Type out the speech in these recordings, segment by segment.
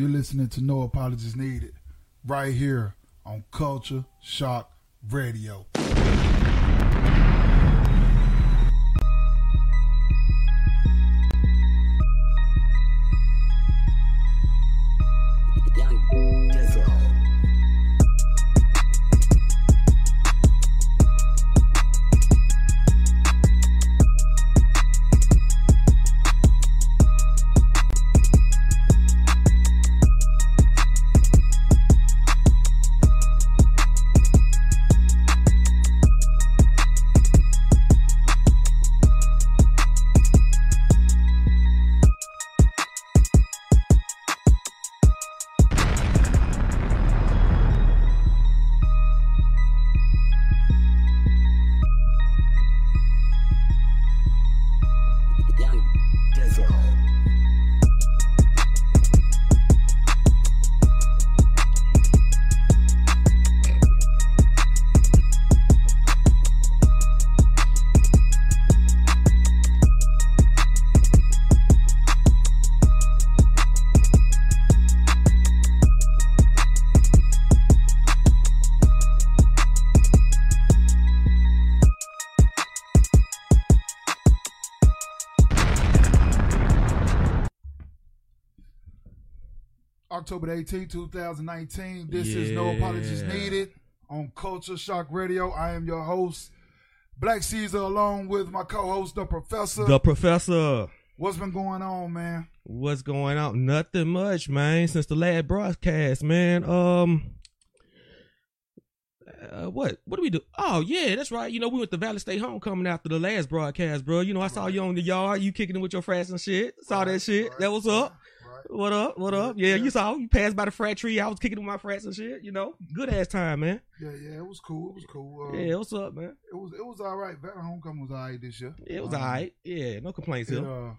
You're listening to No Apologies Needed right here on Culture Shock Radio. October 18, 2019. This is No Apologies Needed on Culture Shock Radio. I am your host, Black Caesar, along with my co-host, the Professor. The professor. What's been going on, man? What's going on? Nothing much, man. Since the last broadcast, man. Um, uh, what? What do we do? Oh yeah, that's right. You know, we went to Valley State Homecoming after the last broadcast, bro. You know, I saw you on the yard, you kicking it with your frats and shit. Saw that shit. Right, that was up. Right. What up? What up? Yeah, you saw. You passed by the frat tree. I was kicking with my frats and shit. You know, good ass time, man. Yeah, yeah, it was cool. It was cool. Uh, Yeah, what's up, man? it was it was all right. Valley Homecoming was all right this year. It was Um, alright. Yeah, no complaints It, here. uh,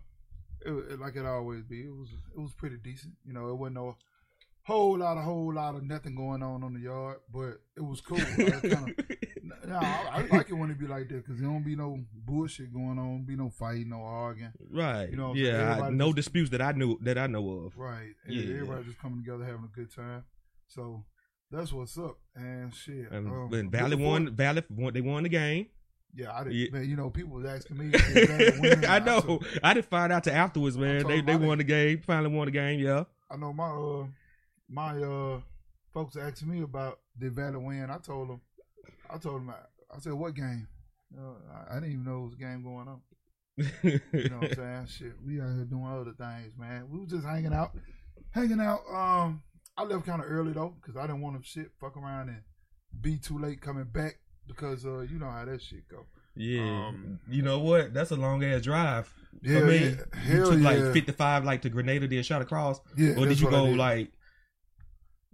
it, it, like it always be. It was it was pretty decent. You know, it wasn't no whole lot of whole lot of nothing going on on the yard, but it was cool. Like, kinda, no, I, I like it when it be like that because there don't be no bullshit going on, be no fighting, no arguing. right. You know what I'm saying? yeah, I, no just- disputes that I knew that I know of. Right. Yeah. Yeah. Everybody just coming together having a good time. So that's what's up. And shit. And, um, and Valley won. Valley won. They won the game. Yeah, I didn't. Yeah. Man, you know, people was asking me. I know. I didn't find out to afterwards, man. They they won the game. Finally won the game. Yeah. I know my uh my uh folks asked me about did Valley win. I told them, I told him, I, I said, what game? Uh, I, I didn't even know it was a game going on. You know what I'm saying? Shit, we out here doing other things, man. We was just hanging out, hanging out. Um, I left kind of early though because I didn't want to shit fuck around and be too late coming back because uh you know how that shit go. yeah. Um, you know what? That's a long ass drive. Yeah, I mean, yeah, you took yeah. like fifty five, like to Grenada, then shot across, Yeah, or did you go did. like?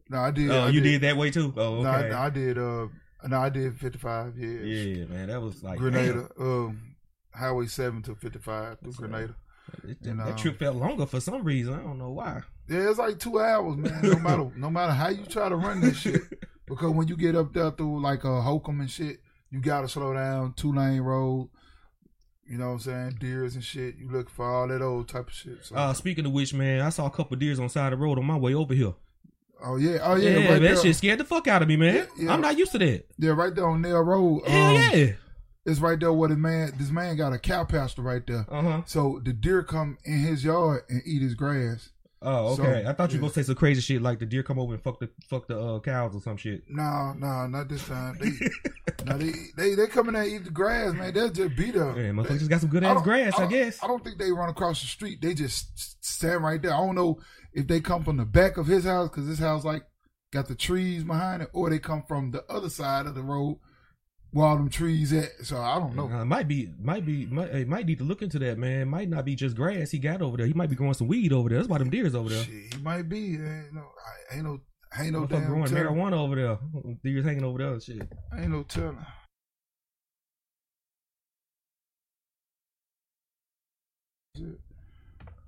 No, I did. Oh, I you did that way too. Oh, No, okay. I, I did. Uh, no, I did 55. Yeah, yeah, man, that was like Grenada, um, Highway Seven to fifty five through That's Grenada. It- You know. that trip felt longer for some reason. I don't know why. Yeah, it's like two hours, man. No matter no matter how you try to run this shit, because when you get up there through like uh, Holcomb and shit, you gotta slow down, two lane road. You know what I'm saying? Deers and shit. You look for all that old type of shit. So. Uh, speaking of which, man, I saw a couple deers on the side of the road on my way over here. Oh yeah, oh Yeah, yeah, right there. that shit scared the fuck out of me, man. Yeah, yeah. I'm not used to that. Yeah, right there on Nail Road. Hell um, yeah. It's right there where the man, this man got a cow pasture right there. Uh huh. So the deer come in his yard and eat his grass. Oh, So, okay. I thought you yeah. were gonna say some crazy shit like the deer come over and fuck the fuck the uh, cows or some shit. No, no, not this time. They, no, they, they, they come in there and eat the grass, man. They'll just beat up. Yeah, motherfuckers just got some good ass grass, I, don't- guess. I don't think they run across the street. They just stand right there. I don't know if they come from the back of his house because his house like got the trees behind it, or they come from the other side of the road where all them trees at. So I don't know. Uh, might be, might be, might, it might need to look into that, man. Might not be just grass he got over there. He might be growing some weed over there. That's why them deers over there. Shit, he might be. Ain't no, I- ain't no, ain't no damn growing telling. marijuana over there. Deers hanging over there and shit. Ain't no telling.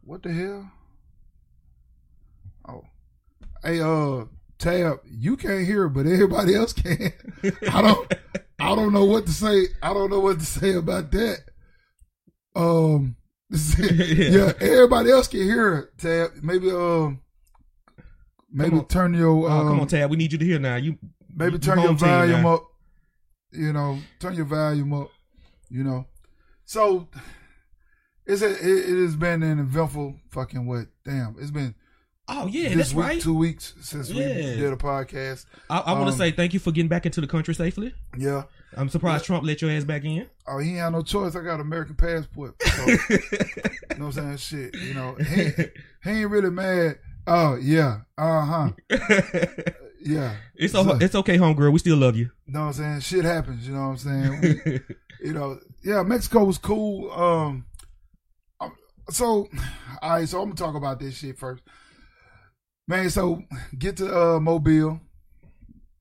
What the hell? Oh, hey, uh, Tab, you can't hear, but everybody else can. I don't, I don't know what to say. I don't know what to say about that. Um, yeah, everybody else can hear it. Tab, maybe um, maybe turn your Oh, um, come on, Tab. We need you to hear now. You maybe you turn your volume now. up. You know, turn your volume up. You know, so it's a, it, it has been an eventful fucking what? Damn, it's been Oh yeah, this that's week, right. two weeks since we did a podcast. I, I want to Um, say thank you for getting back into the country safely. Yeah. I'm surprised Trump let your ass back in. Oh, he ain't had no choice. I got American passport. So, you know what I'm saying? Shit. You know, he, he ain't really mad. Oh yeah. Uh huh. Yeah. it's So- it's okay, homegirl. We still love you. You know what I'm saying? Shit happens. You know what I'm saying? We, you know, yeah, Mexico was cool. Um, um, so, all right, so I'm gonna talk about this shit first, man. So, get to uh Mobile.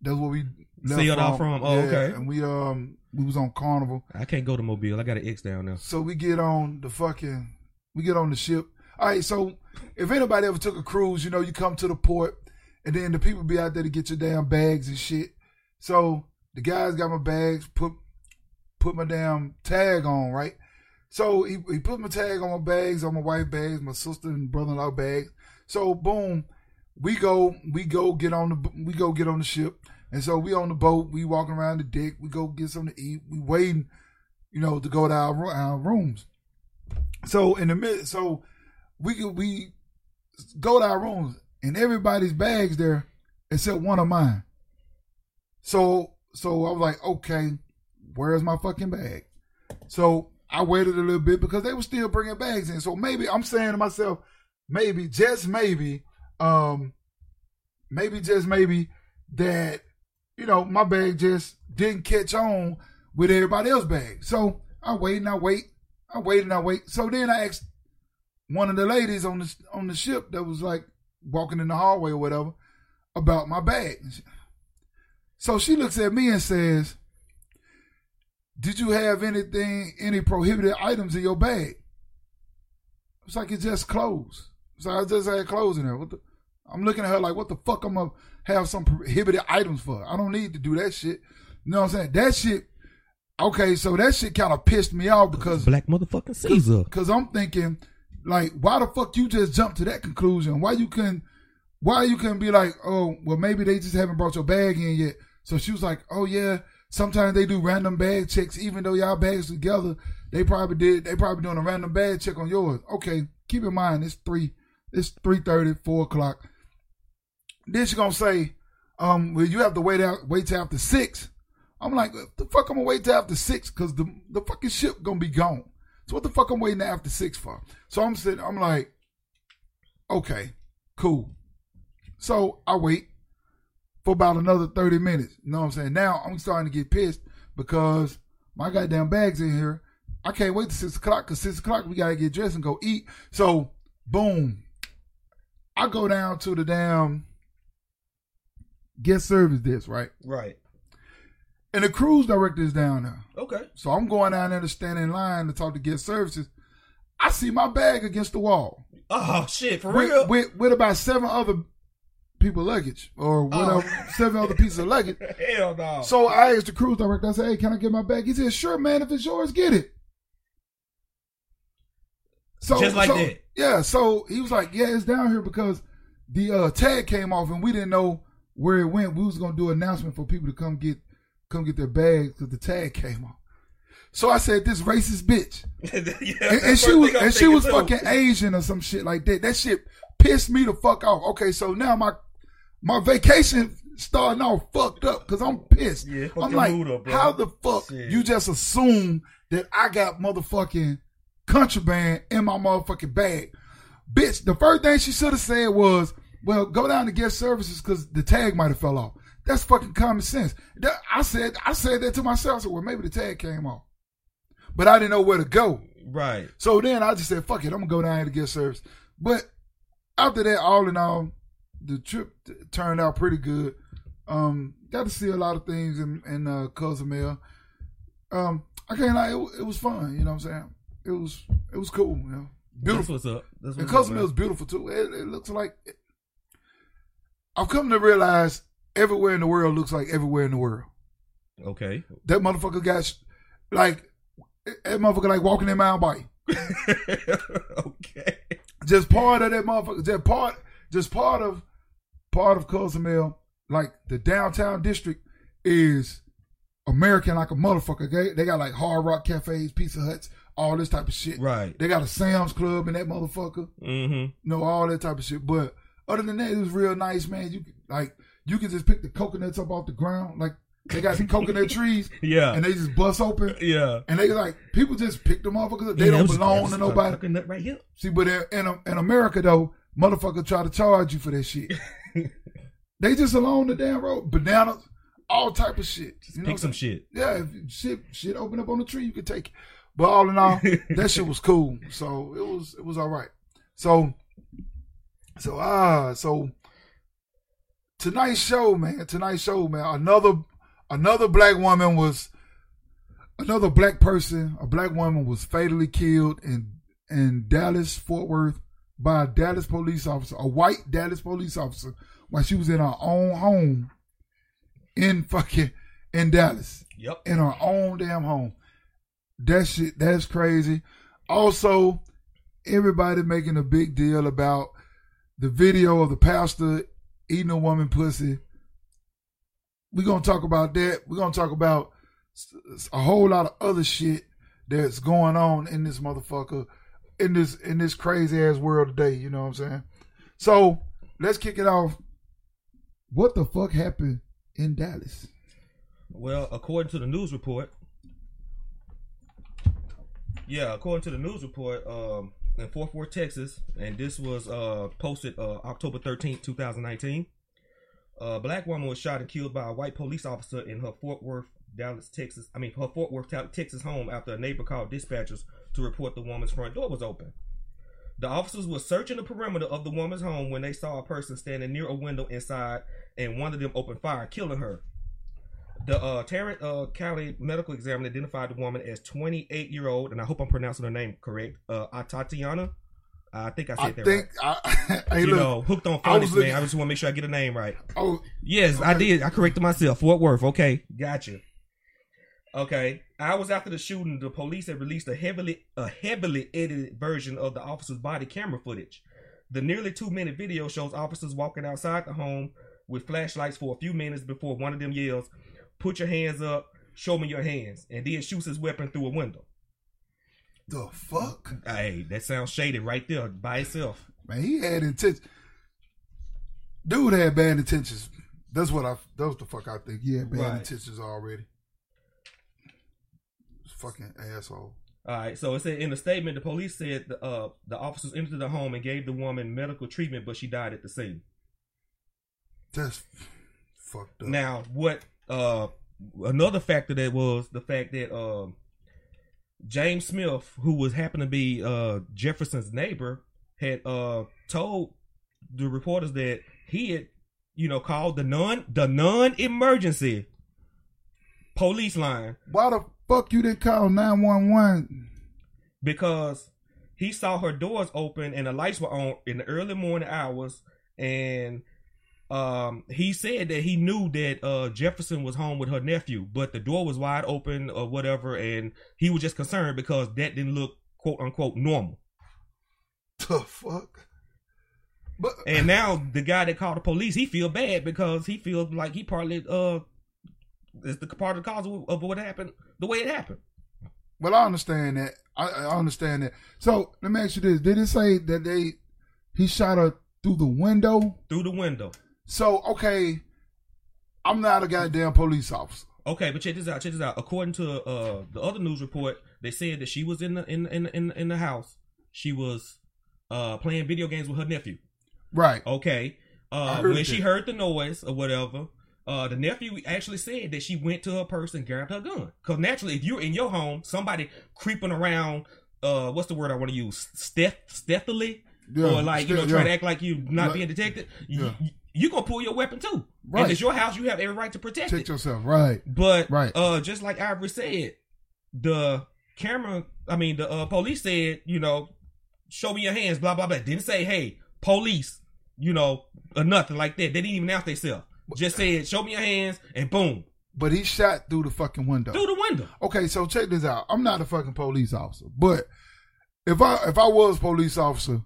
That's what we left Sailed out from? Oh, Yeah, okay. And we um we was on Carnival, I can't go to Mobile. I got an X down there. so we get on the fucking we get on the ship. All right, so if anybody ever took a cruise, you know, you come to the port, and then the people be out there to get your damn bags and shit. So the guys got my bags, put put my damn tag on, right? So he, he put my tag on my bags, on my wife bags, my sister and brother in law bags. So boom, we go, we go get on the we go get on the ship. And so we on the boat, we walking around the deck, we go get something to eat, we waiting, you know, to go to our, our rooms. So in the mid so we we go to our rooms and everybody's bags there except one of mine. So so I was like, okay, where's my fucking bag? So I waited a little bit because they were still bringing bags in. So maybe I'm saying to myself, maybe just maybe, um, maybe just maybe that you know my bag just didn't catch on with everybody else's bag. So I wait and I wait, I wait and I wait. So then I asked one of the ladies on the on the ship that was like walking in the hallway or whatever about my bag. So she looks at me and says, "Did you have anything, any prohibited items in your bag?" It's like it's just clothes. So I just had clothes in there. The, I'm looking at her like, what the fuck? I'm gonna have some prohibited items for? I don't need to do that shit. You know what I'm saying? That shit. Okay, so that shit kind of pissed me off because Black motherfucking Caesar. Cause I'm thinking, like, why the fuck you just jump to that conclusion? Why you can't Why you can't be like, oh, well, maybe they just haven't brought your bag in yet. So she was like, oh yeah, sometimes they do random bag checks, even though y'all bags together. They probably did. They probably doing a random bag check on yours. Okay, keep in mind it's three, it's three thirty, four o'clock. Then she gonna say, um, well, you have to wait out, wait till after six. I'm like, the fuck I'm gonna wait till after six? Cause the the fucking ship gonna be gone. So what the fuck I'm waiting after six for? So I'm sitting, I'm like, okay, cool. So I wait for about another 30 minutes. You know what I'm saying? Now I'm starting to get pissed because my goddamn bag's in here. I can't wait to six o'clock because six o'clock we gotta get dressed and go eat. So boom. I go down to the damn guest service desk, right? Right. And the cruise director is down there. Okay. So I'm going down there to stand in line to talk to guest services. I see my bag against the wall Oh shit, for real. with, with, with about seven other people luggage or whatever, seven other pieces of luggage. Hell no. So I asked the cruise director, I said, hey, can I get my bag? He said, sure, man, if it's yours, get it. So, Just like so- that. Yeah, so he was like, yeah, it's down here because the uh, tag came off and we didn't know where it went. We was going to do an announcement for people to come get come get their bags because the tag came off. So I said, this racist bitch. yeah, And, and she was and she was fucking Asian or some shit like that. That shit pissed me the fuck off. Okay, so now my my vacation starting off fucked up because I'm pissed. Yeah, I'm like, up, how the fuck Shit. you just assume that I got motherfucking contraband in my motherfucking bag? Bitch, the first thing she should have said was, well, go down to guest services because the tag might have fell off. That's fucking common sense. That, I said I said that to myself. I said, well, maybe the tag came off. But I didn't know where to go. Right. So then I just said, fuck it, I'm gonna go down here to get service. But after that, all in all, the trip t- turned out pretty good. Um, got to see a lot of things in, in uh, Cozumel. Um, I can't lie, it, it was fun. You know what I'm saying? It was it was cool. You know, beautiful. That's what's up. That's And what's up, Cozumel is beautiful too. It, it looks like I've come to realize everywhere in the world looks like everywhere in the world. Okay. That motherfucker got like that motherfucker like walking in Mount Bike. okay. just part of that motherfucker, just part, just part of, part of Cozumel, like the downtown district, is American like a motherfucker. They, they got like hard rock cafes, pizza huts, all this type of shit. Right. They got a Sam's Club in that motherfucker. Mm-hmm. You know, all that type of shit. But other than that, it was real nice, man. You like you can just pick the coconuts up off the ground. Like they got some coconut trees Yeah. and they just bust open. yeah. And they like people just pick them motherfuckers up. They Yeah, don't belong to nobody. Coconut right here. See, but in, in in America though, motherfuckers try to charge you for that shit. they just along the damn road, bananas, all type of shit. You know Pick some shit. yeah, if shit shit open up on the tree, you can take it. But all in all, that shit was cool. So it was it was all right. So so ah so tonight's show, man. Tonight's show, man. Another another black woman was another black person, a black woman was fatally killed in in Dallas, Fort Worth by a Dallas police officer, a white Dallas police officer, while she was in her own home in fucking in Dallas Yep. in her own damn home. That shit, that's crazy. Also, everybody making a big deal about the video of the pastor eating a woman pussy. We're gonna talk about that. We're gonna talk about a whole lot of other shit that's going on in this motherfucker, in this in this crazy ass world today. You know what I'm saying? So let's kick it off. What the fuck happened in Dallas? Well, according to the news report, yeah, according to the news report, um, in Fort Worth, Texas, and this was uh, posted uh, October thirteenth, 2019. A black woman was shot and killed by a white police officer in her Fort Worth, Dallas, Texas. I mean, her Fort Worth, Texas home after a neighbor called dispatchers to report the woman's front door was open. The officers were searching the perimeter of the woman's home when they saw a person standing near a window inside, and one of them opened fire, killing her. The uh, Tarrant uh, County medical examiner identified the woman as 28 year old, and I hope I'm pronouncing her name correct. Uh, Tatiana. I think I said I that think right. I, hey, you look, know, hooked on I phonics, man. I just want to make sure I get the name right. oh, Yes, I did. I corrected myself. Fort Worth. Okay, gotcha. Okay, hours after the shooting, the police had released a heavily a heavily edited version of the officer's body camera footage. The nearly two minute video shows officers walking outside the home with flashlights for a few minutes before one of them yells, "Put your hands up! Show me your hands!" and then shoots his weapon through a window. the fuck, Hey, that sounds shady right there by itself. man. He had intentions. Dude had bad intentions. That's what I. That was the fuck I think. He had bad Right. intentions already. Fucking asshole. All right, so it said in the statement, the police said the uh, the officers entered the home and gave the woman medical treatment, but she died at the scene. That's fucked up. Now, what uh, another factor that was the fact that um, James Smith, who was happened to be uh, Jefferson's neighbor, had uh, told the reporters that he had, you know, called the non the non emergency police line Why the fuck you didn't call nine one one? because he saw her doors open and the lights were on in the early morning hours and um he said that he knew that uh Jefferson was home with her nephew but the door was wide open or whatever and he was just concerned because that didn't look quote unquote normal The fuck. But and now the guy that called the police he feel bad because he feels like he partly uh is the part of the cause of, what happened the way it happened Well, I understand that. I, I understand that. So let me ask you this: Did it say that they he shot her through the window? through the window So okay, I'm not a goddamn police officer. Okay, but check this out. Check this out. According to uh the other news report, they said that she was in the in in in, in the house. She was uh playing video games with her nephew. Right. Okay. Uh when she that. heard the noise or whatever, uh the nephew actually said that she went to her purse and grabbed her gun. Cause naturally if you're in your home, somebody creeping around uh what's the word I want to use? Stealth stealthily? Yeah. or like, you know, Still- trying to act like you're not Like- being detected. Yeah. you, you gonna pull your weapon too. Right. And it's your house, you have every right to protect Protect it. yourself. Right. But Right. uh, just like Ivory said, the camera, I mean, the uh, police said, you know, show me your hands, blah blah blah. Didn't say, hey, police, you know, or nothing like that. They didn't even announce themselves. Just said, show me your hands, and boom, But he shot through the fucking window. through the window. Okay, so check this out. I'm not a fucking police officer, but if I if I was police officer,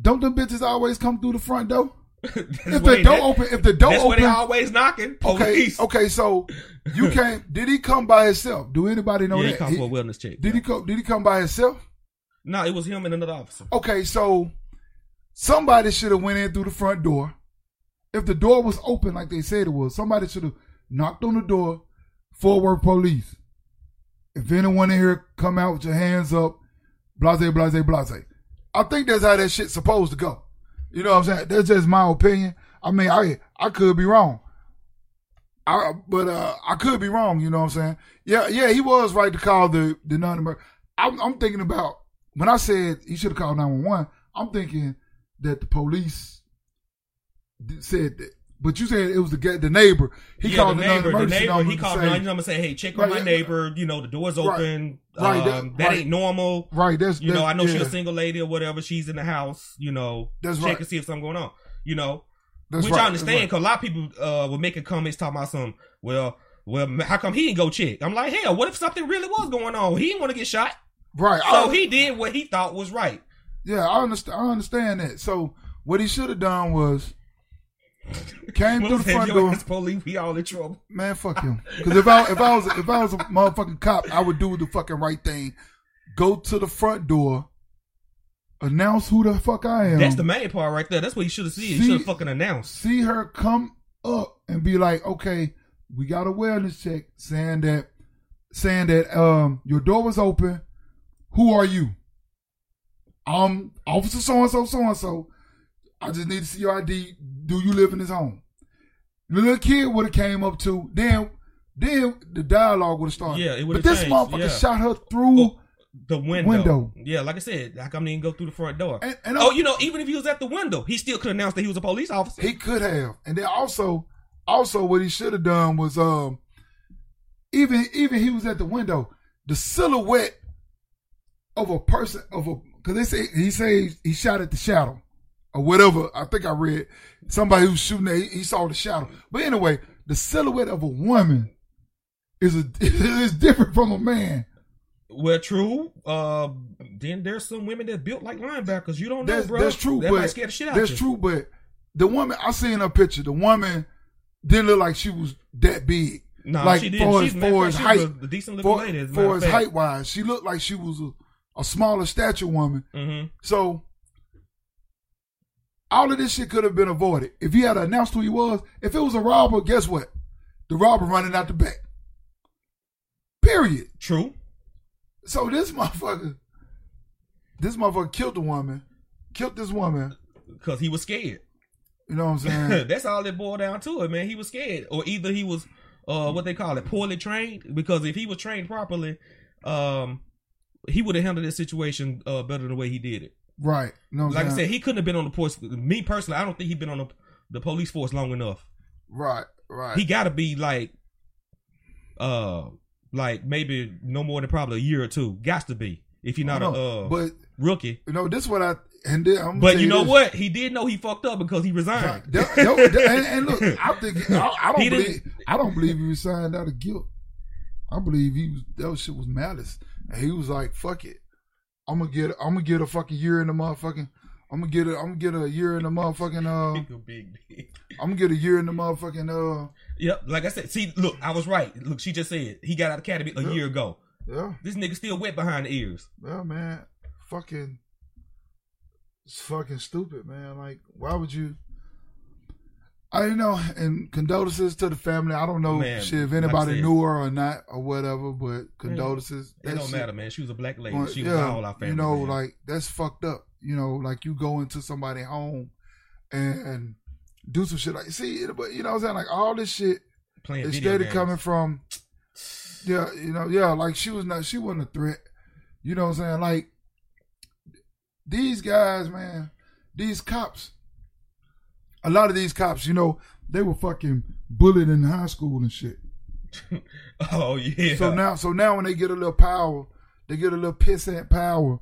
don't them bitches always come through the front door? If the door open, if the door that's open, always knocking. Police. okay, okay. So you came. did he come by himself? Do anybody know yeah, that? he come for a wellness check. did he come? Did he come by himself? No, it was him and another officer. Okay, so somebody should have went in through the front door. If the door was open like they said it was, somebody should have knocked on the door. Forward police. If anyone in here come out with your hands up, blase, blase, blase. I think that's how that shit's supposed to go. You know what I'm saying? That's just my opinion. I mean, I I could be wrong. I but uh I could be wrong. You know what I'm saying? Yeah, yeah. He was right to call the the non I'm, I'm thinking about when I said he should have called 911. I'm thinking that the police said that. But you said it was the the neighbor. He yeah, called the neighbor. The neighbor. He called say- number and say, "Hey, check on Right, my yeah. neighbor. You know, the door's Right. open. Right, Um, that- that ain't normal. Right, that's You know, I know she's a single lady or whatever. She's in the house. You know, That's check right. and see if something going on. You know, That's which right, I that's understand right. because a lot of people uh were making comments talking about some. Well, well, how come he didn't go check? I'm like, hell, what if something really was going on? He didn't want to get shot, Right. so I- he did what he thought was right. Yeah, I understand. I understand that. So what he should have done was came through the front door. police, we all in trouble. Man, fuck him. Because if I if I was if I was a motherfucking cop, I would do the fucking right thing. Go to the front door, announce who the fuck I am. That's the main part right there. That's what you should have seen. You should have fucking announced. see her come up and be like, okay, we got a wellness check saying that saying that um your door was open. Who are you? Um, officer so and so, so and so. I just need to see your ID. Do you live in this home? The little kid would have came up to then. Then the dialogue would have started. Yeah, it But would've this changed, motherfucker yeah. shot her through. Oh, the window. Window. Yeah, like I said, how come he didn't go through the front door? And, and oh, you know, even if he was at the window, he still could announce that he was a police officer. He could have, and then also, also what he should have done was, um, even even he was at the window, the silhouette of a person of a because they say he say he shot at the shadow or whatever. I think I read somebody who's shooting. At, he, he saw the shadow, but anyway, the silhouette of a woman is a is different from a man. Well, true. Uh, then there's some women that built like linebackers. You don't know, That's bro. that's true, That might but scare the shit out that's true. But the woman I seen her picture, the woman didn't look like she was that big. No, like she didn't. for She's his, for his she height, was a decent looking for, lady. For his height wise, she looked like she was a, a smaller stature woman. Mhm. So all of this shit could have been avoided if he had announced who he was. If it was a robber, guess what? The robber running out the back. Period. True. So this motherfucker, this motherfucker killed the woman, killed this woman. Because he was scared. You know what I'm saying? That's all it boiled down to it, man. He was scared. Or either he was uh what they call it, poorly trained. Because if he was trained properly, um he would have handled this situation uh better than the way he did it. Right. What Like I'm I said, he couldn't have been on the police force. Me personally, I don't think he'd been on the, the police force long enough. right. Right. He got to be like, uh, like maybe no more than probably a year or two. Got to be if you're not a uh, but rookie. you know this is what I and then I'm But you know this. what? He did know he fucked up because he resigned. Right. That- that- that- and, and look, I think I, I don't He didn't- believe I don't believe he resigned out of guilt. I believe he was that shit was malice, and he was like, "Fuck it, I'm gonna get I'm gonna get a fucking year in the motherfucking I'm gonna get a I'm gonna get a year in the motherfucking uh Big dick. I'm gonna get a year in the motherfucking uh Yep, like I said, see, look, I was right. Look, she just said he got out of academy a Yeah. year ago. yeah This nigga still wet behind the ears. yeah man fucking it's fucking stupid man like why would you I don't know, and condolences to the family. I don't know Man, shit if like anybody said- knew her or not or whatever, but condolences. It don't shit- matter, man. She was a black lady. She was yeah, all our family. You know, man. like that's fucked up. You know, like you go into somebody's home and, and do some shit like see, but you know what I'm saying? Like all this shit playing is steady games. coming from Yeah, you know, yeah, like she was not she wasn't a threat. You know what I'm saying? Like these guys, man, these cops, a lot of these cops, you know, they were fucking bullied in high school and shit. Oh yeah. So now, so now when they get a little power, they get a little pissant power.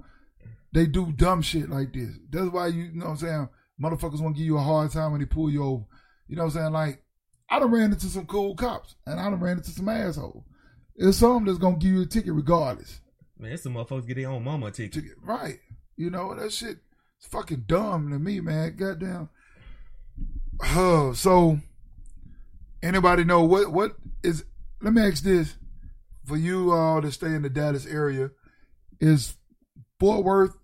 They do dumb shit like this. That's why you, you know what I'm saying. Motherfuckers want to give you a hard time when they pull you over. You know what I'm saying? Like I done ran into some cool cops, and I done ran into some assholes. It's some that's gonna give you a ticket regardless. man, some motherfuckers get their own mama a ticket. Ticket, right? You know that shit. It's fucking dumb to me, man. Goddamn. Uh, so anybody know what what is? Let me ask this for you all to stay in the Dallas area. Is Fort Worth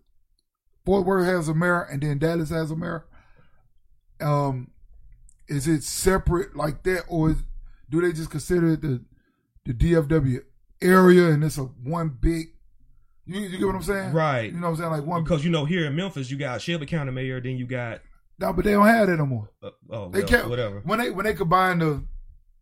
Fort Worth has a mayor and then Dallas has a mayor? Um, is it separate like that, or is, do they just consider it the the DFW area and it's a one big? You, you get what I'm saying? Right. You know what I'm saying? Like one. Because you know here in Memphis, you got Shelby County Mayor, then you got No, but they don't have that no more. uh, oh They well, can't. whatever. When they when they combine the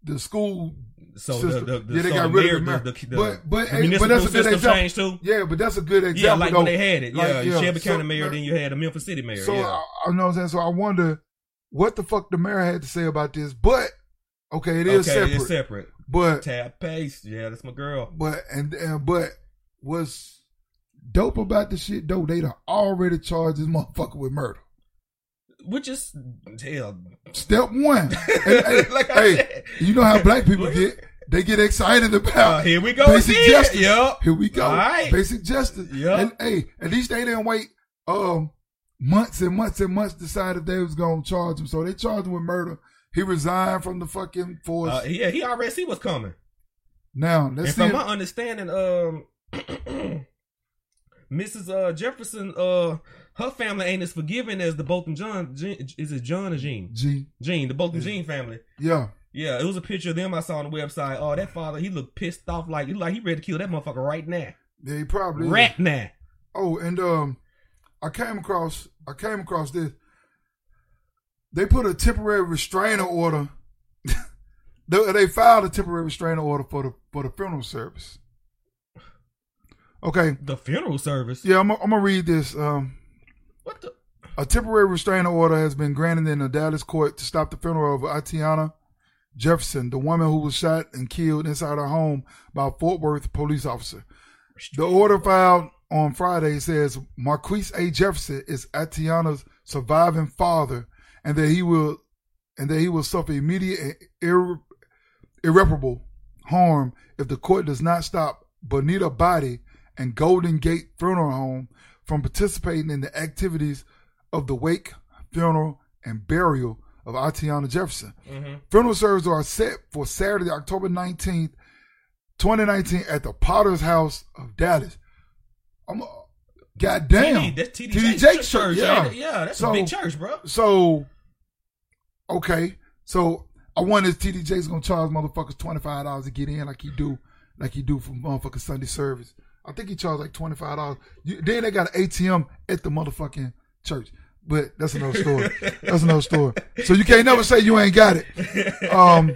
the school So the, system, the, the, yeah, they so got rid of the the, the, the but but, municipal but that's a good example. changed too. Yeah, but that's a good example. Yeah, like though. when they had it. Like, yeah, yeah, Shelby so- County Mayor, then you had the Memphis City Mayor. So yeah. I, I know what I'm saying. So I wonder what the fuck the mayor had to say about this. But okay, it is okay, separate. it's separate. But Tab paste. Yeah, that's my girl. but and, and but what's dope about the shit though? They done already charged this motherfucker with murder. Which is hell. Step one. And, hey, like hey, said. you know how black people get? They get excited Uh, about here we go basic again. justice. Yup. Here we go. All right. Basic justice. Yup. And hey, at least they didn't wait um months and months and months to decide if they was gonna charge him. So they charged him with murder. He resigned from the fucking force. Uh, yeah, he already see what's coming. now let's see. from if- my understanding, um, Mrs. Uh, Jefferson, uh, her family ain't as forgiving as the Botham John. Jean, is it John or Jean? Jean, the Botham Jean family. Yeah. Yeah, it was a picture of them I saw on the website. Oh, that father, he looked pissed off, like he like he ready to kill that motherfucker right now, Yeah, he probably is. right now. Oh, and um I came across I came across this. They put a temporary restraining order. they, they filed a temporary restraining order for the for the funeral service. Okay. The funeral service. Yeah, I'm, I'm gonna read this. Um What the? A temporary restraining order has been granted in the Dallas court to stop the funeral of Atiana Jefferson, the woman who was shot and killed inside her home by a Fort Worth police officer. The order filed on Friday says Marquise A. Jefferson is Atiana's surviving father, and that he will and that he will suffer immediate and irre- irreparable harm if the court does not stop Bonita Body and Golden Gate Funeral Home from participating in the activities of the wake, funeral, and burial of Atiana Jefferson. hmm Funeral services are set for Saturday, October 19th, 2019 at the Potter's House of Dallas. I'm, uh, goddamn. TD, that's TD, TD Jakes church. Yeah, yeah. yeah, that's So- a big church, bro. So, okay. So, I wonder if TD Jakes gonna charge motherfuckers $25 to get in like he do, like he do for motherfucking Sunday service. I think he charged like $25. You, then they got an ATM at the motherfucking church. But that's another story. That's another story. So you can't never say you ain't got it. Um,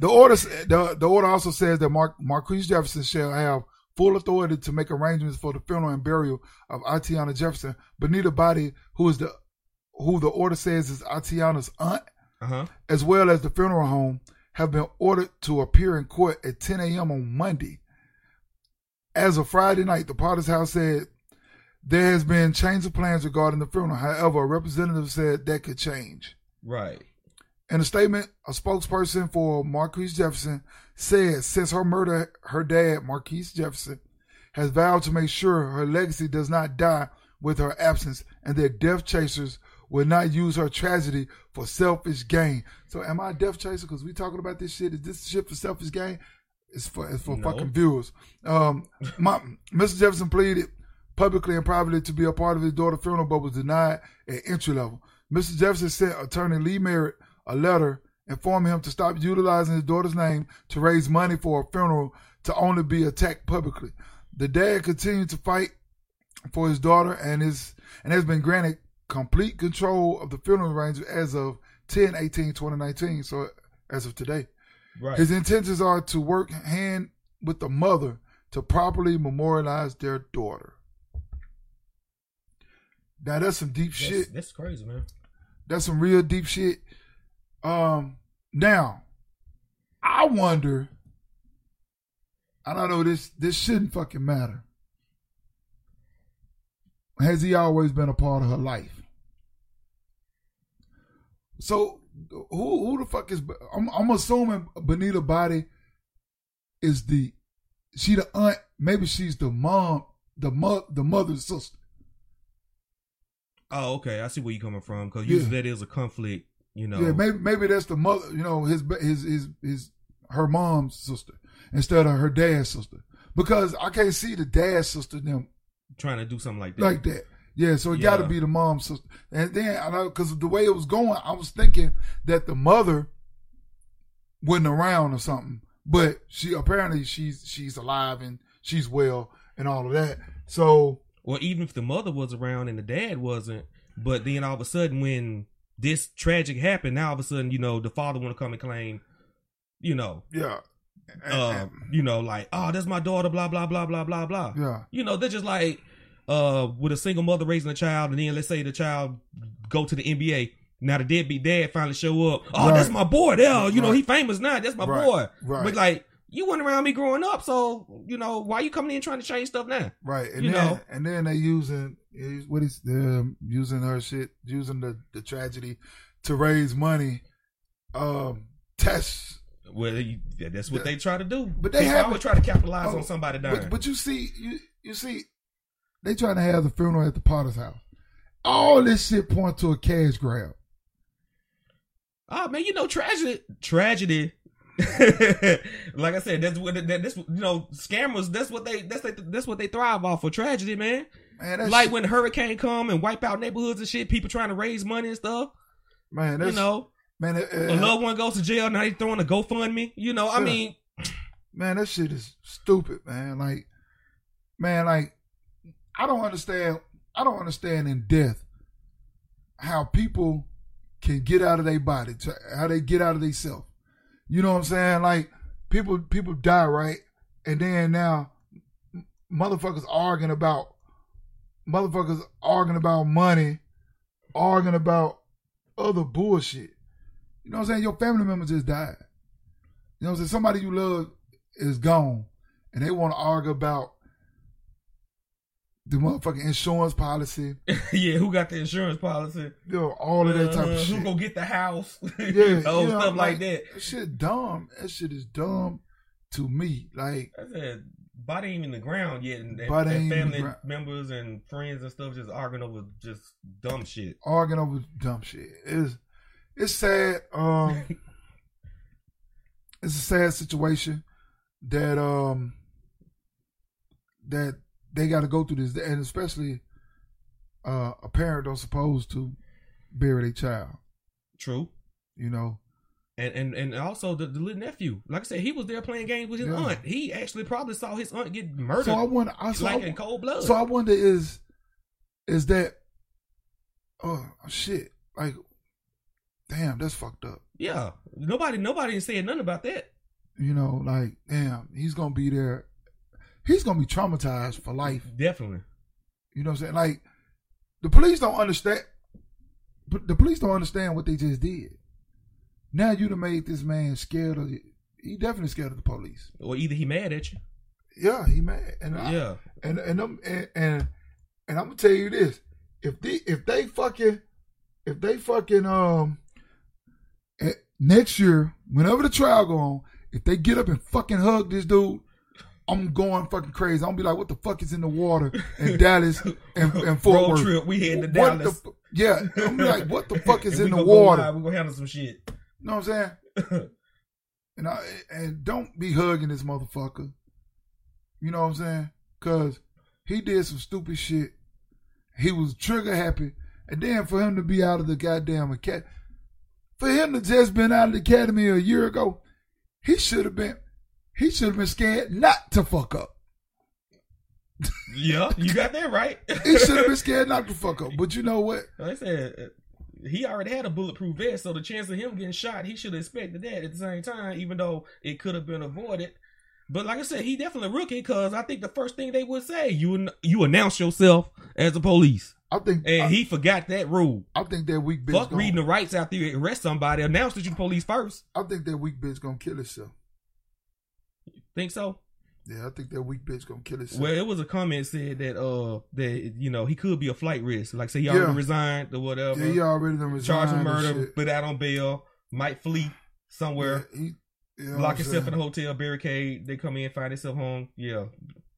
The order, the, the order also says that Mark, Marquise Jefferson shall have full authority to make arrangements for the funeral and burial of Atiana Jefferson. Bonita Body, who is the who the order says is Atiana's aunt, uh huh. as well as the funeral home, have been ordered to appear in court at 10 a.m. on Monday. As of Friday night, the Potter's House said there has been change of plans regarding the funeral. However, a representative said that could change. Right. In a statement, a spokesperson for Marquise Jefferson said since her murder, her dad, Marquise Jefferson, has vowed to make sure her legacy does not die with her absence and that death chasers will not use her tragedy for selfish gain. So am I a death chaser? Because we talking about this shit. Is this shit for selfish gain? It's for, it's for No. fucking viewers. Um, my, Mr. Jefferson pleaded publicly and privately to be a part of his daughter's funeral, but was denied at entry level. Mr. Jefferson sent attorney Lee Merritt a letter informing him to stop utilizing his daughter's name to raise money for a funeral to only be attacked publicly. The dad continued to fight for his daughter and his and has been granted complete control of the funeral arrangement as of 10 18 2019 so as of today Right. his intentions are to work hand with the mother to properly memorialize their daughter now that's some deep that's, shit that's crazy, man. that's some real deep shit. Um, now, I wonder. I don't know this. This shouldn't fucking matter. Has he always been a part of her life? So who who the fuck is? I'm I'm assuming Benita Body is the she the aunt. Maybe she's the mom, the mo- the mother's sister. Oh, okay. I see where you're coming from because Yeah. that is a conflict You know, Yeah, maybe maybe that's the mother. You know, his his his his her mom's sister instead of her dad's sister. Because I can't see the dad's sister them trying to do something like that. like that. Yeah, so it got to be the mom. sister. And then I know because the way it was going, I was thinking that the mother wasn't around or something. But she apparently she's she's alive and she's well and all of that. So or even if the mother was around and the dad wasn't, but then all of a sudden when this tragic happened, now all of a sudden you know the father want to come and claim, you know, yeah, And- uh, and- you know, like oh that's my daughter, blah blah blah blah blah blah. yeah, You know, they're just like uh with a single mother raising a child, and then let's say the child go to the NBA. Now the deadbeat dad finally show up. Oh, Right. that's my boy. There, you know he famous now. That's my Right. boy. Right. But like you weren't around me growing up, so you know why you coming in trying to change stuff now? right. And You then know. and then they using what is um, using her shit, using the the tragedy to raise money. Um, that's Well, you, yeah, that's what they try to do. But they have- always try to capitalize Oh, on somebody dying. But, but you see, you you see, they trying to have the funeral at the Potter's house. All this shit point to a cash grab. oh man, you know tragedy, tragedy. like I said, that's what that, that's you know scammers. That's what they that's they, that's what they thrive off for tragedy, man. Man, that's like when hurricane come and wipe out neighborhoods and shit, people trying to raise money and stuff. man, that's, you know, man, it- a loved one goes to jail, now they throwing a GoFundMe. You know, I mean, man, that shit is stupid, man. Like, man, like, I don't understand. I don't understand in death how people can get out of their body, how they get out of themselves. You know what I'm saying? Like, people people die right, and then now motherfuckers arguing about motherfuckers arguing about money, arguing about other bullshit. You know what I'm saying? Your family member just died. You know what I'm saying? Somebody you love is gone, and they want to argue about the motherfucking insurance policy, yeah, who got the insurance policy? you know, all of that type Uh, of Who shit. gonna get the house? Yeah, you you know, stuff like, that. That shit dumb. That shit is dumb to me. Like, I said, body ain't in the ground yet, and, and, Body and family members and friends and stuff just arguing over just dumb shit. arguing over dumb shit. It's it's sad. Um, it's a sad situation that um that they got to go through this, and especially uh, a parent don't supposed to bury their child. True. You know, And and and also the, the little nephew, like I said, he was there playing games with his Yeah. aunt. He actually probably saw his aunt get murdered, so I wonder. I, so, like I, in cold blood. so I wonder is is that oh shit like damn that's fucked up. yeah, nobody nobody said nothing about that. You know, like damn he's gonna be there. He's gonna be traumatized for life. Definitely. You know what I'm saying? Like the police don't understand. But the police don't understand what they just did. Now you done made this man scared of. You. He definitely scared of the police. Or either he mad at you. Yeah, he mad. And I- yeah. and and them, and, and and I'm gonna tell you this: if they if they fucking if they fucking um eh, next year, whenever the trial go on, if they get up and fucking hug this dude, I'm going fucking crazy. I'm gonna be like, what the fuck is in the water in Dallas and, and Fort Road Worth? trip, we heading to What Dallas. the yeah, I'm be like, what the fuck is in the go water? live, we gonna handle some shit. You know what I'm saying? and I and don't be hugging this motherfucker. You know what I'm saying? Cause he did some stupid shit. He was trigger happy, and then for him to be out of the goddamn academy, for him to just been out of the academy a year ago, he should have been. He should have been scared not to fuck up. Yeah, you got that right. He should have been scared not to fuck up. But you know what? Like I said, he already had a bulletproof vest, so the chance of him getting shot, he should have expected that at the same time, even though it could have been avoided. But like I said, he definitely rookie because I think the first thing they would say you you announce yourself as the police, I think. and I, he forgot that rule. I think that weak bitch. Fuck gonna- reading the rights after you arrest somebody. Announce that you the police first. I think that weak bitch is gonna kill herself. Think so? Yeah, I think that weak bitch gonna kill herself. Well, it was a comment said that uh that you know he could be a flight risk. Like say he already Yeah. resigned or whatever. yeah, he already done charged with murder, but out on bail, might flee somewhere. Yeah, he, you know lock himself in a hotel barricade. They come in, find himself home. Yeah,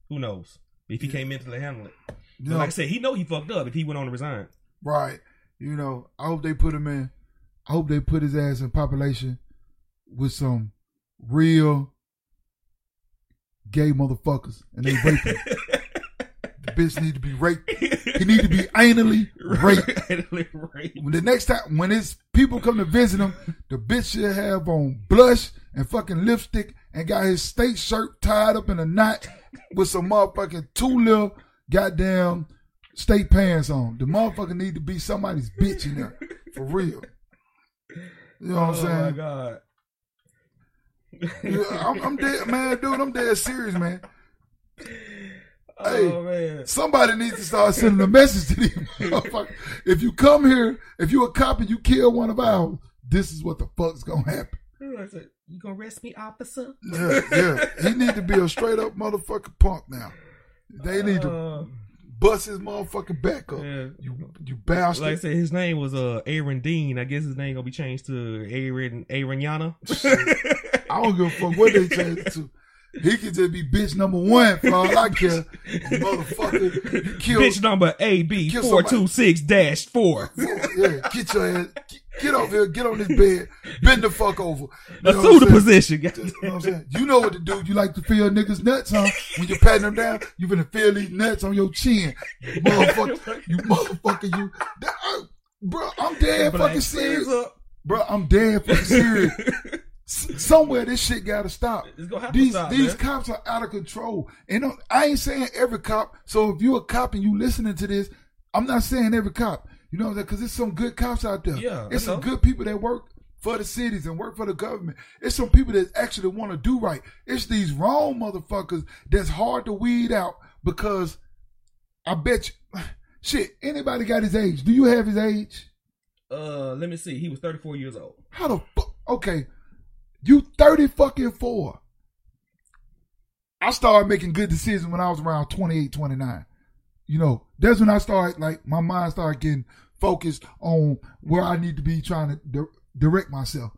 who knows if he Yeah. can't mentally handle it. Know, like I said, he know he fucked up if he went on to resign. right. You know, I hope they put him in I hope they put his ass in population with some real gay motherfuckers and they rape him. the bitch need to be raped. He need to be anally raped. Anally raped. When the next time when his people come to visit him, the bitch should have on blush and fucking lipstick and got his state shirt tied up in a knot with some motherfucking two little goddamn state pants on. The motherfucker need to be somebody's bitch in there. For real. You know what I'm saying? oh my god. I'm, I'm dead, man, dude. I'm dead serious, man. Oh man. Somebody needs to start sending a message to these motherfuckers. If you come here, if you a cop and you kill one of ours, this is what the fuck's gonna happen. You gonna arrest me, officer? Yeah, yeah. He need to be a straight up motherfucking punk now. They need to Uh, bust his motherfucking back up. yeah. You you bastard. Like I said, his name was uh Aaron Dean. I guess his name gonna be changed to Aaron Aaron Yana. I don't give a fuck what they change it to. He could just be bitch number one for all I care. Motherfucker. Killed Bitch number AB426 dash 4. Yeah, get your ass, get, over here, get on this bed, bend the fuck over. You know what Assume the position. You know what I'm saying? You know what to do. You like to feel niggas nuts, huh? When you're patting them down, you finna feel these nuts on your chin. You motherfucker, you motherfucker, you. That, uh, I, bro, I'm dead fucking serious. up. Bro, I'm dead fucking serious. Somewhere this shit gotta stop. It's gonna These stop, these man. cops are out of control. And I'm- ain't saying every cop. So if you're a cop and you listening to this, I'm not saying every cop. You know that because there's some good cops out there. Yeah, it's some good people that work for the cities and work for the government. It's some people that actually want to do right. It's these wrong motherfuckers that's hard to weed out because I bet you, shit. Anybody got his age? Do you have his age? Uh, let me see. He was 34 years old. How the fuck? Okay, you thirty fucking four. I started making good decisions when I was around 28, 29. You know, that's when I started, like, my mind started getting focused on where I need to be trying to di- direct myself.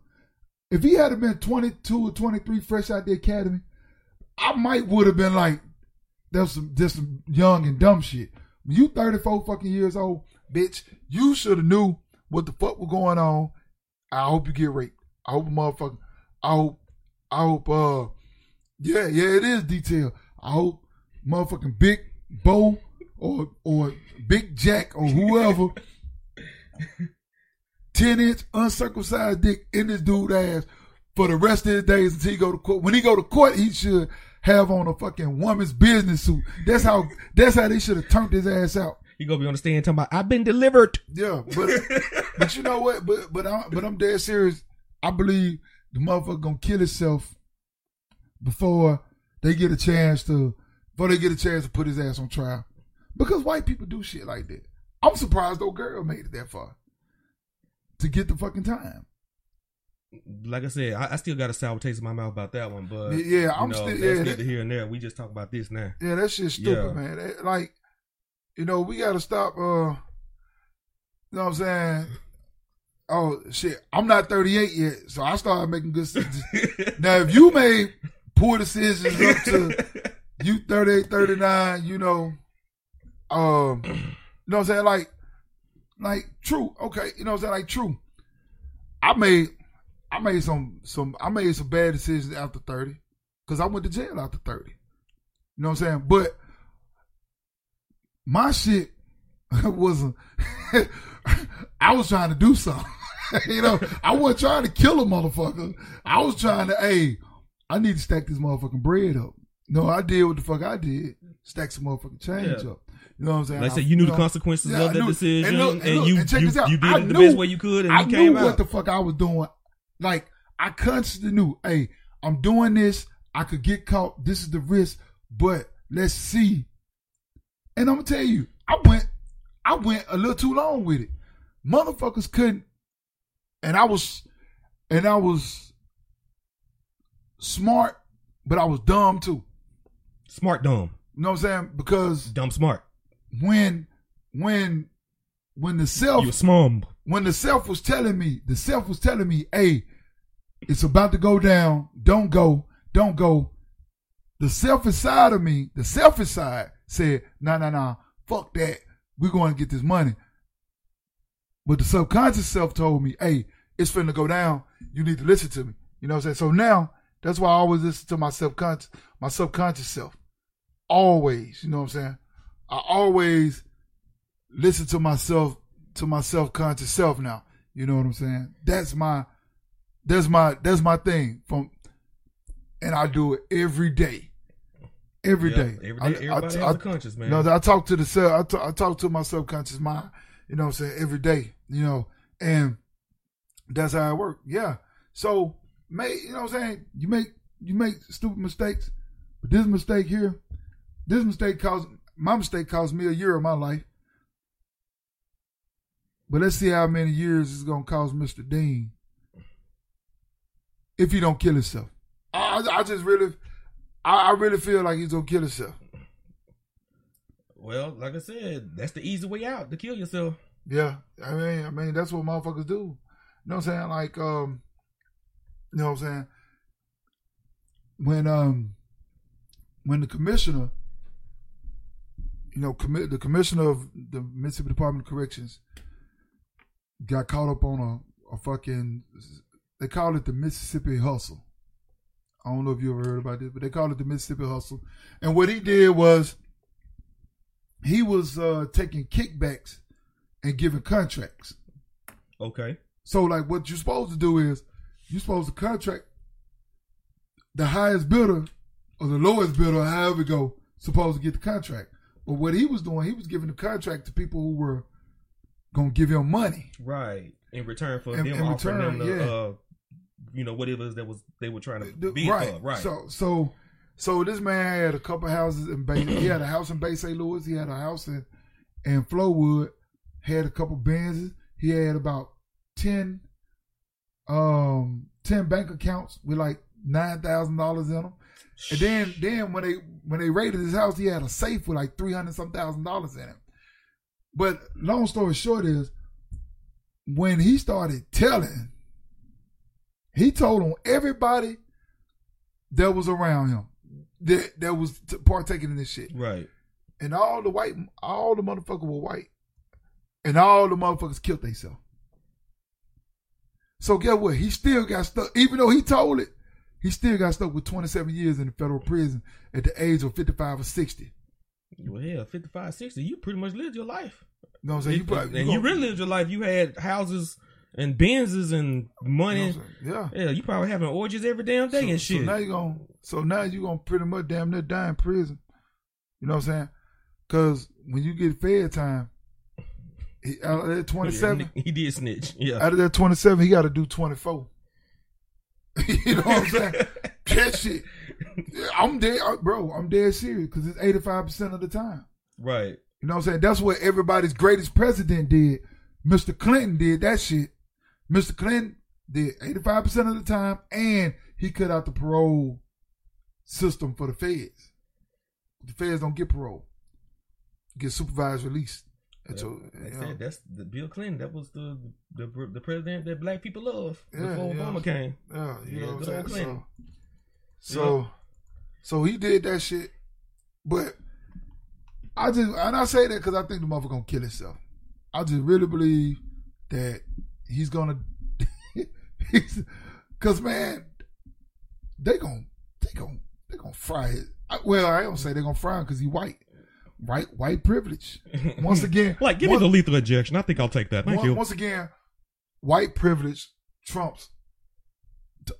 If he had been 22 or 23 fresh out the academy, I might would have been like, that's some, just some young and dumb shit. When you 34 fucking years old, bitch, you should have knew what the fuck was going on. I hope you get raped. I hope a motherfucker, I hope, I hope, uh, yeah, yeah, it is detail. I hope motherfucking Big Bo or or Big Jack or whoever, ten inch uncircumcised dick in this dude ass for the rest of his days until he go to court. When he go to court, he should have on a fucking woman's business suit. That's how that's how they should have turned his ass out. He gonna be on the stand talking about I've been delivered. Yeah, but but you know what? But but I'm but I'm dead serious. I believe the motherfucker gonna kill himself before they get a chance to before they get a chance to put his ass on trial. Because white people do shit like that. I'm surprised no girl made it that far to get the fucking time. Like I said, I, I still got a sour taste in my mouth about that one, but Yeah, you I'm know, still- that's yeah, that- here and there. We just talk about this now. Yeah, that shit's stupid, Yeah. man. That- like, you know, we gotta stop. uh You know what I'm saying? Oh shit, I'm not 38 yet, so I started making good decisions. now, if you made poor decisions up to you 38, 39, you know, um, you know what I'm saying? Like, like true. Okay, you know what I'm saying? Like true. I made, I made some, some, I made some bad decisions after 30 because I went to jail after 30. You know what I'm saying? But my shit wasn't. I was trying to do something. you know, I wasn't trying to kill a motherfucker. I was trying to, hey, I need to stack this motherfucking bread up. No, I did what the fuck I did. Stack some motherfucking change Yeah. up. You know what I'm saying? Like I said, you knew the know, consequences yeah, of that decision, and look- and look, you and you, this out. you did I it the knew- best way you could, and I you knew what out. the fuck I was doing. Like I constantly knew, hey, I'm doing this. I could get caught. This is the risk, but let's see. And I'm gonna tell you, I went, I went a little too long with it. Motherfuckers couldn't, and I was, and I was smart, but I was dumb too. Smart dumb, You know what I'm saying? Because dumb smart. when, when, when the self You smum. when the self was telling me, the self was telling me, hey, it's about to go down. Don't go. Don't go. The selfish side of me, the selfish side said, nah, nah, nah, fuck that. We're going to get this money. But the subconscious self told me, hey, it's finna go down. You need to listen to me. You know what I'm saying? So now that's why I always listen to my subconscious, my subconscious self. Always, you know what I'm saying? I always listen to myself, to my self-conscious self now. You know what I'm saying? That's my, that's my, that's my thing from, and I do it every day. Every Yeah, day. Every I- day, I- everybody I- conscience, man. no, I talk to the self. I talk, I talk to my subconscious mind. You know what I'm saying? Every day. You know, and that's how it works. Yeah. So, make you know what I'm saying? You make you make stupid mistakes, but this mistake here, this mistake caused my mistake cost me a year of my life. But let's see how many years it's gonna cost Mr. Dean if he don't kill himself. I, I I just really, I, I really feel like he's gonna kill himself. well, like I said, that's the easy way out to kill yourself. Yeah, I mean, I mean that's what motherfuckers do. You know what I'm saying? Like, um, you know what I'm saying? When um, when the commissioner, you know, commit the commissioner of the Mississippi Department of Corrections got caught up on a, a fucking, they call it the Mississippi Hustle. I don't know if you ever heard about this, but they call it the Mississippi Hustle. And what he did was, he was uh, taking kickbacks and giving contracts. Okay. So like what you're supposed to do is you're supposed to contract the highest bidder or the lowest bidder, however it go, supposed to get the contract. But what he was doing, he was giving the contract to people who were gonna give him money. Right. In return for In- them in offering return, them the, yeah. uh, you know, what it was that was they were trying to be right. for. Right. So so so this man had a couple houses in Bay. he had a house in Bay St. Louis. He had a house in in Flowood. Had a couple Benzes. He had about ten um ten bank accounts with like nine thousand dollars in them. And then then when they when they raided his house, he had a safe with like three hundred some thousand dollars in it. But long story short is when he started telling, he told on everybody that was around him that that was partaking in this shit. right. And all the white all the motherfuckers were white. And all the motherfuckers killed themselves. So guess what? He still got stuck, even though he told it, he still got stuck with 27 years in the federal prison at the age of 55 or 60. Well, hell, 55, 60, you pretty much lived your life. You know what I'm saying? You, probably- and you really lived your life. You had houses and Benzes and you know money. I'm saying? yeah. yeah, you probably having orgies every damn day so, and shit. so now you're gonna so now you're gonna pretty much damn near die in prison. You know what I'm saying? Cause when you get fed time, he, out of that 27, He did snitch. Yeah. out of that 27, he got to do 24. you know what I'm saying? that shit. I'm dead, uh, bro. I'm dead serious because it's 85% of the time. right. You know what I'm saying? That's what everybody's greatest president did. Mr. Clinton did that shit. Mr. Clinton did 85% of the time, and he cut out the parole system for the feds. The feds don't get parole. Get supervised release. That's Yeah, a- Like I said, that's the Bill Clinton. That was the the the president that black people love Yeah, before yeah. Obama came. Yeah, you Yeah, know what I'm saying? Clinton. So, so, so he did that shit, but I just and I say that because I think the motherfucker gonna kill himself. I just really believe that he's gonna, he's, cause man, they gonna they gonna they gonna fry it. I- Well, I don't say they gonna fry him because he white, right? White privilege. Once again, like, give once- me the lethal injection. I think I'll take that. Thank once, you. once again, white privilege trumps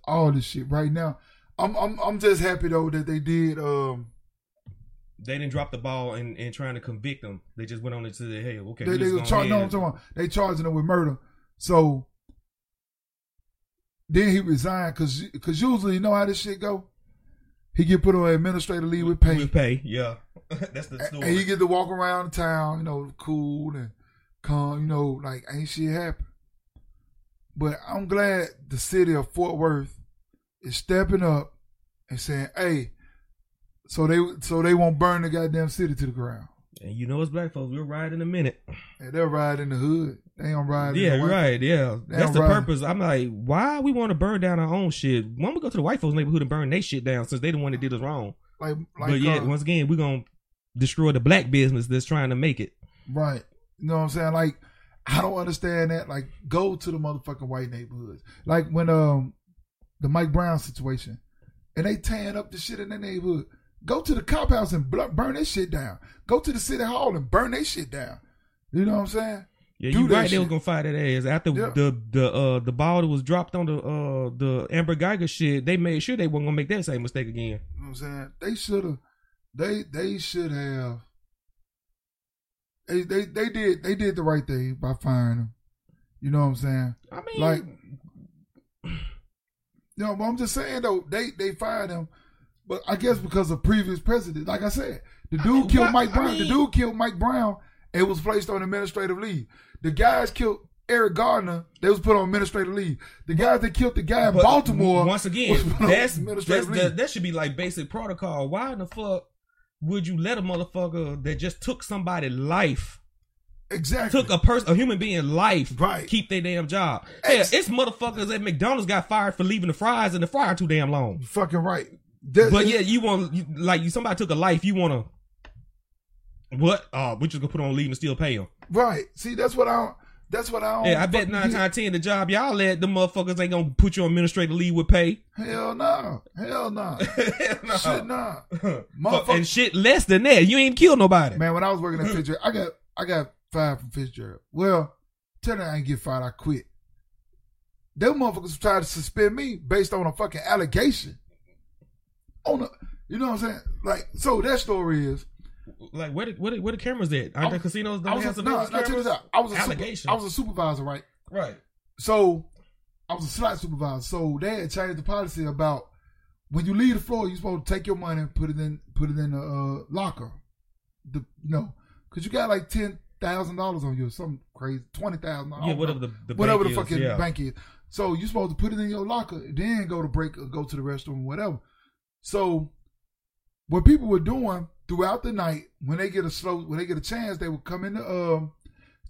all this shit right now. I'm I'm I'm just happy though that they did. Um, they didn't drop the ball in, in trying to convict them. They just went on and said, "Hey, okay, they they were char- no, I'm talking about they charging them with murder. So then he resigned because because usually you know how this shit go. He get put on administrative leave with pay, With pay, yeah. That's the story. and he get to walk around the town, you know, cool and calm, you know, like ain't shit happen. But I'm glad the city of Fort Worth is stepping up and saying, "Hey, so they so they won't burn the goddamn city to the ground. and you know, it's black folks. We'll ride in a minute. And they'll ride in the hood. They don't ride. yeah, in the white- right. Yeah, They that's the ride. purpose. I'm like, why we want to burn down our own shit? Why don't we go to the white folks' neighborhood and burn their shit down since they the one that did us wrong? Like, like, but yeah, uh, once again, we're gonna destroy the black business that's trying to make it. right. You know what I'm saying? Like, I don't understand that. Like, go to the motherfucking white neighborhoods. Like when um the Mike Brown situation, and they tearing up the shit in their neighborhood. Go to the cop house and burn that shit down. Go to the city hall and burn that shit down. You know what I'm saying? Yeah, Do you right. They shit. was gonna fire that ass after Yeah. the the uh the ball that was dropped on the uh the Amber Geiger shit. They made sure they weren't gonna make that same mistake again. You know what I'm saying? They should have. They they should have. They, they they did they did the right thing by firing him. You know what I'm saying? I mean, Like, you know, but I'm just saying though they they fired him, but I guess because of previous president. Like I said, the dude mean, killed what- Mike I Brown. the dude killed Mike Brown It was placed on administrative leave. The guys killed Eric Gardner. They was put on administrative leave. The guys that killed the guy in but Baltimore. Once again, on that's, that's leave. that, should be like basic protocol. Why in the fuck would you let a motherfucker that just took somebody life, exactly. took a person, a human being life, Right. keep their damn job? Yeah, Ex- it's motherfuckers at McDonald's got fired for leaving the fries in the fryer too damn long. You fucking right. That- But yeah, you want you, like you somebody took a life, you want to what? Oh, we just gonna put on leave and still pay them. Right. See, that's what I. That's what I. Yeah, I bet nine times ten the job y'all let the motherfuckers ain't gonna put you on administrative leave with pay. Hell no. Hell no. No. Shit no. Fuck, Motherfucker- and shit less than that. You ain't killed nobody. Man, when I was working at Fitzgerald, I got I got fired from Fitzgerald. Well, tell them I ain't get fired. I quit. Them motherfuckers tried to suspend me based on a fucking allegation. On a, you know what I'm saying? Like, so that story is Like where the, where the, where the cameras at? Aren't I the casinos I was have a, no, no, check this out. I was a super, Allegation. I was a supervisor, right? right. So I was a slot supervisor. So they had changed the policy about when you leave the floor, you're supposed to take your money and put it in put it in the uh, locker. The no, because you got like ten thousand dollars on you, or something crazy, twenty thousand. Yeah, whatever the, the whatever the is, fucking yeah. bank is. So you're supposed to put it in your locker, then go to break or go to the restroom, whatever. So what people were doing throughout the night, when they get a slow, when they get a chance, they will come in the um,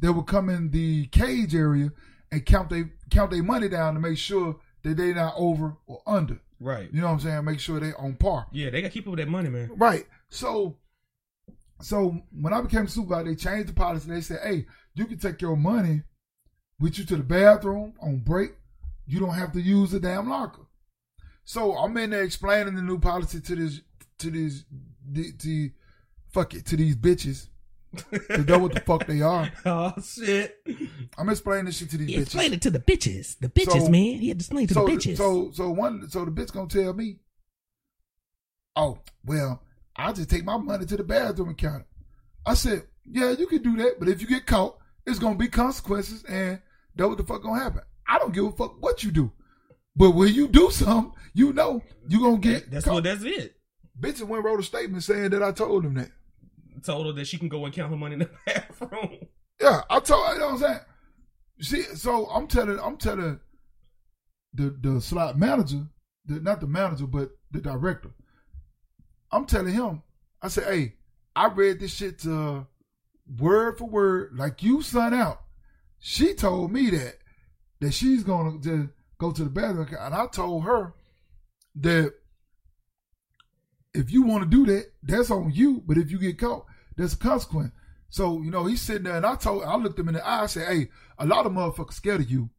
they would come in the cage area and count they count their money down to make sure that they not over or under. Right. You know what I'm saying? Make sure they on par. Yeah, they got to keep up with that money, man. Right. So, so when I became supervisor, they changed the policy. They said, "Hey, you can take your money with you to the bathroom on break. You don't have to use the damn locker." So I'm in there explaining the new policy to this, to these, the, to fuck it, to these bitches. to know what the fuck they are. Oh shit! I'm explaining this shit to these He bitches. explained it to the bitches. The bitches, So- man. He had to explain to so, the bitches. So so one so the bitch gonna tell me, oh well, I'll just take my money to the bathroom and count it. I said, yeah, you can do that, but if you get caught, it's gonna be consequences, and that what the fuck gonna happen. I don't give a fuck what you do, but when you do something, you know you gonna get That's caught. what. That's it. Bitches went and wrote a statement saying that I told them that. Told her that she can go and count her money in the bathroom. Yeah, I told her, you know what I'm saying. See, so I'm telling I'm telling the the slot manager, the, not the manager, but the director. I'm telling him, I said, hey, I read this shit to word for word, like you son out. She told me that that she's gonna just go to the bathroom, and I told her that if you want to do that, that's on you. But if you get caught, there's a consequence. So, you know, he's sitting there and I told I looked him in the eye, I said, Hey, a lot of motherfuckers scared of you,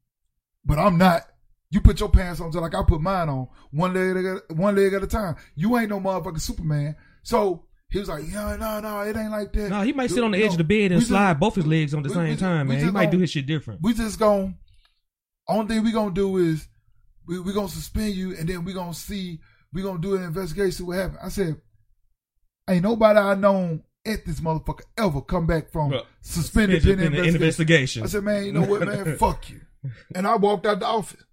but I'm not. You put your pants on just like I put mine on, one leg at a, one leg at a time. You ain't no motherfucking Superman. So he was like, Yeah, no, no, it ain't like that. No, he might sit on the No, edge of the bed and just- slide both his legs on the we- same we time, we man. He might do gonna- his shit different. We just gonna only thing we gonna do is we we gonna suspend you and then we gonna see we gonna do an investigation, see what happened. I said, Ain't nobody I known at this motherfucker ever come back from suspended in, in, investigation. investigation. I said, man, you know what, man, fuck you. And I walked out the office.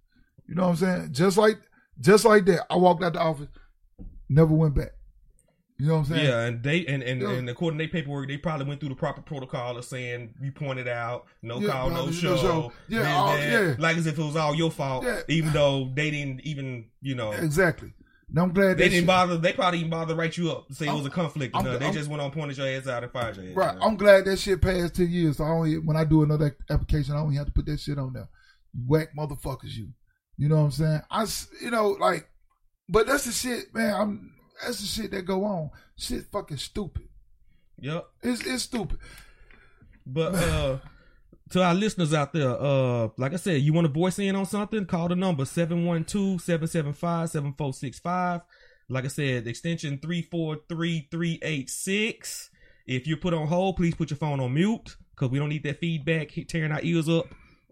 You know what I'm saying? Just like just like that. I walked out the office, never went back. You know what I'm saying? Yeah, and they and and, Yeah. and according to their paperwork, they probably went through the proper protocol of saying you pointed out, no Yeah, call, no show, no show. Yeah, all- yeah. like as if it was all your fault, Yeah. even though they didn't even, you know, Exactly. I'm glad they that didn't bother. They probably even bother to write you up, say it was a conflict. I'm- they I'm- just went on, pointed your ass out, and fired your ass. Right. man. I'm glad that shit passed ten years. So I only when I do another application, I only have to put that shit on there. You whack motherfuckers, you. You know what I'm saying? I, you know, like, but that's the shit, man. I'm that's the shit that go on. Shit, fucking stupid. Yep. It's it's stupid. But uh to our listeners out there, uh, like I said, you want to voice in on something, call the number 712-775-7465. Like I said, extension 343386. If you're put on hold, please put your phone on mute because we don't need that feedback tearing our ears up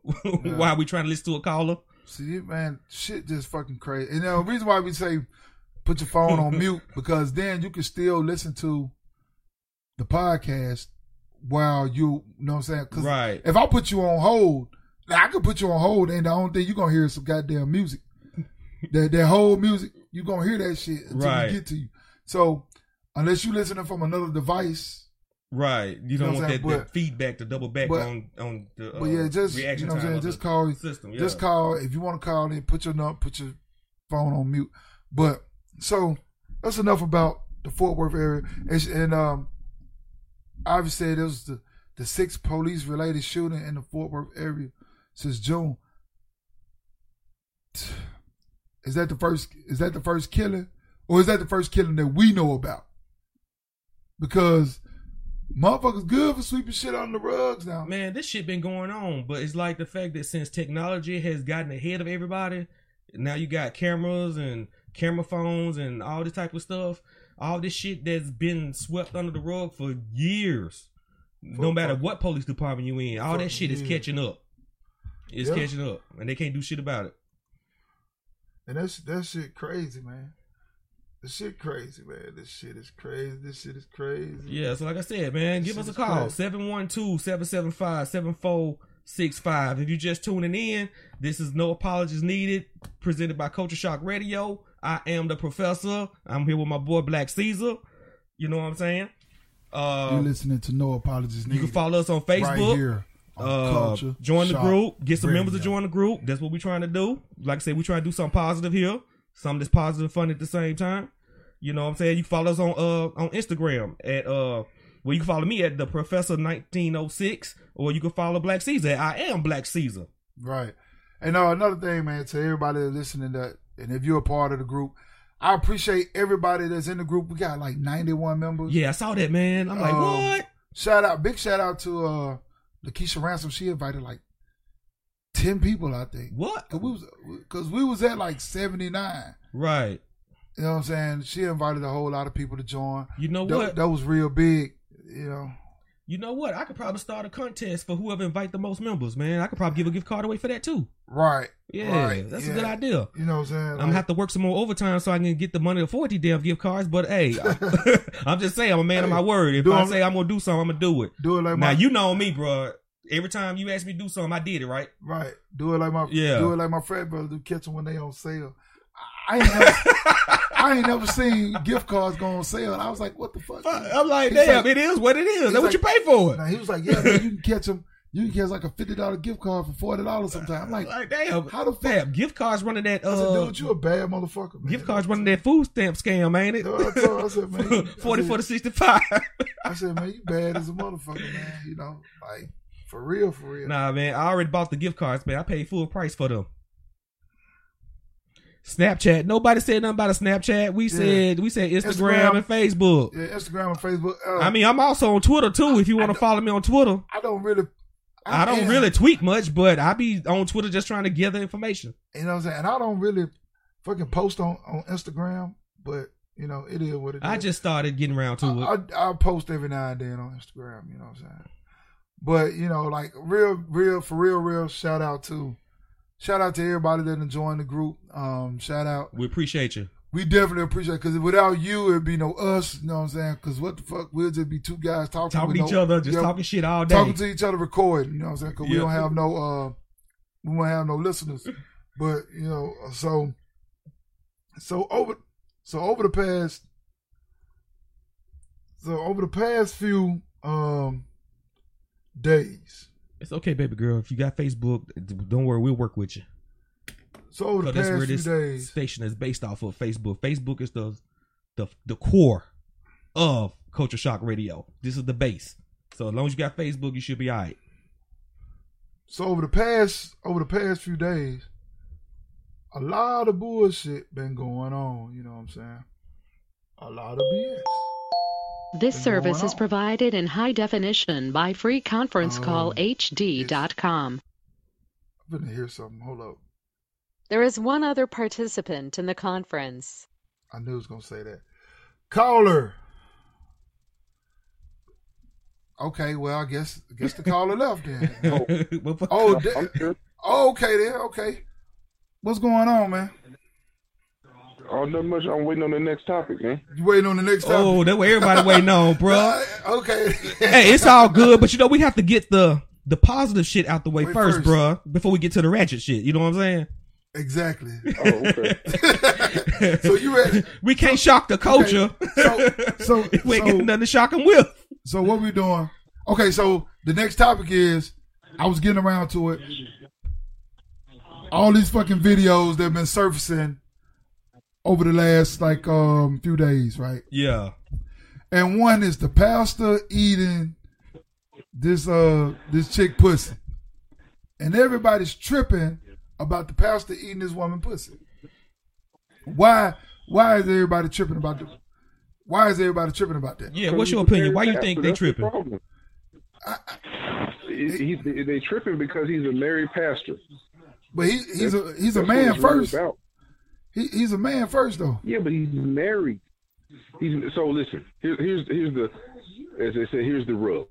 while we trying to listen to a caller. See, man, shit just fucking crazy. And the reason why we say put your phone on mute because then you can still listen to the podcast while you, you know what I'm saying? 'Cause Right. if I put you on hold, I could put you on hold, and the only thing you're gonna hear is some goddamn music. that that whole music, you're gonna hear that shit until Right. we get to you. So unless you listening from another device, Right. You don't know want that, saying? that feedback to double back but- on on the uh, but yeah, just you know what I'm saying, just call system. Yeah. Just call if you want to call in. Put your num- put your phone on mute. But so that's enough about the Fort Worth area. And, and um, obviously it was the the sixth police related shooting in the Fort Worth area since June. Is that the first? Is that the first killing, or is that the first killing that we know about? Because motherfuckers good for sweeping shit under the rugs now. Man, this shit been going on, but it's like the fact that since technology has gotten ahead of everybody, now you got cameras and camera phones and all this type of stuff. All this shit that's been swept under the rug for years. no matter what police department you in, all that shit is years. catching up. It's Yeah. catching up, and they can't do shit about it. And that's that shit crazy, man. The shit crazy, man. This shit is crazy. This shit is crazy. Yeah, so like I said, man, give us a call. crazy. 712-775-7465. If you're just tuning in, this is No Apologies Needed, presented by Culture Shock Radio. I am the professor. I'm here with my boy Black Caesar. You know what I'm saying? You're Uh, listening to No Apologies you can follow us on right Facebook. here on uh, Culture join the group. Get some members to join the group. That's what we're trying to do. Like I said, we're trying to do something positive here. Something that's positive and fun at the same time. You know what I'm saying? You follow us on uh on Instagram at uh well you can follow me at the Professor 1906 or you can follow Black Caesar. I am Black Caesar. Right. And uh, another thing, man, to everybody that's listening that and if you're a part of the group, I appreciate everybody that's in the group. We got like 91 members. Yeah, I saw that man. I'm like, Um, what? Shout out, big shout out to uh Lakeisha Ransom. She invited like 10 people, I think. What? Cause we was, cause we was at like 79. Right. You know what I'm saying? She invited a whole lot of people to join. You know That, what? that was real big. You know, You know what? I could probably start a contest for whoever invite the most members, man. I could probably give a gift card away for that too. right? Yeah, right, that's yeah. a good idea. You know what I'm saying? I'm gonna have to work some more overtime so I can get the money to afford these damn gift cards. But hey, I, am just saying I'm a man of my word. If I them- say I'm gonna do something, I'm gonna do it. do it like Now my you know me, bro. Every time you ask me to do something, I did it right. right. Do it like my Yeah. Do it like my frat brother do. Catch them when they on sale. I ain't never, I ain't never seen gift cards go on sale. And I was like, what the fuck? I'm like, He's damn, like- it is what it is. That's what you pay for. Now he was like, yeah, man, you can catch them. You can catch like a fifty dollar gift card for forty dollars sometimes. I'm like, Like, damn, how the fuck? damn, gift cards running that I said, uh, dude, you a bad motherfucker. Man. gift cards running that food stamp scam, ain't it? I told? I said, man, I Forty said- for the sixty five. I said, man, you bad as a motherfucker, man. You know, like for real, for real. Nah, man, I already bought the gift cards, man. I paid full price for them. Snapchat. Nobody said nothing about a Snapchat. We said we said Instagram, Instagram. and Facebook. Yeah, Instagram and Facebook. Uh, I mean, I'm also on Twitter too. If you want to follow me on Twitter, I don't really. I don't am. really tweet much, but I be on Twitter just trying to gather information. You know what I'm saying? And I don't really fucking post on, on Instagram, but you know, it is what it is. I just started getting around to it. I, I, I post every now and then on Instagram, you know what I'm saying? But, you know, like real, real, for real, real shout out to shout out to everybody that joined the group. Um, shout out. We appreciate you. We definitely appreciate because without you, it'd be no us, you know what I'm saying? Because what the fuck, we'll just be two guys talking, Talking to each no- other, just yeah, talking shit all day. talking to each other, recording. You know what I'm saying? Because we don't have no, uh, we won't have no listeners. But you know, so so over, so over the past, so over the past few um days. It's okay, baby girl. If you got Facebook, don't worry, we'll work with you. So over So the that's where past few this days, station is based off of Facebook. Facebook is the the the core of Culture Shock Radio. This is the base. So as long as you got Facebook, you should be alright. so over the past over the past few days, a lot of bullshit been going on. You know what I'm saying? A lot of BS. This service is provided in high definition by freeconferencecallhd.com. Oh, I'm gonna hear something. Hold up. There is one other participant in the conference. I knew it was gonna say that. Caller. Okay, well, I guess I guess the caller left then. Well, Oh, I'm da- sure. oh, okay then. Okay, what's going on, man? Oh, not much. I'm waiting on the next topic, man. You waiting on the next time? oh, that's what everybody waiting on, bro. okay. hey, it's all good, but you know we have to get the the positive shit out the way Wait first, first. bruh, before we get to the ratchet shit. You know what I'm saying? exactly. Oh, okay. so you ready? We can't shock the culture. So, so, we ain't so, got nothing to shock them with. so what we doing? Okay, so the next topic is I was getting around to it. All these fucking videos that have been surfacing over the last like um few days, right? Yeah. And one is the pastor eating this uh this chick pussy. And everybody's tripping about the pastor eating this woman pussy. Why why is everybody tripping about the why is everybody tripping about that? Yeah, what's your opinion? Why you think they That's the tripping? problem. He, he, they tripping because he's a married pastor. But he he's a he's a man first. about. He, he's a man first though. Yeah, but he's married. He's so listen. Here, here's here's the as I said. Here's the rub.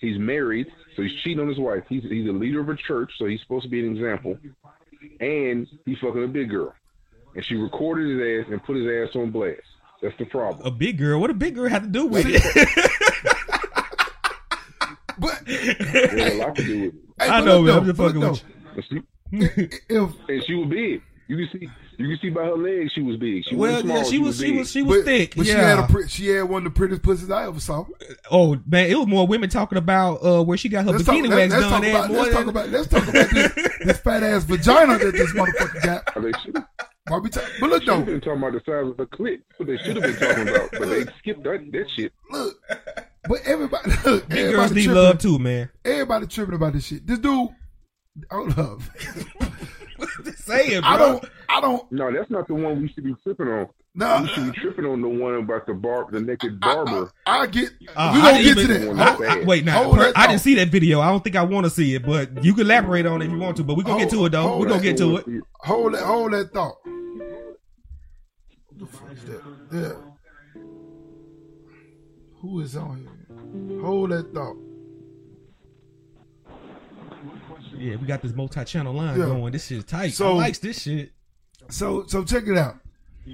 He's married, so he's cheating on his wife. He's he's a leader of a church, so he's supposed to be an example. And he's fucking a big girl, and she recorded his ass and put his ass on blast. That's the problem. A big girl. What a big girl have to do with it? But There's a lot to do with it. hey, I know, look man. I'm just fucking with And she, though, If and she was big. You can see you can see by her legs she was big. She well, wasn't small, yeah, she was, she was, she was but, thick. but yeah. she had a pre- she had one of the prettiest pussies I ever saw. oh man, it was more women talking about uh where she got her Let's talk, bikini let, wax us done. talk about let's talk about let's talk about this, this fat ass vagina that this motherfucker got. They should Why we ta- but look have though, been talking about the size of the clit. What they should have been talking about, but they skipped that that shit. look. But everybody, look, Big everybody girls need tripping, love too, man. Everybody tripping about this shit. This dude, hold up. Say it, bro. I don't, I don't. No, that's not the one we should be tripping on. No, We should be tripping on the one about the bar, the naked barber. I, I get. Uh, we I gonna get didn't to even- that. I- I- Wait, now Hold per- I didn't see that video. I don't think I want to see it, but you can elaborate on it if you want to. But we're gonna get to it though. We're gonna get to it. Hold that, hold that thought. What the fuck is that? Yeah. Who is on here? Hold that thought. Yeah, we got this multi-channel line Yeah. going. This shit's tight. So- I likes this shit. So, so check it out.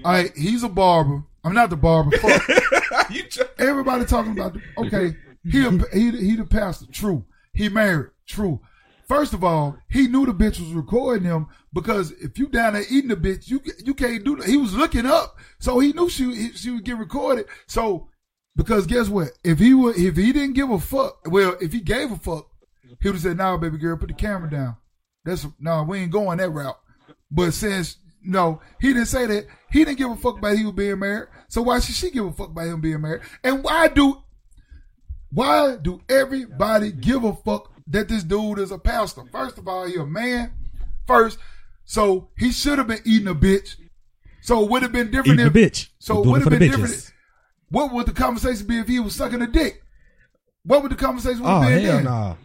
All right, he's a barber. I'm not the barber. Fuck. you try- Everybody talking about. The, okay, he a, he he the pastor. True. He married. True. First of all, he knew the bitch was recording him because if you down there eating the bitch, you you can't do that. He was looking up, so he knew she he- she would get recorded. So because guess what? If he would if he didn't give a fuck, well, if he gave a fuck, he would have said, "Nah, baby girl, put the camera down." That's no, nah, we ain't going that route. But since no, he didn't say that. He didn't give a fuck about he was being married. So why should she give a fuck about him being married? And why do why do everybody give a fuck that this dude is a pastor? First of all, he a man. First, so he should have been eating a bitch. So it would have been different Eating if bitch. So it would have been different. What would the conversation be if he was sucking a dick? What would the conversation would Oh have been hell then? no!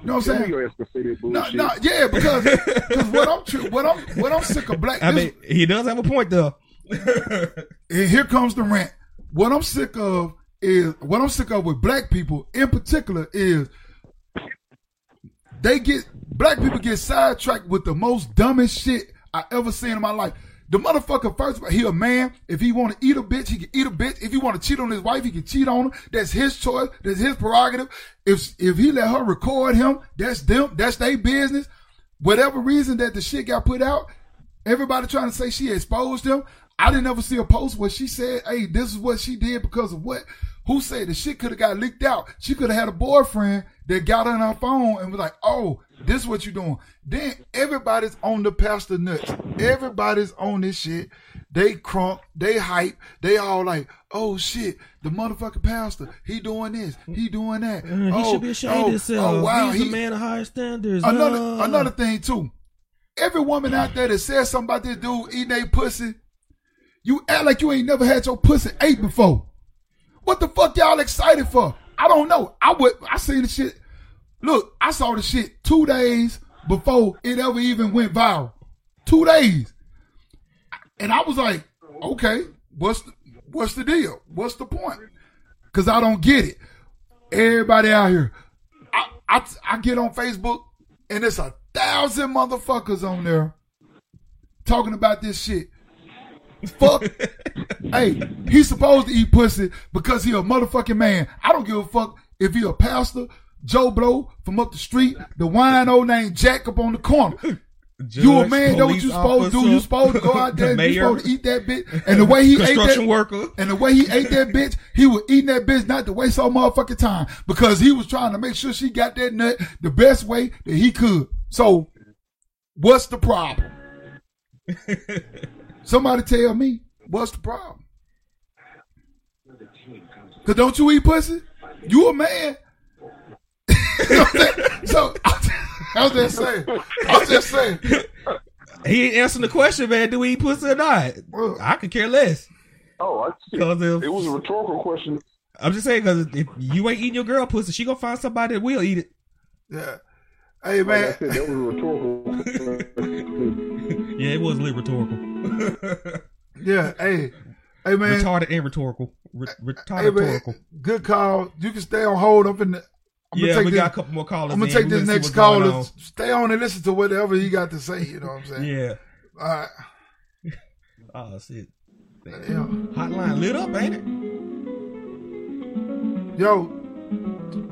You know what I'm saying? your ass to say that No, no, yeah, because because what I'm tr- what I'm what I'm sick of black. I this- mean, he does have a point though. and here comes the rant. What I'm sick of is what I'm sick of with black people in particular is they get black people get sidetracked with the most dumbest shit I ever seen in my life. The motherfucker first of all, he a man. If he want to eat a bitch, he can eat a bitch. If he want to cheat on his wife, he can cheat on her. That's his choice. That's his prerogative. If if he let her record him, that's them. That's their business. Whatever reason that the shit got put out, everybody trying to say she exposed him. I didn't ever see a post where she said, "Hey, this is what she did because of what." Who said the shit could have got leaked out? She could have had a boyfriend that got on her phone and was like, "Oh, this is what you're doing." Then everybody's on the pastor nuts. Everybody's on this shit. They crunk, they hype, they all like, "Oh shit, the motherfucking pastor, he doing this, he doing that." He oh, should be ashamed oh, of himself. Oh wow, He's he, a man of higher standards. another Uh. another thing too. Every woman out there that says something about this dude eating a pussy, you act like you ain't never had your pussy ate before. What the fuck y'all excited for? I don't know. I would. I seen the shit. Look, I saw the shit two days before it ever even went viral. Two days, and I was like, okay, what's the, what's the deal? What's the point? Because I don't get it. Everybody out here, I, I I get on Facebook and it's a thousand motherfuckers on there talking about this shit. Fuck. hey, he's supposed to eat pussy because he a motherfucking man. I don't give a fuck if he a pastor, Joe Blow from up the street, the wine old named Jack up on the corner. you a man, know what you supposed to do. You supposed to go out there the and you supposed to eat that bitch. And the way he ate that, worker. and the way he ate that bitch, he was eating that bitch not to waste all motherfucking time because he was trying to make sure she got that nut the best way that he could. So, what's the problem? Somebody tell me what's the problem? Cause don't you eat pussy? You a man. You know what I'm saying? So I was just saying. I was just saying. He ain't answering the question, man. Do we eat pussy or not? Well, I could care less. Oh, I see. Cause if, It was a rhetorical question. I'm just saying, because if you ain't eating your girl pussy, she gonna find somebody that will eat it. Yeah. Hey Like I man. said, that was a rhetorical. Yeah, it was a little rhetorical. Yeah. Hey. Hey man. Retarded and rhetorical. Re- Hey retarded man. rhetorical. Good call. You can stay on hold up in the. I'm Yeah, we this, got a couple more callers. I'm gonna in. take this gonna next caller. on. Stay on and listen to whatever he got to say. You know what I'm saying? Yeah. All right. Oh shit. Yeah. Hotline lit up, ain't it? Yo,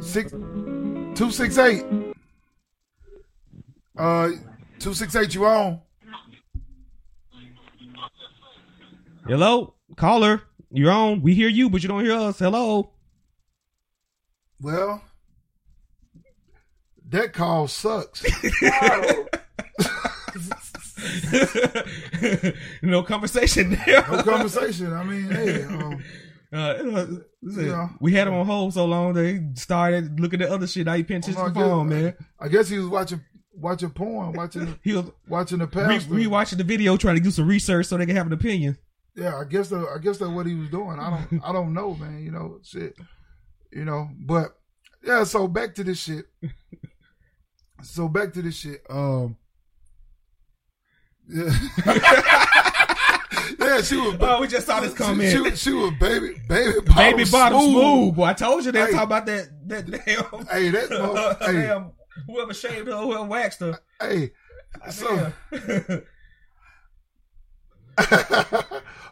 six two six eight. Uh, two six eight. You on? Hello, caller. You're on. We hear you, but you don't hear us. Hello. Well, that call sucks. no conversation there. No conversation. I mean, hey, um, Uh, listen, Yeah. We had him on hold so long they started looking at other shit. Now he paying attention Oh, to the phone, God. man. I guess he was watching watching porn, watching He was watching the past, re- pastor. rewatching the video, trying to do some research so they can have an opinion. Yeah, I guess that I guess that's what he was doing. I don't I don't know, man. You know, shit. You know, but yeah. So back to this shit. So back to this shit. Um. Yeah. yeah, she was. Oh, we just saw this she, comment. She, was- she was baby, baby, bottom Baby bottom smooth. boy. I told you they Hey. talk about that that damn. Hey, that mo- hey. damn whoever shaved her, whoever waxed her. Hey, so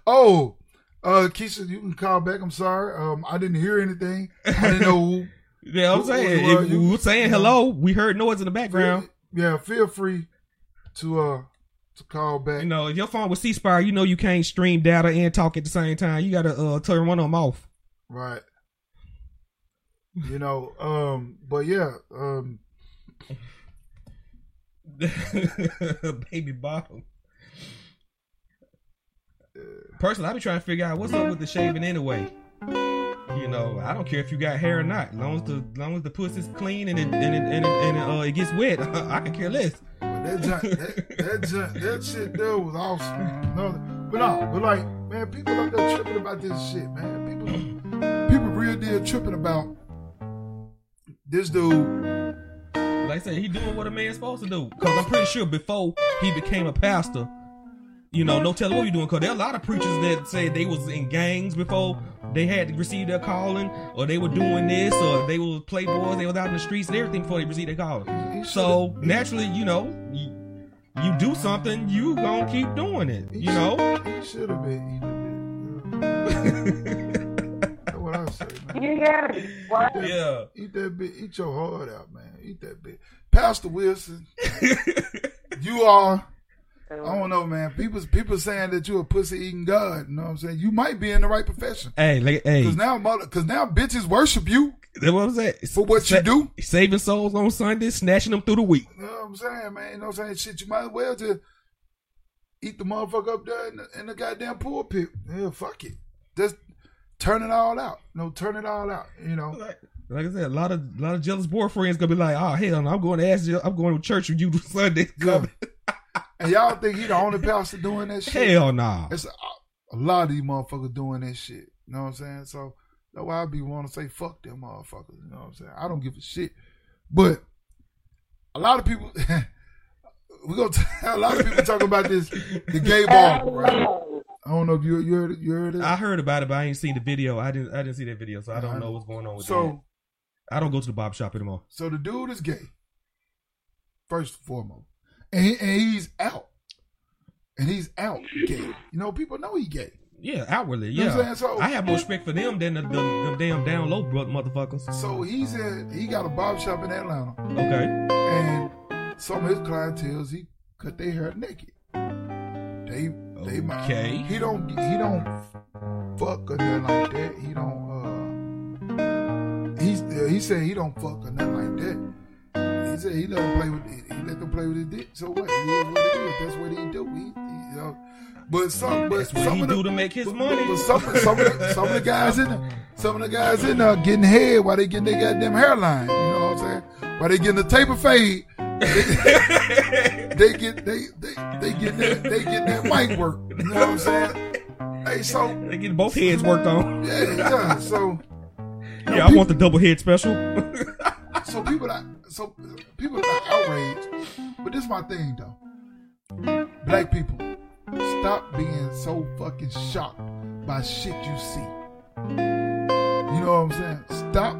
oh, uh, Keisha, you can call back. I'm sorry. Um, I didn't hear anything. I didn't know. Yeah, I'm saying if you? we were saying hello. We heard noise in the background. Yeah, feel free to uh to call back. You know, if your phone with C Spire, you know you can't stream data and talk at the same time. You gotta uh, turn one of them off. Right. You know, um, but yeah, um, Baby bottom. Personally, I be trying to figure out what's up with the shaving anyway. You know, I don't care if you got hair or not. As long as the as long as the pussy's clean and it and it, and it, and it, uh, it gets wet, I can care less. but that junk, that that, junk, that shit there was awesome. No, but no, but like, man, people up there tripping about this shit, man. People, people real deal tripping about this dude. Like I said, he doing what a man's supposed to do. Cause I'm pretty sure before he became a pastor, you know, no telling what you're doing. Cause there are a lot of preachers that say they was in gangs before they had to receive their calling, or they were doing this, or they were playboys, they was out in the streets and everything before they received their calling. So naturally, you know, you, you do something, you gonna keep doing it. You know. he should have been eating a. That's what I say, man. yeah. Eat that bit. Eat your heart out, man. Eat that bit. Pastor Wilson, you are. I don't know, man. People people saying that you're a pussy eating God. You know what I'm saying? You might be in the right profession. Hey, like, hey, Cause now, mother, cause now bitches worship you that's what I'm saying. for what you do. Saving souls on Sunday, snatching them through the week. You know what I'm saying, man? You know what I'm saying? Shit, you might as well just eat the motherfucker up there in the, in the goddamn pulpit. Yeah, fuck it. Just turn it all out. No, turn it all out. You know. Like, like I said, a lot of a lot of jealous boyfriends gonna be like, oh hell, no, I'm going to ask you, I'm going to church with you Sunday. Yeah. And y'all think he the only pastor doing that shit? Hell nah. It's a, a lot of these motherfuckers doing that shit. You know what I'm saying? So That's why I be want to say fuck them motherfuckers. You know what I'm saying? I don't give a shit. But a lot of people, we gonna t- a lot of people talking about this the gay bar. Right? I don't know if you you heard it, you heard it. I heard about it, but I ain't seen the video. I didn't. I didn't see that video, so I don't know what's going on with that. so I don't go to the barber shop anymore. so the dude is gay. First and foremost, and, he, and he's out, and he's out gay. You know, people know he gay. Yeah, outwardly, You know yeah. what I'm saying? So- I have more respect for them than the, the, them damn down low motherfuckers. So he's in. He got a barber shop in Atlanta. Okay. and some of his clientels he cut their hair naked. They they might- Okay. he don't he don't fuck or nothing like that. He don't uh he's he said he don't fuck or nothing like that. He said he let them play with it. He let them play with his dick. So what? It is what it is. That's what he do. He, he you know. But some but That's some of the, do to make his but, money. But some, some, of the, some of the guys in there, some of the guys in there getting head while they getting their goddamn hairline. You know what I'm saying? While they getting the taper fade, they, they get they they they get that they get that mic work. You know what I'm saying? Hey, so They get both heads worked on. yeah, yeah. So Yeah, I want the double head special. so people that so people are outraged. But this is my thing though. Black people, stop being so fucking shocked by shit you see. You know what I'm saying? Stop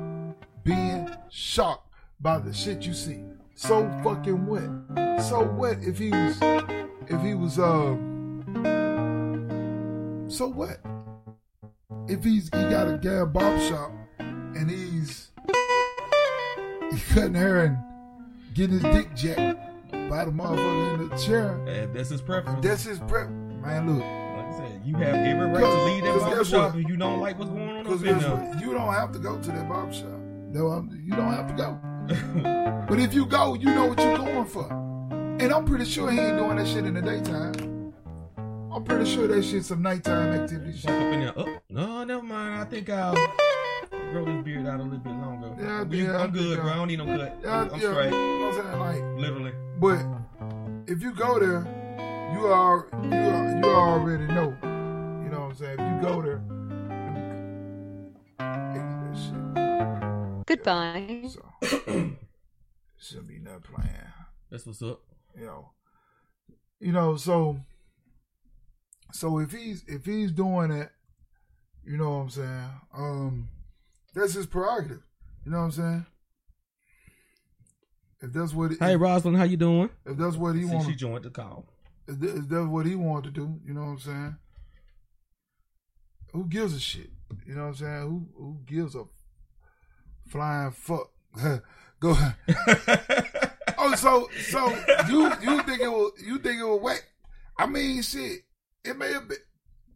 being shocked by the shit you see. So fucking what? So what if he was if he was uh so what? If he's he got a gal barber shop and he's he cutting hair and getting his dick jacked by the motherfucker in the chair. And that's his preference. That's his prep. Man, look, like I said, you have every right to leave that Cause barber shop if you don't like what's going on up in guess there. what? You don't have to go to that barber shop. No, I'm- you don't have to go. But if you go, you know what you're going for. And I'm pretty sure he ain't doing that shit in the daytime. I'm pretty sure that shit's some nighttime activity shit. up in there. Oh, no, never mind. I think I'll grow this beard out a little bit longer. Yeah, You- yeah, I I'm good, think, bro. I don't need no cut. Yeah, I'm yeah, straight. You know what I'm saying? Like, Literally. But if you go there, you are you are, you already know. You know what I'm saying? If you go there, Goodbye. So shouldn't be no plan. That's what's up. You know. You know, so so if he's if he's doing it, you know what I'm saying? Um that's his prerogative. You know what I'm saying? If that's what Hey, Rosalind, how you doing? if that's what he wants she joined the call. If that- if that's what he wanted to do, you know what I'm saying? Who gives a shit? You know what I'm saying? Who who gives a flying fuck? Go. oh, so so you you think it will you think it will wait? I mean, shit. It may have been.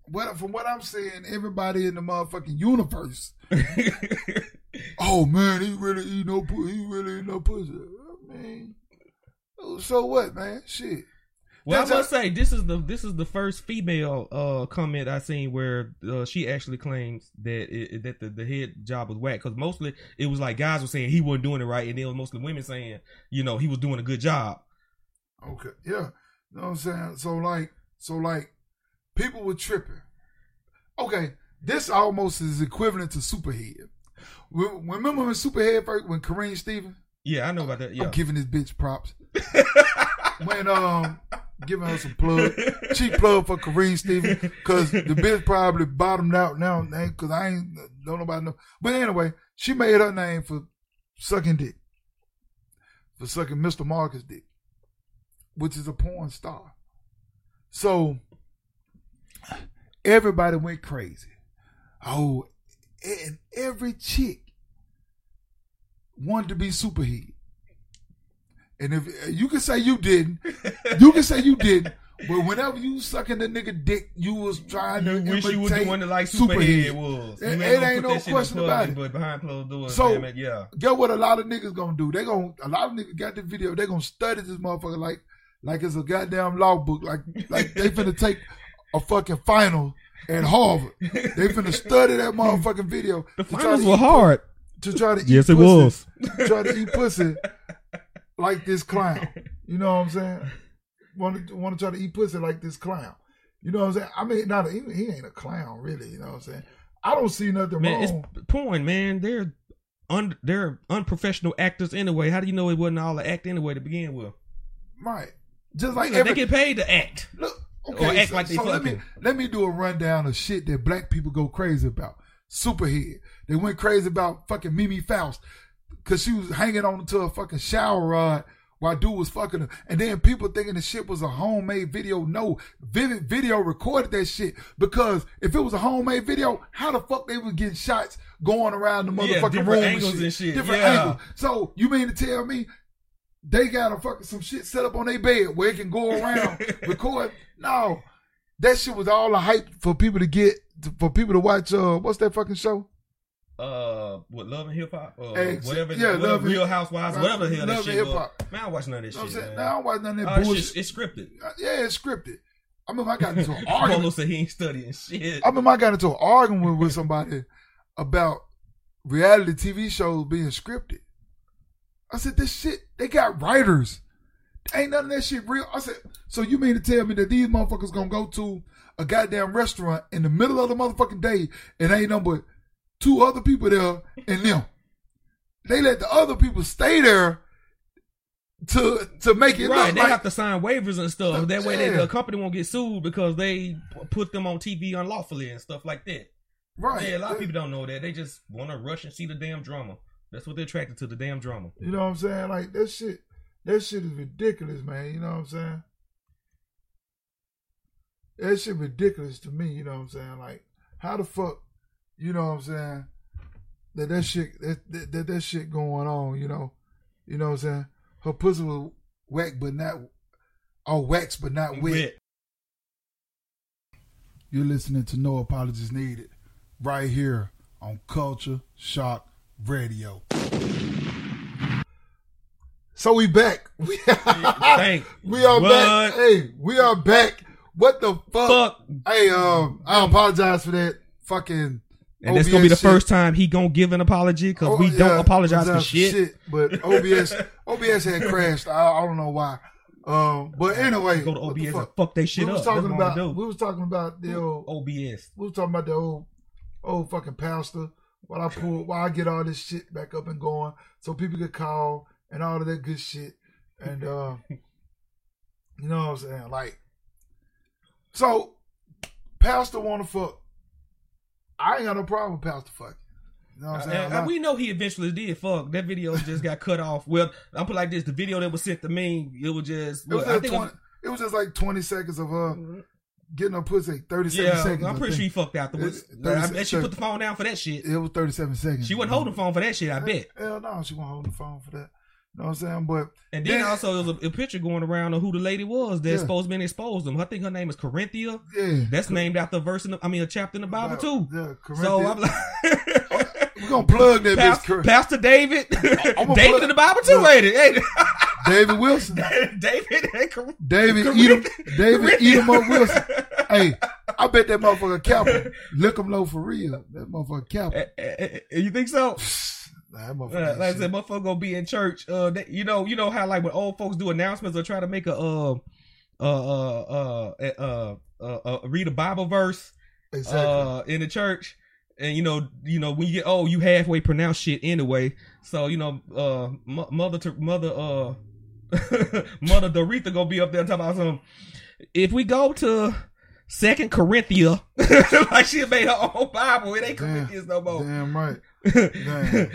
Well, from what I'm saying, everybody in the motherfucking universe. oh man, he really eat no pu- he really eat no pussy. I mean, so what, man? Shit. Well, That's I a- must say this is the this is the first female uh comment I seen where uh, she actually claims that it, that the, the head job was whack because mostly it was like guys were saying he wasn't doing it right and then it was mostly women saying you know he was doing a good job. Okay, yeah. You know what I'm saying? So like, so like, people were tripping. Okay, this almost is equivalent to Superhead. Re- Remember when Superhead first, when Karrine Steffans? Yeah, I know about that. Yeah, I'm giving this bitch props. when um, giving her some plug, cheap plug for Karrine Steffans, because the bitch probably bottomed out now, because I ain't don't nobody know. But anyway, she made her name for sucking dick, for sucking Mr. Marcus dick, which is a porn star. So everybody went crazy. Oh, and every chick wanted to be superhead. And if you can say you didn't, you can say you didn't. But whenever you sucking the nigga dick, you was trying to you wish you was doing it like Superhead. Superhead was. It- it ain't no question about it. But behind closed doors, So- damn it, yeah. Get what a lot of niggas gonna do? They gonna a lot of niggas got the video. They gonna study this motherfucker like like it's a goddamn law book. Like like they finna take a fucking final at Harvard. They finna study that motherfucking video. The finals were hard. To try to eat Yes, it pussy, was. Try to eat pussy like this clown. You know what I'm saying? Want to want to try to eat pussy like this clown. You know what I'm saying? I mean, not he, he ain't a clown really. You know what I'm saying? I don't see nothing Man, wrong. it's porn, man. They're un, they're unprofessional actors anyway. How do you know it wasn't all an act anyway to begin with? right. Just like Look, every they get paid to act. look. Or Okay, act so, like they so let me let me do a rundown of shit that black people go crazy about. Superhead. They went crazy about fucking Mimi Faust because she was hanging on to a fucking shower rod while dude was fucking her. And then people thinking the shit was a homemade video. No, Vivid Video recorded that shit because if it was a homemade video, how the fuck they was getting shots going around the Yeah, motherfucking different room angles and shit. Different Yeah. angles. So you mean to tell me they got a fucking some shit set up on their bed where it can go around record? No, that shit was all a hype for people to get for people to watch. Uh, what's that fucking show? Uh, what Love and Hip Hop, uh, Ex- whatever, yeah, whatever Love Real Housewives, whatever the hell that Love and shit Hip was. Hop. Man, I don't watch none of that You know shit. man. Now I don't watch none of that that bullshit. shit, it's scripted. Uh, yeah, it's scripted. I remember I got into an Polo said he ain't studying shit. I remember I got into an argument with somebody about reality TV shows being scripted. I said, this shit, they got writers. Ain't none of that shit real. I said, so you mean to tell me that these motherfuckers gonna go to a goddamn restaurant in the middle of the motherfucking day and ain't no but two other people there and them. They let the other people stay there to to make it Right, they like have to sign waivers and stuff. That way, they, the company won't get sued because they put them on TV unlawfully and stuff like that. right. Yeah, a lot of people don't know that. They just want to rush and see the damn drama. That's what they're attracted to, the damn drama. You know what I'm saying? Like that shit, that shit is ridiculous, man. You know what I'm saying? That shit ridiculous to me. You know what I'm saying? Like, how the fuck, you know what I'm saying? That that shit, that that, that, that shit going on. You know, you know what I'm saying? Her pussy was whack, but not, or wax, but not wet. Wet. You're listening to No Apologies Needed, right here on Culture Shock Radio. So we back. We, Thank we are what? back. Hey, we are back. What the fuck? Fuck. Hey, um, I apologize for that fucking. And that's gonna be the shit. first time he gonna give an apology because Oh, we yeah, don't apologize for shit. But OBS, OBS had crashed. I, I don't know why. Um, but anyway, Go to OBS the and fuck? fuck they shit we was up. That's talking about. We was talking about the old. OBS. We was talking about the old, old fucking pastor. While I pull, while I get all this shit back up and going, so people could call and all of that good shit, and uh, you know what I'm saying? Like, so pastor want to fuck. I ain't got no problem with pastor fucking. You know what I'm saying? And- and we know he eventually did. Fuck that video just got cut off. Well, I'm put like this: the video that was sent to me, it was just. it was, I just think it was- it was just like 20 seconds of her getting her pussy. 37 yeah, seconds. I'm pretty sure he fucked afterwards. It- I bet she put the phone down for that shit. It was 37 seconds. She wasn't holding the phone for that shit. I bet. Hell no, she wasn't holding the phone for that. You know what I'm saying? But And then Yeah. also there was a, a picture going around of who the lady was that Yeah. supposed to exposed them. I think her name is Corinthia. yeah, That's named after a verse in the, I mean a chapter in the Bible too. Yeah, So I'm like, we're gonna plug that Pastor, bitch. Pastor David, David put- in the Bible too, ain't it? David Wilson? David, David Corinthia- Edom, David Corinthia. Edom up Wilson. Hey, I bet that motherfucker Kappa lick him low for real. That motherfucker Kappa. Eh, eh, eh, you think so? Nah, Uh, like I said, motherfucker gonna be in church. Uh, they, you know, you know how like when old folks do announcements or try to make a uh, uh, uh, uh, uh, uh, uh read a Bible verse exactly. uh in the church, and you know, you know when you get old, you halfway pronounce shit anyway. So you know, uh, mo- mother to mother, uh, mother Doretha gonna be up there talking about some. If we go to Second Corinthia, like she made her own Bible, it ain't Damn. Corinthians no more. Damn right. Damn.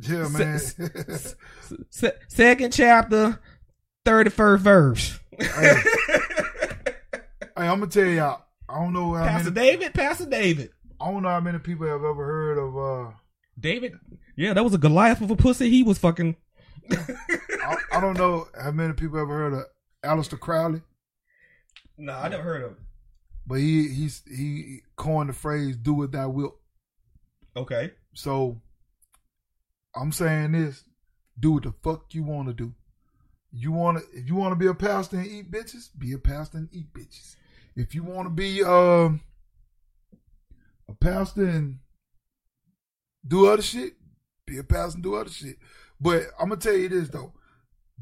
Yeah, man. Se- second chapter, thirty first verse. hey, I'm gonna tell y'all. I don't know how Pastor many. David, Pastor David, I don't know how many people have ever heard of. uh David. Yeah, that was a Goliath of a pussy. He was fucking. I, I don't know how many people ever heard of Aleister Crowley, No, I never heard of. it. but he he's he coined the phrase "do what thou wilt." Okay. So I'm saying this: do what the fuck you want to do. You want to if you want to be a pastor and eat bitches, be a pastor and eat bitches. If you want to be um a pastor and do other shit, be a pastor and do other shit. But I'm gonna tell you this though: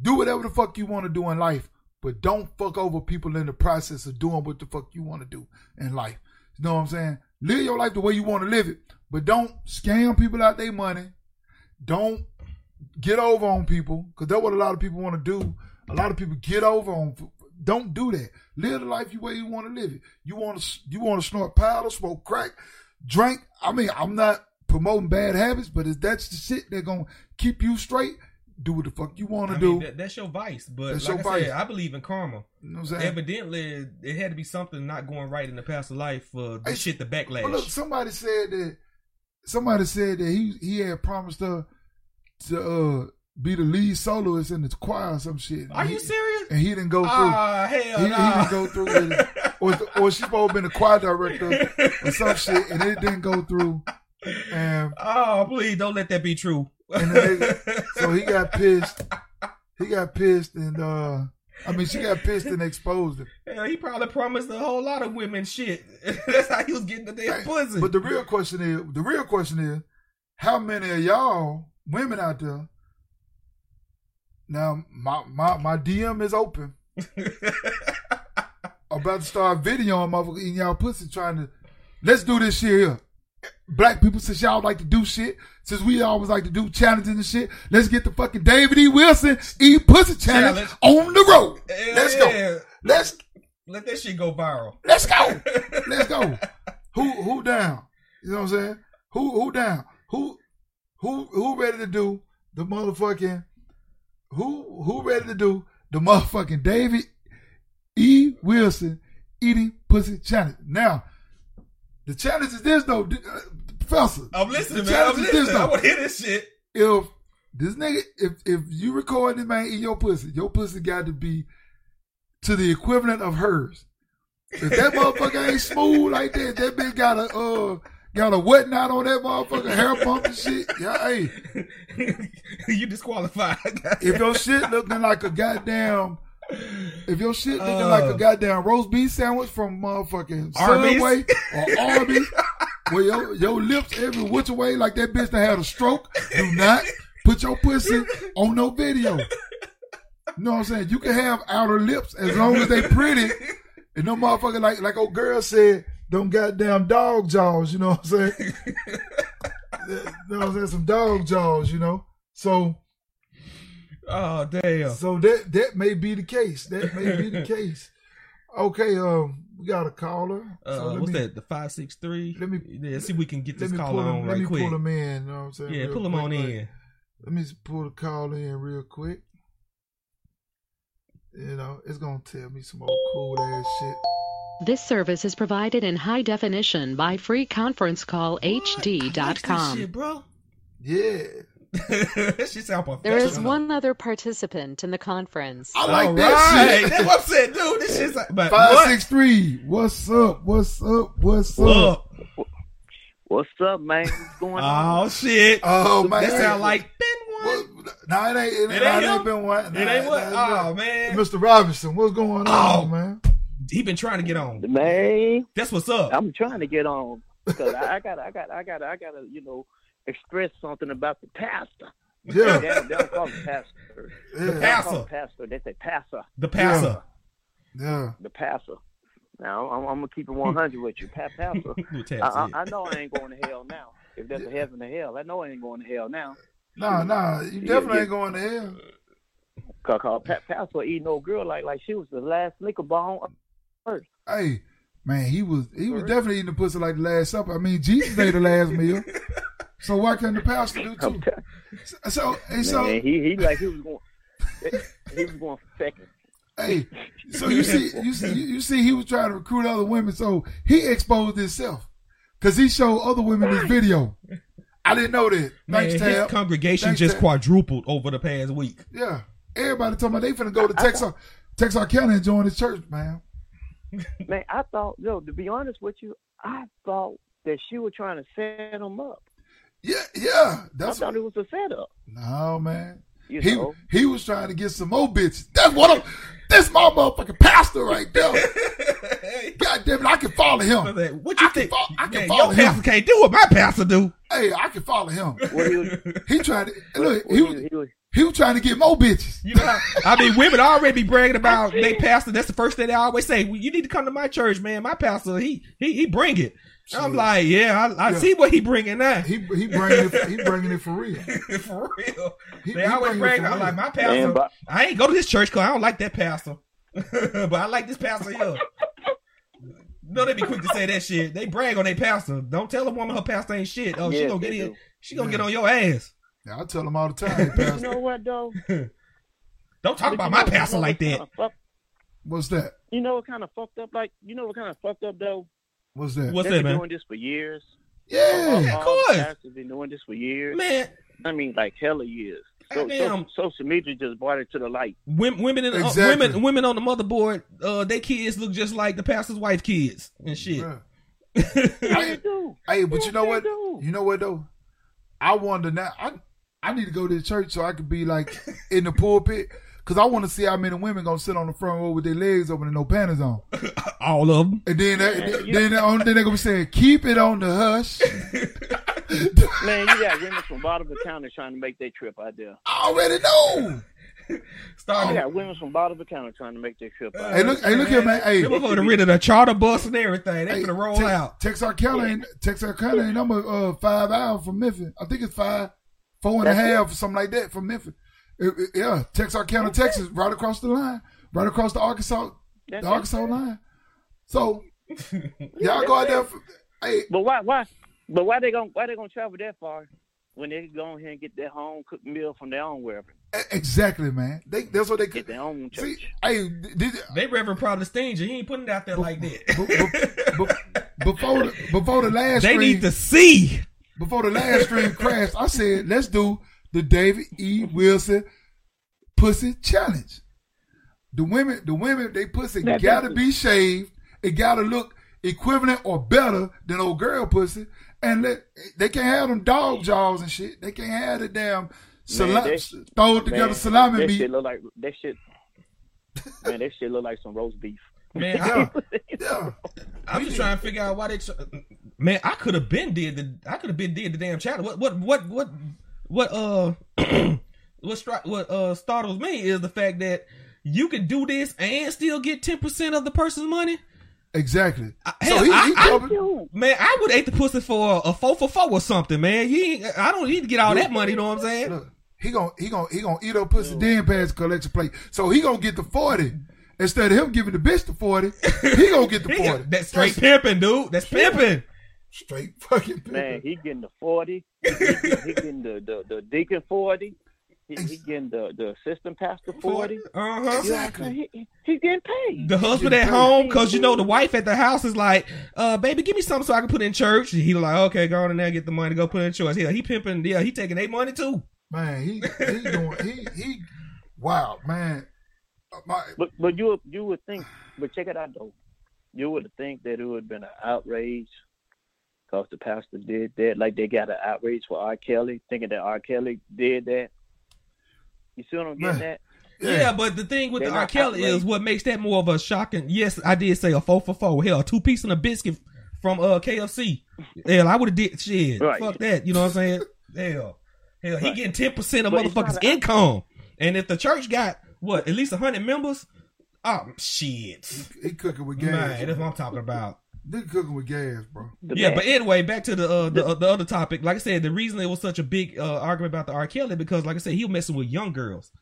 do whatever the fuck you want to do in life, but don't fuck over people in the process of doing what the fuck you want to do in life. You know what I'm saying? Live your life the way you want to live it, but don't scam people out their money. Don't get over on people because that's what a lot of people want to do. A lot of people get over on. Don't do that. Live the life the way you want to live it. You want to you want to snort powder, smoke crack, drink. I mean, I'm not promoting bad habits, but if that's the shit that's gonna keep you straight, do what the fuck you want to I do. mean, that, that's your vice, but That's like I said. I believe in karma. you know what I'm saying? Evidently, it had to be something not going right in the past of life for Hey, shit to backlash. Look, somebody said that somebody said that he he had promised her to uh, be the lead soloist in the choir or some shit. Are And you serious? And he didn't go through. Ah, hell he, he didn't go through with. Or, or she supposed to been the choir director or some shit, and it didn't go through. And Oh, please don't let that be true. And so he got pissed. He got pissed, and uh, I mean, she got pissed and exposed him. Hell, he probably promised a whole lot of women shit. That's how he was getting the damn pussy. But the real question is, the real question is, how many of y'all women out there? Now, my my my DM is open. about to start videoing motherfuckers eating y'all pussy, trying to let's do this shit here. Black people, since y'all like to do shit, since we always like to do challenges and shit, let's get the fucking David E. Wilson eat pussy challenge, Challenge. on the road. Hell let's yeah. go. Let's Let that shit go viral. Let's go. Let's go. Who who down? You know what I'm saying? Who who down? Who who who ready to do the motherfucking who who ready to do the motherfucking David E. Wilson eating pussy challenge? Now, the challenge is this though, uh, Professor. I'm listening, The man. I'm challenge is listening. this I though. want to hear this shit. If this nigga, if if you record this man eat your pussy, your pussy got to be to the equivalent of hers. If that motherfucker ain't smooth like that, that bitch got a uh got a wet knot on that motherfucker, hair pump and shit. Yeah, hey, you disqualified. if your shit looking like a goddamn, if your shit looking Uh. like a goddamn roast beef sandwich from motherfucking Arby's? Subway or Arby's, where your, your lips every which way like that bitch that had a stroke, do not put your pussy on no video. You know what I'm saying? You can have outer lips as long as they pretty. And no motherfucker like like old girl said, them goddamn dog jaws, you know what I'm saying? you know what I'm saying? Some dog jaws, you know? So oh damn. so that that may be the case. That may be the case. Okay, um, we got a caller. Uh, So let what's me- that? The five six three. let me- yeah, see if we can get this me caller pull him. on Let right me quick. pull him in. You know what I'm saying? yeah, real pull him quick, on like- in. Let me pull the call in real quick. You know, it's gonna tell me some old cool ass shit. This service is provided in high definition by freeconferencecallhd.com. Shit, bro. Yeah, that shit sound professional. There is one other participant in the conference. I like All that right. shit. That's what I'm saying, dude. This shit's like, but Five what? six three. What's up? What's up? What's up? What's up, man? What's going on? Oh shit. Oh man, that sound like Ben What? one. Nah, it ain't. It, It nah, ain't it ain't him? been one. It Nah, ain't what? nah, Oh man. Mr. Robinson, what's going on, Oh. man? He been trying to get on. Man, That's what's up. I'm trying to get on because I, I got, I got, I got, I got to, you know, express something about the pastor. Yeah, They, they don't call him pastor. yeah, They don't call Pastor. him pastor. They say pastor. The passer. yeah. The pastor. Now I'm, I'm gonna keep it 100 with you, pa- pastor. I, I. I know I ain't going to hell now. If there's a heaven to hell, I know I ain't going to hell now. Nah, nah. You definitely yeah. ain't going to hell. Cause, cause pa- pastor eat no girl like like she was the last liquor ball on earth. Hey, man, he was he was definitely eating the pussy like the Last Supper. I mean, Jesus ate the last meal, so why can't the pastor do too? So, hey, so, man, he he like he was going. He was going second. hey, so you see, you see, you see, he was trying to recruit other women, so he exposed himself because he showed other women this video. I didn't know that. Man, Thanks, his Tab. congregation Thanks, just Tab. quadrupled over the past week. Yeah, everybody talking about they finna go to Texas, Texarkana and join his church, man. Man, I thought, yo, to be honest with you, I thought that she was trying to set him up. Yeah, yeah, I that's thought it was a setup. no man. You He know, he was trying to get some more bitches. That's what I'm. That's my motherfucking pastor right there. God damn it, I can follow him. what you I can think? fo- I can Man, follow your him. pastor can't do what my pastor do. Hey, I can follow him. what he was, He tried to look. what He he, was he was, He was trying to get more bitches. You know, I mean, women already be bragging about they pastor. That's the first thing they always say. Well, you need to come to my church, man. My pastor, he he he bring it. I'm like, yeah, I, I Yeah. see what he bringing now. He he bringing it. He bringing it for real. for real. He- They he always bringing it brag. for I'm real. like, my pastor. Man, but I ain't go to this church because I don't like that pastor, but I like this pastor here. No, they be quick to say that shit. They brag on their pastor. Don't tell a woman her pastor ain't shit. Oh, she gonna get they in. do. She gonna get on your ass. Yeah, I tell them all the time. Hey, you know what though? Don't talk But about my pastor like that. kinda fuck- what's that? you know what kind of fucked up? Like you know what kind of fucked up though? What's that? What's They've that, been man? doing this for years. Yeah. Yeah, of All the course. pastors been doing this for years. Man, I mean, like hella years. So, Goddamn. so social media just brought it to the light. women, women, in, uh, women, women on the motherboard. Uh, their kids look just like the pastor's wife kids and shit. Bruh. Yeah, I- do. Hey, but you know what? do. You know what though? I wonder now. I I need to go to the church so I could be like in the pulpit because I want to see how many women gonna sit on the front row with their legs open and no panties on. All of them. And then that, Yeah, then, then, they- then they're gonna be saying, "Keep it on the hush." Man, you got women from Bolivar County trying to make their trip out there. I already know. You Started. got women from Bolivar County trying to make their trip out. Hey, look, hey, look here, man. Hey, They motherfucker rid of the charter bus and everything. They hey, finna roll Tex- out. Texarkana ain't Texarkana ain't number uh, five hours from Memphis. I think it's five, four and a That's it. or something like that from Memphis. It- it- yeah, Texarkana, Texas, right across the line, right across the Arkansas, That's the. Arkansas line. So y'all go out there. For, hey, But why? Why? But why they gonna why they gonna travel that far when they can go ahead and get their home cooked meal from their own wherever, exactly, man. They that's what they get could. their own See, church. hey, did, They Reverend Protestant. He ain't putting it out there like b- that. b- before the, before the last they stream, need to see. before the last stream crashed, I said, let's do the David E. Wilson pussy challenge. The women, the women, they pussy That- gotta be shaved. It gotta look equivalent or better than old girl pussy. And let, they can't have them dog jaws and shit. They can't have the damn salami, they- throw it together Man, salami that meat. shit look like that shit. Man, that shit look like some roast beef. Man, I, Yeah, yeah. I'm just trying to figure out why they. Tr- Man, I could have been did the. I could have been did the damn channel. What what what what what uh what stri- what uh startles me is the fact that you can do this and still get ten percent of the person's money. Exactly. I- So hell, he, I- he I- Man, I would ate the pussy for a four for four or something, man. You ain't, I don't need to get all that money. You know what I'm saying? Look, he gonna he gonna he gonna eat up pussy then pass the collection plate. So he gonna get the forty instead of him giving the bitch the forty. He gonna get the forty. That's straight pimping, dude. That's pimping. Straight fucking Man, he getting the forty. He, he, he getting the, the, the deacon forty. He, he getting the, the assistant pastor forty. Uh huh. You know what I'm Exactly. He, he, getting paid. The husband at home, cause you know the wife at the house is like, uh, baby, give me something so I can put in church. He like, okay, go on in there, get the money, to go put in church. Yeah, he pimping. Yeah, he taking their money too. Man, he he doing he he wow man. Uh, My, But but you you would think, but check it out though. You would think that it would have been an outrage because the pastor did that. Like they got an outrage for R. Kelly, thinking that R. Kelly did that. You see what I'm getting at? Yeah. but the thing with the R. not Kelly is what makes that more of a shocking. Yes, I did say a four for four. Hell, a two piece and a biscuit from uh KFC. Hell, I would have did shit. Right. Fuck that. You know what I'm saying? Hell, hell, he Right. getting ten percent of But it's not motherfuckers' an- income. And if the church got what at least hundred members, oh shit, he cooking with gas. man, that's what I'm talking about. They cooking with gas, bro. The yeah, man- but anyway, back to the uh, the, uh, the other topic. Like I said, the reason it was such a big uh, argument about the R. Kelly because, like I said, he was messing with young girls.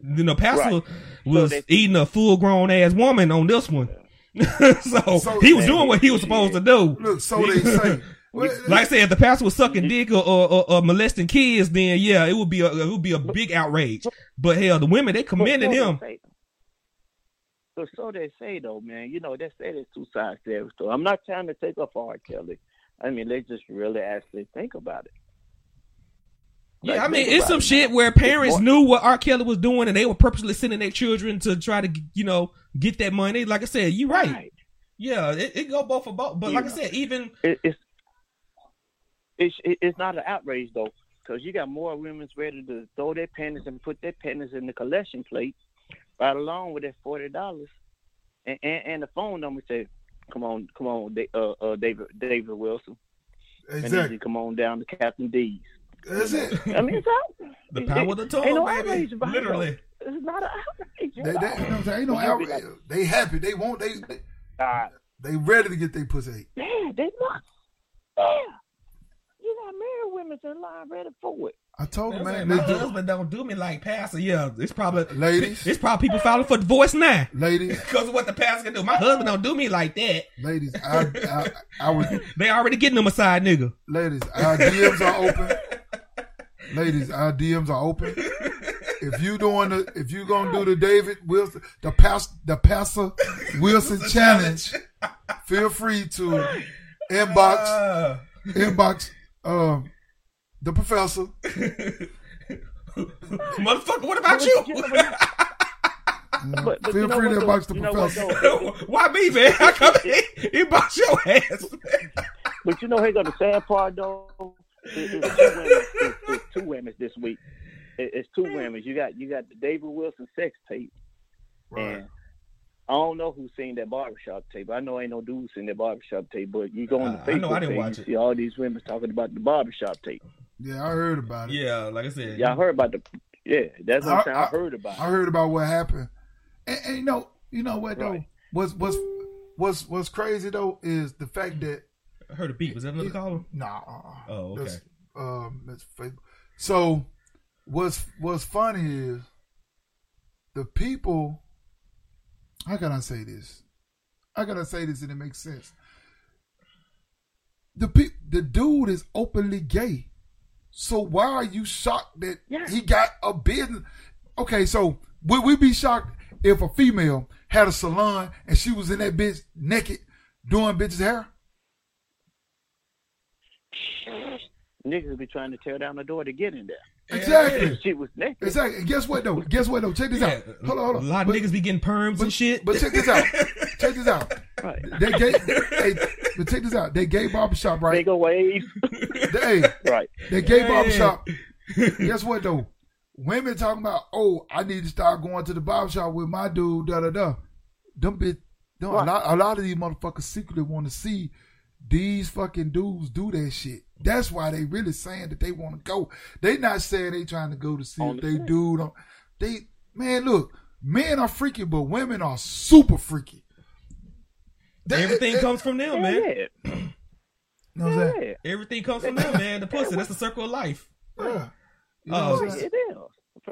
Then the pastor Right. was they- eating a full grown ass woman on this one. so, So- he was Man, doing what he was supposed to do. Look, so they say. Well, Like I said, if the pastor was sucking dick or, or, or, or molesting kids, then yeah, it would be a it would be a big outrage. But hell, the women they commended him. They but so they say though, man. You know, they say there's two sides to every story. I'm not trying to take up R. Kelly. I mean, let's just really actually think about it. Yeah, I mean, it's some it, shit where parents knew what R. Kelly was doing and they were purposely sending their children to try to, you know, get that money. Like I said, you're right. Yeah, it, it go both for both. But like I said, even It, it's it's it's not an outrage though, because you got more women's ready to throw their pennies and put their pennies in the collection plate, right along with that forty dollars, and, and and the phone number say, "Come on, come on, uh, uh, David David Wilson, I need you come on down to Captain D's." That's it. I mean, it's out. The It- power of the tongue, ain't no baby. outrage about Literally. It's not an outrage. They, at they, you know all. what I'm saying? Ain't no But you be outrage. They happy. They want. They they, "Ah, they ready to get their pussy. Yeah, they look. Yeah. You got married women in line ready for it. I told them, man. my They do, husband don't do me like pastor. Yeah, it's probably Ladies. It's probably people filing for divorce now ladies, because of what the pastor can do. My husband don't do me like that. ladies. I, I, I was, They already getting them a side nigga. ladies. Our DMs are open. Ladies, our DMs are open. If you doing the, if you gonna do the David Wilson, the past, the Pastor Wilson challenge, feel free to inbox, Uh, inbox, um, the professor. motherfucker, what about you? You know, when you- But- but feel you know free to though? inbox the You what, professor. Why me, man? How come he, he box your ass? But you know, here go the sad part though. It's two women. It's, it's two women this week. It's two women. You got you got the David Wilson sex tape, Right. and I don't know who's seen that barbershop tape. I know ain't no dude seen that barbershop tape, but you go on the Uh, Facebook I know I didn't page, watch you it. see all these women talking about the barbershop tape. Yeah, I heard about it. Yeah, like I said. Y'all heard about the? Yeah, that's what I'm saying. I, I- heard about. I it. heard about what happened, and, and you know, you know what though? Right. What's what's what's what's crazy though is the fact that I heard a beat. Was that another caller? nah. Oh, okay. That's, um, that's fake. So, what's what's funny is the people. How can I say this? How can I say this and it makes sense? The pe- the dude is openly gay, so why are you shocked that Yeah. he got a business? Okay, so would we be shocked if a female had a salon and she was in that bitch naked doing bitches hair? Niggas be trying to tear down the door to get in there. Exactly. She was naked. Exactly. And guess what though? Guess what though? Check this Yeah, out. Hold on, hold on. A lot of but, niggas be getting perms and shit. But check this out. check this out. Right. They gay. They, but check this out. They gay barbershop, right? Big wave. They, right. they gay Yeah. barbershop. Guess what though? Women talking about, oh, I need to start going to the barbershop with my dude. Da da da. Them bit. Them, a Right. lot. A lot of these motherfuckers secretly want to see these fucking dudes do that shit. That's why they really saying that they want to go. They not saying they trying to go to see On if the they set. do. They man, look, men are freaky, but women are super freaky. They- Everything they- comes from them, man. Yeah. You know what I'm saying? Everything comes from them, man. The pussy. That's the circle of life. Yeah. You know what I'm Right, saying? it is.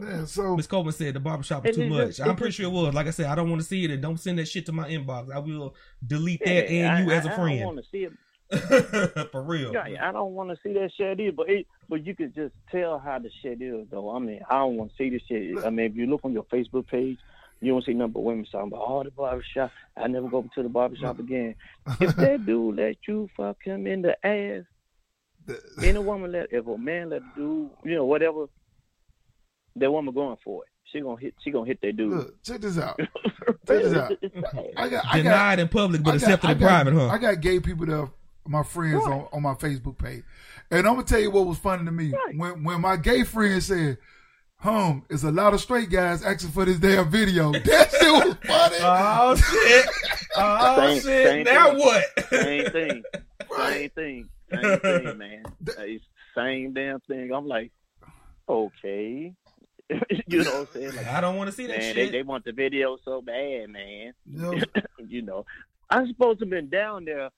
Yeah, so Miss Coleman said the barbershop is too much. just- I'm pretty sure it was. Like I said, I don't want to see it and don't send that shit to my inbox. I will delete Yeah, that and you I, as I don't want to see it. For real. Yeah, I don't want to see that shit either. But it, but you could just tell how the shit is, though. I mean, I don't want to see this shit. I mean, if you look on your Facebook page, you don't see nothing but women talking about oh the barbershop. I never go to the barbershop mm. again. if that dude let you fuck him in the ass, any woman let if a man let a dude, you know, whatever, that woman going for it. She gonna hit. She gonna hit that dude. look, check this out. Check this out. I got, I got, Denied in public, but got- accepted I in private, huh? I got gay people that my friends Right. on, on my Facebook page. And I'm gonna tell you what was funny to me. Right. When when my gay friend said, Hum, it's a lot of straight guys asking for this damn video. That shit was funny. Oh shit! Oh Same- shit! same now thing. what? Same thing. Same thing. Same thing, man. It's same damn thing. I'm like, okay. you know what I'm saying? Like, I don't want to see that man, they, shit. they want the video so bad, man. You know, you know, I'm supposed to have been down there.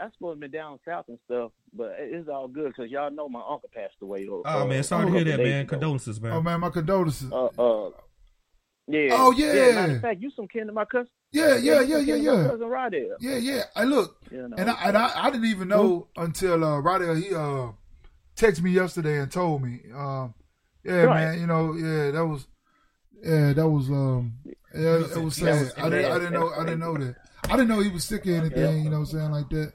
I'm supposed to have been down south and stuff, but it's all good because y'all know my uncle passed away. uh, oh man, sorry to hear that, man. ago. Condolences, man. oh man, my condolences. Uh, uh, yeah. Oh, yeah. Matter of fact, you some kin to my cousin. yeah, yeah, you yeah, yeah, My yeah. cousin Rodell. Yeah, yeah. I look, You know. and I, and I, I didn't even know until uh Rodell he uh texted me yesterday and told me. Um yeah, Right. man, you know, yeah, that was yeah, that was um yeah, it was sad. was I didn't I didn't know I didn't know that. I didn't know he was sick or anything, you know what I'm saying, like that.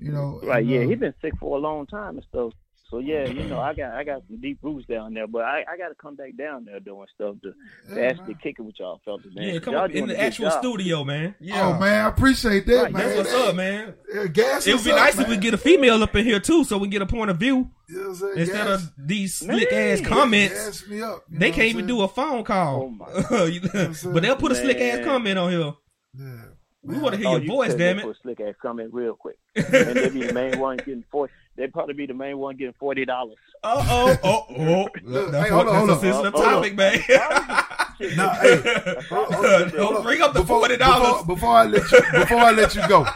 You know. Right, and, yeah, uh, he been sick for a long time and stuff. So yeah, you know, I got I got some deep roots down there, but I, I got to come back down there doing stuff to, to yeah, actually man. kick it with y'all fellas, man. yeah, come y'all on in the actual job. studio, man. Yeah. Oh man, I appreciate that, Right, man. That's what's up, man. Yeah, gas It would be up, nice if we get a female up in here too, so we get a point of view You know what I'm saying? instead Gas- of these slick Man. ass comments. gas me up. They can't even I'm do a phone call. Oh, my. You know, but they'll put a slick ass comment on here. saying? We want to hear Oh, your you voice, damn it. Slick ass comment real quick, and they be the main one getting forty. They probably be the main one getting forty dollars. Uh oh, oh, oh. Look, hey, hold on, that's hold a on. sensitive Hold on. topic, man. Nah, hey, Don't bring up the before, forty dollars before I let you before I let you go.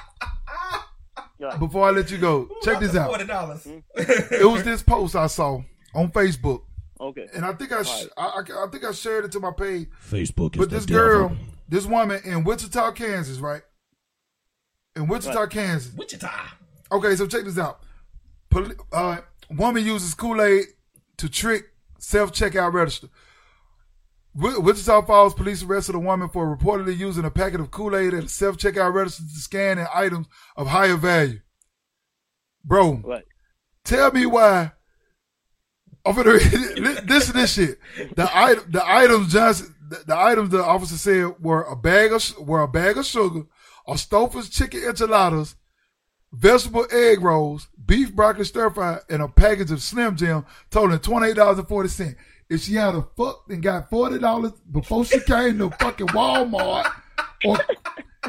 Before I let you go, check this out. Forty dollars. It was this post I saw on Facebook, Okay. and I think I, sh- I, I I think I shared it to my page. Facebook is But the this devil. This woman in Wichita, Kansas, right? In Wichita, Right. Kansas. Wichita. Okay, so check this out. Poli- uh, woman uses Kool Aid to trick self checkout register. Wichita Falls police arrested a woman for reportedly using a packet of Kool Aid at a self checkout register to scan in items of higher value. Bro, Right. tell me why. I'm gonna this shit. The item, the items Johnson, the, the items the officer said were a bag of were a bag of sugar, a Stouffer's chicken enchiladas, vegetable egg rolls, beef broccoli stir fry, and a package of Slim Jim totaling twenty eight dollars and forty cents. If she had a fuck and got forty dollars before she came to fucking Walmart, or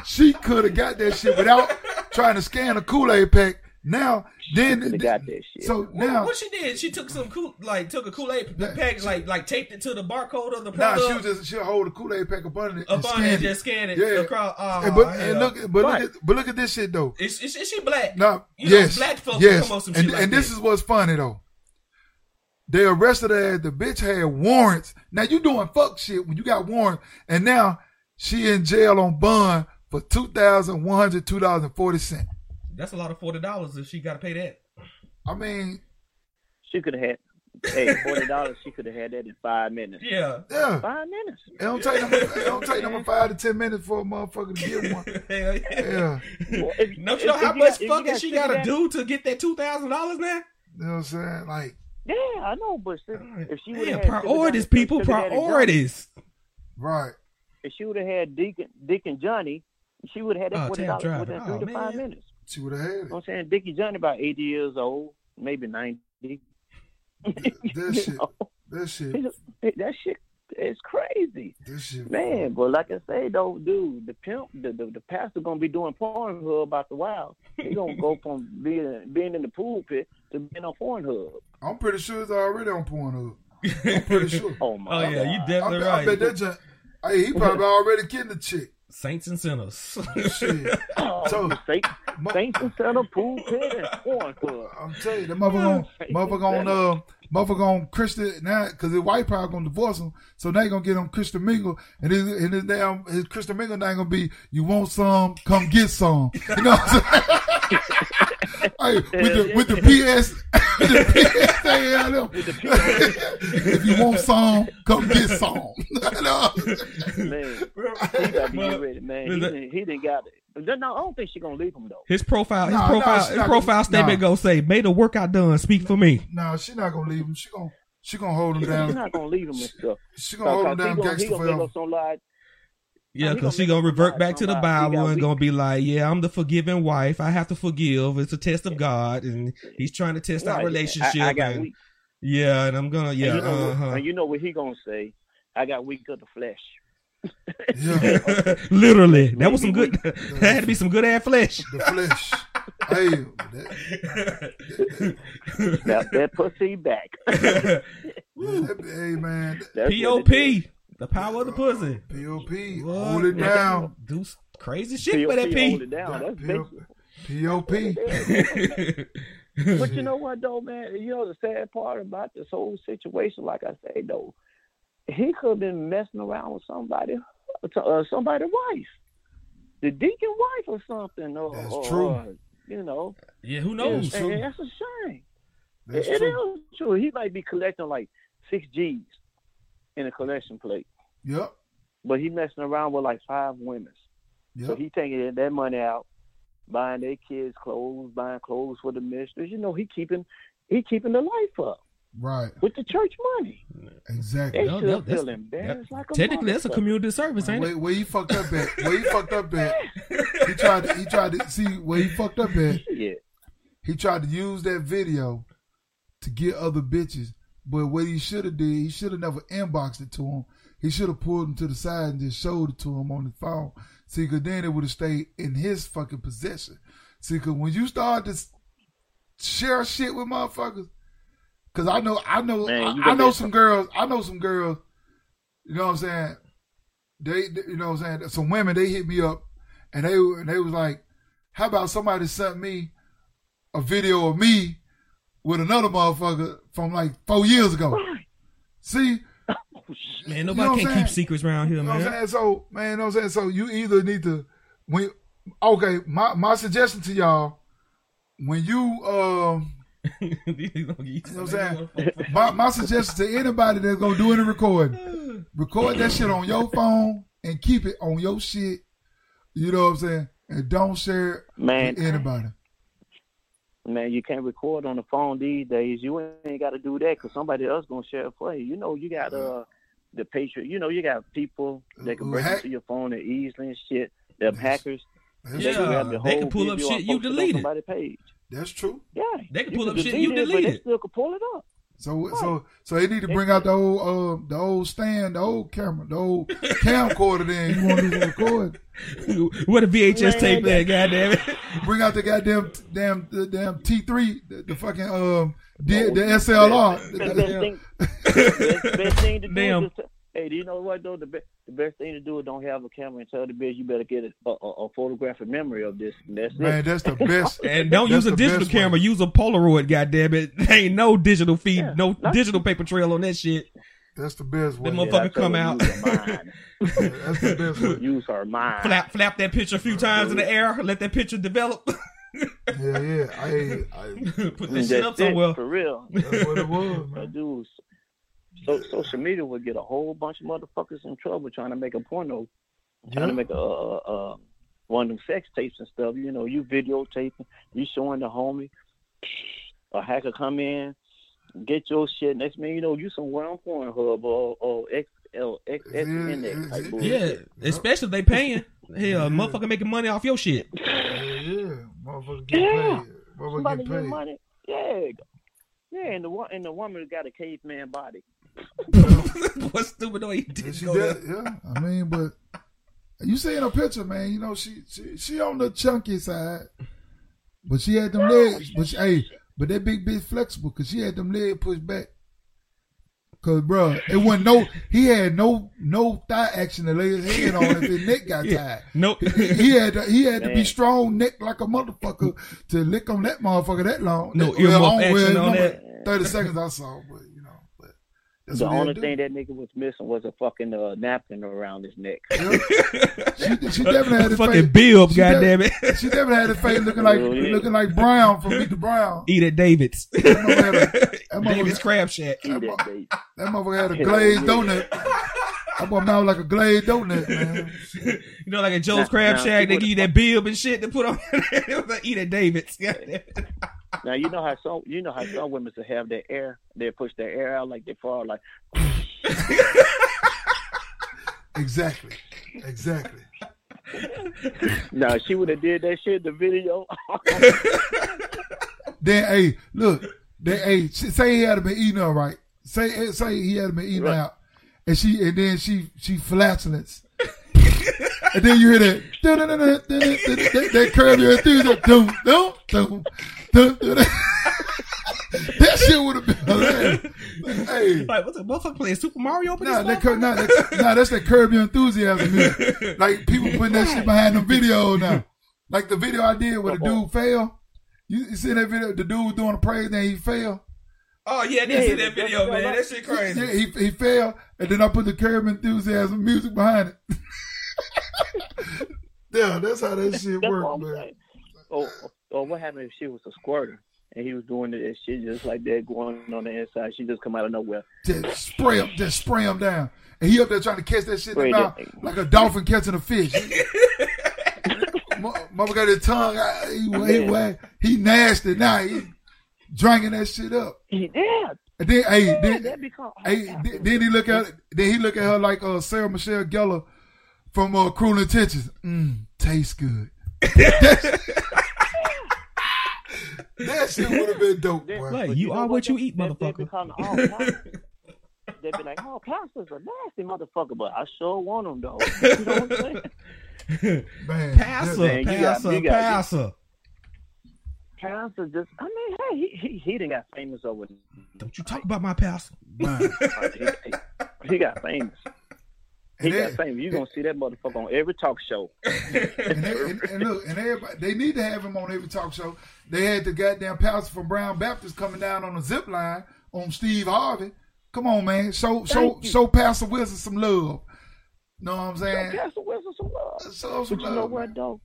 she could have got that shit without trying to scan a Kool Aid pack. Now, then, They got that shit. so now, what she did? She took some cool, like took a Kool Aid Yeah. pack, like like taped it to the barcode of the Nah, she was just she'll hold a Kool Aid pack up under it and up on scan it, it. just scan it Yeah. across. Oh, And, but and look, but Right. look at but look at this shit though. is, is, is she black? Now, You know, yes, black folks yes, come on some and, shit like and this that. is what's funny though. They arrested her. The bitch had warrants. Now you doing fuck shit when you got warrants, and now she in jail on bond for two thousand one hundred two dollars and forty cent. That's a lot of forty dollars if she got to pay that. I mean, She could have had, hey, forty dollars. She could have had that in five minutes. Yeah. yeah, Five minutes. it don't take them. It don't take them five to ten minutes for a motherfucker to get one. Hell yeah. Yeah, Well, if- Don't if- you know if how got- much if fucking got she got to do to get that two thousand dollars now? you know what I'm saying? Like, Yeah, I know, but still, if she would have had priorities, people, Sugar Daddy Johnny- priorities. right? if she would have had Deacon, Dick and Johnny, she would have had that Oh, forty tail dollars within driving. three Oh, to five minutes. She would have had You know it. what I'm saying? Dickie Johnny about eighty years old, maybe ninety. That shit. You know? That shit. that shit is crazy, That shit. man. But like I say though, dude, the pimp, the the, the pastor gonna be doing Pornhub about the wild. He gonna go from being being in the pulpit to being on Pornhub. I'm pretty sure it's already on Pornhub. I'm pretty sure. Oh my! Oh yeah, you God. I, definitely bet, I right. bet that junk. Hey, he probably already getting the chick. Saints and sinners. Shit. Oh, So- Saint, Mo- Saints and Center pool pit and Pornhub. I'm telling you, that motherfucker on, motherfucker on, uh, motherfucker on Christian now, cause his wife probably gonna divorce him, so they gonna get him Christian Mingle, and his, and his damn, his Christian Mingle name gonna be, you want some, come get some. You know what I'm saying? hey, with the, with the PS, with the PSALM. if you want song, come get song. You know? Man, he got to Well, get ready, man. He didn't, he didn't got it. No, I don't think she's gonna leave him though. His profile, his Nah, nah, profile, she his profile gonna- statement nah. gonna say, "May the work workout done speak for me." no, she not gonna leave him. She gonna, she gonna hold him She's down. She's not gonna leave him and stuff. She gonna hold him Cause he down gonna, he gangster gonna make forever. up some lie. Yeah, because gonna she gonna revert back to the Bible and gonna be like, "Yeah, I'm the forgiving wife. I have to forgive. It's a test of God, and He's trying to test our Right. relationship." I, I got and- weak. yeah, and I'm gonna, yeah, and, you know, uh-huh. what, and you know what he gonna say? I got weak of the flesh. Yeah, Literally, that was some good. that had to be some good ass flesh. the flesh. hey, that, Snap that pussy back. that- hey man, That's Pop, is. The power of the pussy. POP, What? hold it down. Do crazy shit with that POP, hold P. it down. That's POP. POP. But you know what though, man? You know the sad part about this whole situation, like I say though, he could have been messing around with somebody, uh, somebody's wife, the deacon wife or something. Or, That's or, true. or, you know, yeah, who knows? true. and that's a shame. That's It true. is true. He might be collecting like six G's in a collection plate, Yep. but he messing around with like five women. So he taking that money out, buying their kids clothes, buying clothes for the ministers. You know, he keeping he keeping the life up Right. with the church money. Exactly. They No, should no, that's- feel embarrassed like a Technically, that's a community service, ain't Where, it? where he fucked up at? Where he fucked up at? He tried to. He tried to see where he fucked up at. Yeah, He tried to use that video to get other bitches. But what he should have did, he should have never inboxed it to him. he should have pulled him to the side and just showed it to him on the phone. See, cause then it would have stayed in his fucking possession. See, cause when you start to share shit with motherfuckers, cause I know, I know, Man, I, I know some girls, I know some girls. You know what I'm saying? They, they- you know what I'm saying? Some women they hit me up, and they and they was like, "How about somebody sent me a video of me with another motherfucker from like four years ago?" See, Man, You nobody know can I'm keep secrets around here, you know what I'm man. saying? So, man, you know what I'm saying? So you either need to when okay, my my suggestion to y'all, when you um you know what I'm saying? my, my suggestion to anybody that's gonna do any recording, record that shit on your phone and keep it on your shit. You know what I'm saying? And don't share it Man, with anybody. Man, you can't record on the phone these days. You ain't got to do that because somebody else gonna share it for you. You know, you got uh the Patriot. You know, you got people that can Who break hack- into your phone and easily and shit. Them hackers. That's, Yeah. they can grab the they can pull up shit you post it on deleted. somebody's page. that's true. Yeah, They can pull can up shit delete you it, but deleted. They still can pull it up. So so so they need to bring out the old uh the old stand, the old camera, the old camcorder. Then you want to do some what a VHS tape Man, there, goddamn it. Bring out the goddamn damn the damn T three, the, the fucking um the, the SLR. The- Best, the- best thing, best, best thing to do Damn. is just, hey, do you know what though? The best, the best thing to do is don't have a camera and tell the bitch you better get a, a, a photographic memory of this. And that's Man, it. that's the best. And don't That's use a digital camera, one. use a Polaroid, goddamn it. Ain't no digital feed, Yeah, no that's- digital paper trail on that shit. That's the best Them one. motherfucker Yeah, come out. Use her mind. That's the best one. use her mind. Flap flap that picture a few times in the air, let that picture develop. Yeah, yeah. I, I Put this shit that's up it, somewhere. for real. that's what it was, That man. dude, so social media would get a whole bunch of motherfuckers in trouble trying to make a porno, trying Yeah. to make a, a, a one of them sex tapes and stuff. You know, you videotaping, you showing the homie. A hacker come in, get your shit. Next man, you know, you somewhere on Pornhub or or XL XNX type Yeah, especially if they paying. Hell, motherfucker making money off your shit. Yeah, yeah. Motherfucker get Yeah. paid. Motherfucker Somebody get get paid. money. Yeah. Yeah, and the and the woman got a caveman body. what stupid way he Yeah, did she go did, there. yeah. I mean, but you see in her picture, man. You know, she she she on the chunky side, but she had them legs. But she, hey, but that big bitch flexible because she had them legs pushed back. Cause bro, it wasn't no. He had no no thigh action to lay his head on if his neck got Yeah. tied. Nope. He had to, he had to be strong neck like a motherfucker to lick on that motherfucker that long. No that, earmuff on- action it's on that. Thirty seconds I saw, but you know, but that's the only thing that nigga was missing was a fucking uh, napkin around his neck. She, she definitely had a Fucking face. Bill, she goddamn it. She definitely had a face looking like Oh, yeah. looking like Brown from Meet the Brown. Eat at David's. motherfucker had a- that motherfucker- David's Crab Shack. That baby. That motherfucker had a glazed donut. That boy mouth like a glazed donut, man. You know, like a Joe's Now- Crab now, Shack, they give you that bib and shit to put on. it was like, eat at David's. Now you know how some you know how some women to have their air, they push their air out like they fall like Exactly. Exactly. now she would have did that shit in the video. Then hey, look. Then hey, say he had been eating her right. Say say he had been eating Right. out, and she and then she she flatulence. and then you hear that that, that curb your enthusiasm. Dum, dum, dum, dum. That shit would have been hilarious. Hey, Like, what's the motherfucker playing Super Mario? up Nah, that, cur- nah, that, nah, that's that curb your enthusiasm music. Like people putting that shit behind the video now. Like the video I did where the dude fell. You, you see that video? The dude was doing a praise and he fell. Oh yeah, I did Yeah, see that video, man. that's- That shit crazy. Yeah, he he fell, and then I put the curb enthusiasm music behind it. yeah, that's how that shit That's worked, I'm man. saying. Or, or what happened if she was a squirter and he was doing that shit just like that going on the inside? She just come out of nowhere. Just spray him, just spray him down, and he up there trying to catch that shit in the mouth like a dolphin catching a fish. Mo- Mama got his tongue. He, he, he, he nasty now. He drinking that shit up. Yeah, And then, hey, yeah, then, that become. hey, then, then he look at, then he look at her like uh, Sarah Michelle Gellar from uh, Cruel Intentions. Mmm, tastes good. that shit would have been dope, boy. Like, But you know are what you eat, That- that motherfucker. They'd be like, "Oh, Pastor's a nasty motherfucker," but I sure want them though. You know what I'm saying? Man, Passer, Man, you got- passer, you got- Pastor just, I mean, hey, he he, he done got famous over. Don't you talk about my passer. man. he, he, he got famous. He And got they- famous. You gonna see that motherfucker on every talk show. and, they, and, and look, and everybody, they need to have him on every talk show. They had the goddamn pastor from Brown Baptist coming down on a zip line on Steve Harvey. Come on, man, show show Thank you. show Pastor Wilson some love. You know what I'm saying? Pastor Wilson some love. Show some But you know love. what though?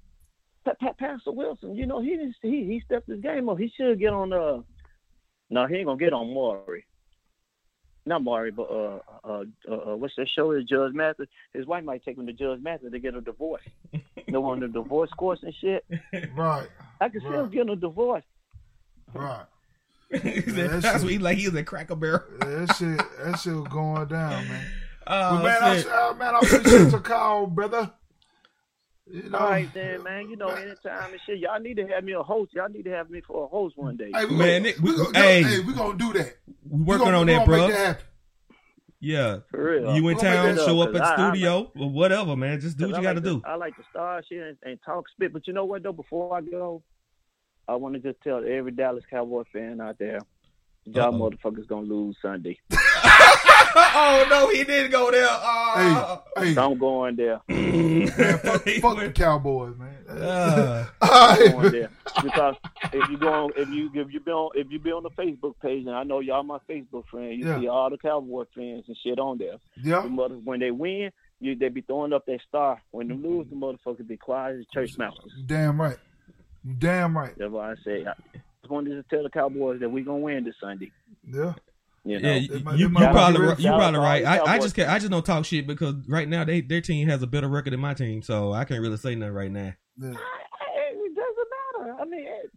Pa- Pa- Pastor Wilson, you know he didn't, he he stepped his game up. He should get on uh no, he ain't gonna get on Maury. Not Maury, but uh uh uh, uh what's that show is Judge Mathis. His wife might take him to Judge Mathis to get a divorce. no on the divorce course and shit. Right, I can see him getting a divorce. right. He that That's what he like. He was a Cracker Barrel. Yeah, that shit, that shit was going down, man. Oh, But man, I, shit. uh, man, I appreciate your call, brother. You know, All right then, man. You know, anytime and shit, y'all need to have me a host. Y'all need to have me for a host one day. Hey, Man, gonna, it- we we- gonna, hey. hey, we gonna do that. We We working gonna- on we that, bro. Make that. Yeah. For real. You in town, show up, up at 'cause the I- I studio or whatever, man. Just do what you got to do. I like to start shit and, and talk spit. But you know what though? Before I go, I want to just tell every Dallas Cowboy fan out there, y'all Uh-oh. motherfuckers gonna lose Sunday. oh no, he didn't go there. Oh. Hey, hey, I'm going there. man, fuck, fuck the Cowboys, man. Uh, All I'm going right. there because if you go on, if you if you be on if you be on the Facebook page, and I know y'all my Facebook friends, you Yeah. see all the Cowboy fans and shit on there. Yeah, The mother, when they win, you they be throwing up their star. When they lose, the motherfuckers be quiet as church mouse. damn right. Damn right. That's why I say I just wanted to tell the Cowboys that we gonna win this Sunday. Yeah. You know, yeah, They you, might- you, you probably ready. right- you probably y'all- right. I, I just can't, I just don't talk shit because right now they their team has a better record than my team, so I can't really say nothing right now. yeah. I- it doesn't matter. I mean, it-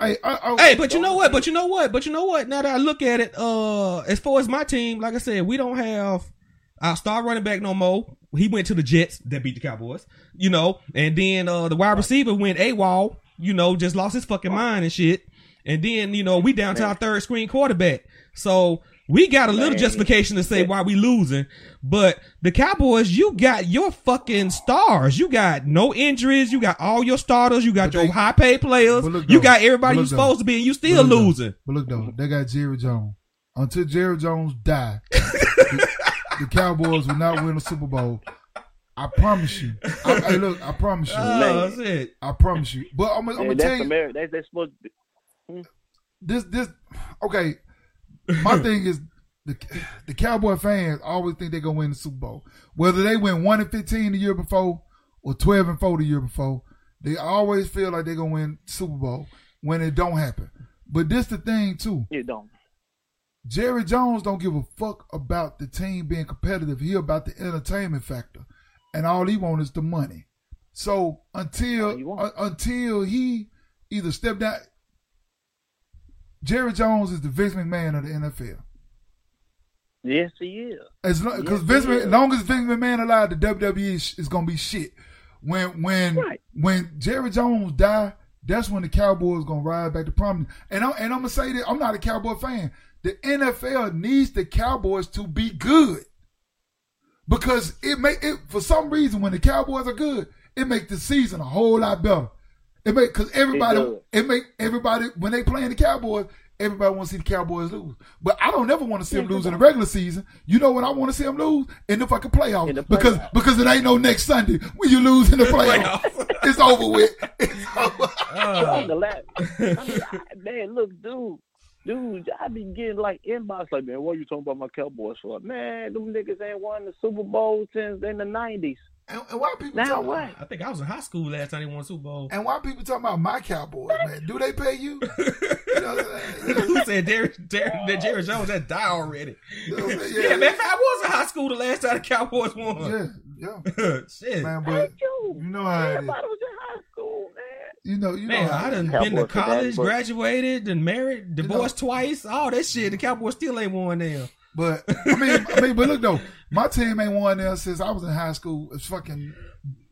Hey, I, I, Hey, but you know what? But you know what? But you know what? Now that I look at it, uh, as far as my team, like I said, we don't have our star running back no more. He went to the Jets that beat the Cowboys, you know, and then uh the wide receiver went AWOL, you know, just lost his fucking mind and shit. And then you know we down to our third screen quarterback, so we got a little Man. justification to say why we losing. But the Cowboys, you got your fucking stars. You got no injuries. You got all your starters. You got But your high paid players. but look You got everybody but you look supposed to be, and you still But look though, losing. But look though, they got Jerry Jones. Until Jerry Jones die, the, the Cowboys will not win a Super Bowl. I promise you. I, hey, look, I promise you. Oh, man. that's it. I promise you. But I'm, I'm man, gonna tell you America. That's, that's supposed to be. Hmm? this. This okay. My thing is the the Cowboy fans always think they're gonna win the Super Bowl, whether they win one and fifteen the year before or twelve and four the year before. They always feel like they're gonna win Super Bowl when it don't happen. But this the thing too. You don't. Jerry Jones don't give a fuck about the team being competitive. He about the entertainment factor, and all he want is the money. So until uh, until he either step down, Jerry Jones is the Vince McMahon of the NFL. Yes, he is. As long because Yes, Vince, he is. long as Vince McMahon alive, the WWE is, is gonna be shit. When when Right. when Jerry Jones die, that's when the Cowboys gonna ride back to prominence. And I'm and I'm gonna say that I'm not a Cowboy fan. The NFL needs the Cowboys to be good because it make it for some reason when the Cowboys are good, it make the season a whole lot better. It make because everybody does. it, make everybody when they playing the Cowboys, everybody want to see the Cowboys lose. But I don't ever want to see them lose in the regular season. You know what I want to see them lose in the fucking playoffs In the because because it ain't no next Sunday when you lose in the playoffs. it's over with. It's over. I'm the last. I mean, I, man, look, dude, dude, I be getting like inbox like, man, what you talking about my Cowboys for? Man, them niggas ain't won the Super Bowl since in the '90s. And, and why people Now talking what? I think I was in high school last time they won a Super Bowl. And why people talking about my Cowboys, man? Do they pay you? you know what I'm saying? Who said Jerry, Jerry, that Jerry Jones had died already? You know what I'm saying? Yeah, man, I was in high school the last time the Cowboys won. Yeah, yeah, Shit. man. Hey, But you, you know how it is. everybody was in high school, man. You know, you Man, know I it done is. been to Cowboys for that, college, but- graduated, and married, divorced twice, all that shit. The Cowboys still ain't won now. But I mean, I mean, but look though, my team ain't won there since I was in high school. It's fucking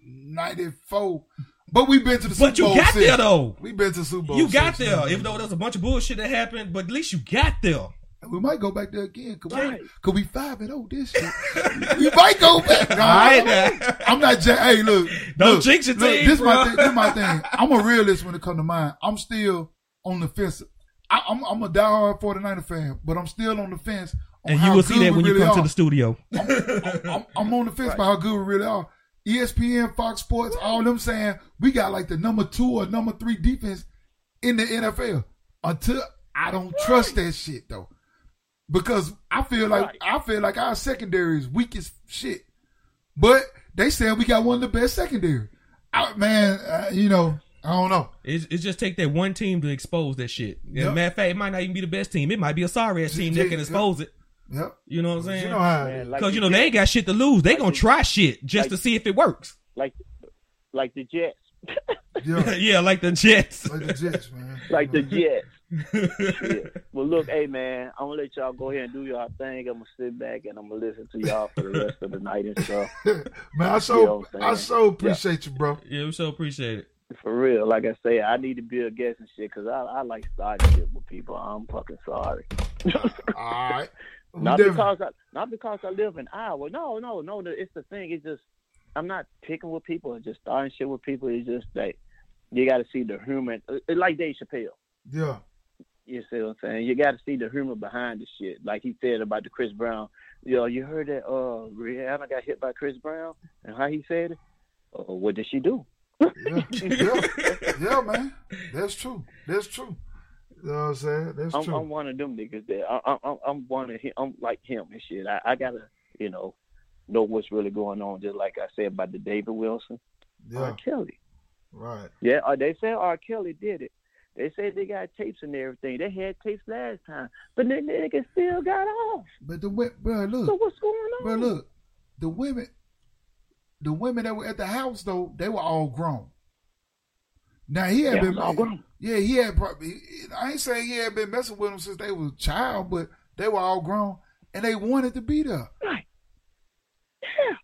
ninety four. But we've been to the Super But you Bowl got since. there though. We've been to Super Bowl. You got since, there, man. even though there's a bunch of bullshit that happened, but at least you got there. We might go back there again. Cause, Right. we, cause we five and oh this shit. we might go back. No, All right, I'm, now. I'm not. ja- Hey, look. Don't look, jinx your look, team, This my thing. This my thing. I'm a realist when it comes to mine. I'm still on the fence. I, I'm I'm a diehard 49er fan, but I'm still on the fence. And you will see that when you really come to the studio. I'm, I'm on the fence about how good we really are. ESPN, Fox Sports, all them saying we got like the number two or number three defense in the NFL. Until I don't trust that shit though, because I feel like Right. I feel like our secondary is weak as shit. But they saying we got one of the best secondary. I, man, uh, you know, I don't know. It's, it's just take that one team to expose that shit. Yep. matter of fact, it might not even be the best team. It might be a sorry ass team that can Yep. expose it. Yep. You know what I'm saying? You know how. Man, like Because the you know they ain't got shit to lose. They like gonna the- try shit just like- to see if it works. like like the Jets, yeah, yeah, like the Jets. like the Jets, man. like the Jets. Yeah. Well, look, hey man, I'm gonna let y'all go ahead and do y'all thing. I'm gonna sit back and I'm gonna listen to y'all for the rest of the night and stuff. man, I You so know I'm I saying? so appreciate you, bro. yeah, we so appreciate it. For real, like I say, I need to be a guest and shit because I, I like starting shit with people. I'm fucking sorry. All right. Not because I not because I live in Iowa. No, no, no. It's the thing. It's just I'm not picking with people and just starting shit with people. It's just that you got to see the humor. uh, Like Dave Chappelle. Yeah. You see what I'm saying? You got to see the humor behind the shit. Like he said about the Chris Brown. You know, you heard that uh Rihanna got hit by Chris Brown and how he said it. Uh, what did she do? Yeah, yeah, yeah, man. That's true. That's true. You know what I'm saying? That's I'm, true. I'm one of them niggas that I, I, I'm, I'm one of him. I'm like him and shit. I, I gotta, you know, know what's really going on. Just like I said about the David Wilson, yeah, R. Kelly. right. Yeah, uh, they say R. Kelly did it. They said they got tapes and everything. They had tapes last time, but the nigga still got off. But the bro, So what's going on? bro, look, the women, the women that were at the house though, they were all grown. Now he had Yeah, been, all grown. yeah, he had probably. I ain't saying he had been messing with them since they was a child, but they were all grown and they wanted to be there. Right. Yeah.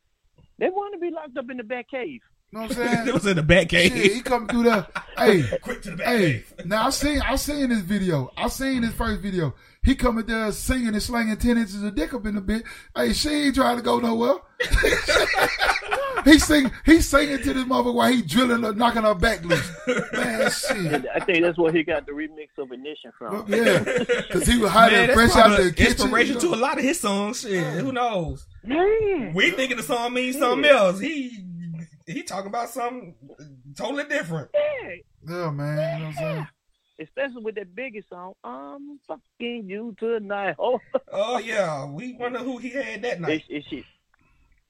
They wanted to be locked up in the back cave. You know what I'm saying? it was in the back Shit, cave. he come through there. Hey, Quick to the back Hey, cave. now I seen I seen this video. I seen this first video. He coming there singing and slanging ten inches of dick up in the bit. Hey, she ain't trying to go nowhere. he sing he singing to this mother while he drilling her, knocking her back loose. Man, shit. I think that's where he got the remix of Ignition from. Yeah, because he was hot Man, fresh out probably the kitchen. inspiration you to a lot of his songs. Shit, who knows? Man, We thinking the song means something else. He he talking about something totally different. yeah. Yeah, man. You know what I'm saying? Especially with that biggest song, I'm fucking you tonight. Oh, Oh yeah, we wonder who he had that night. is she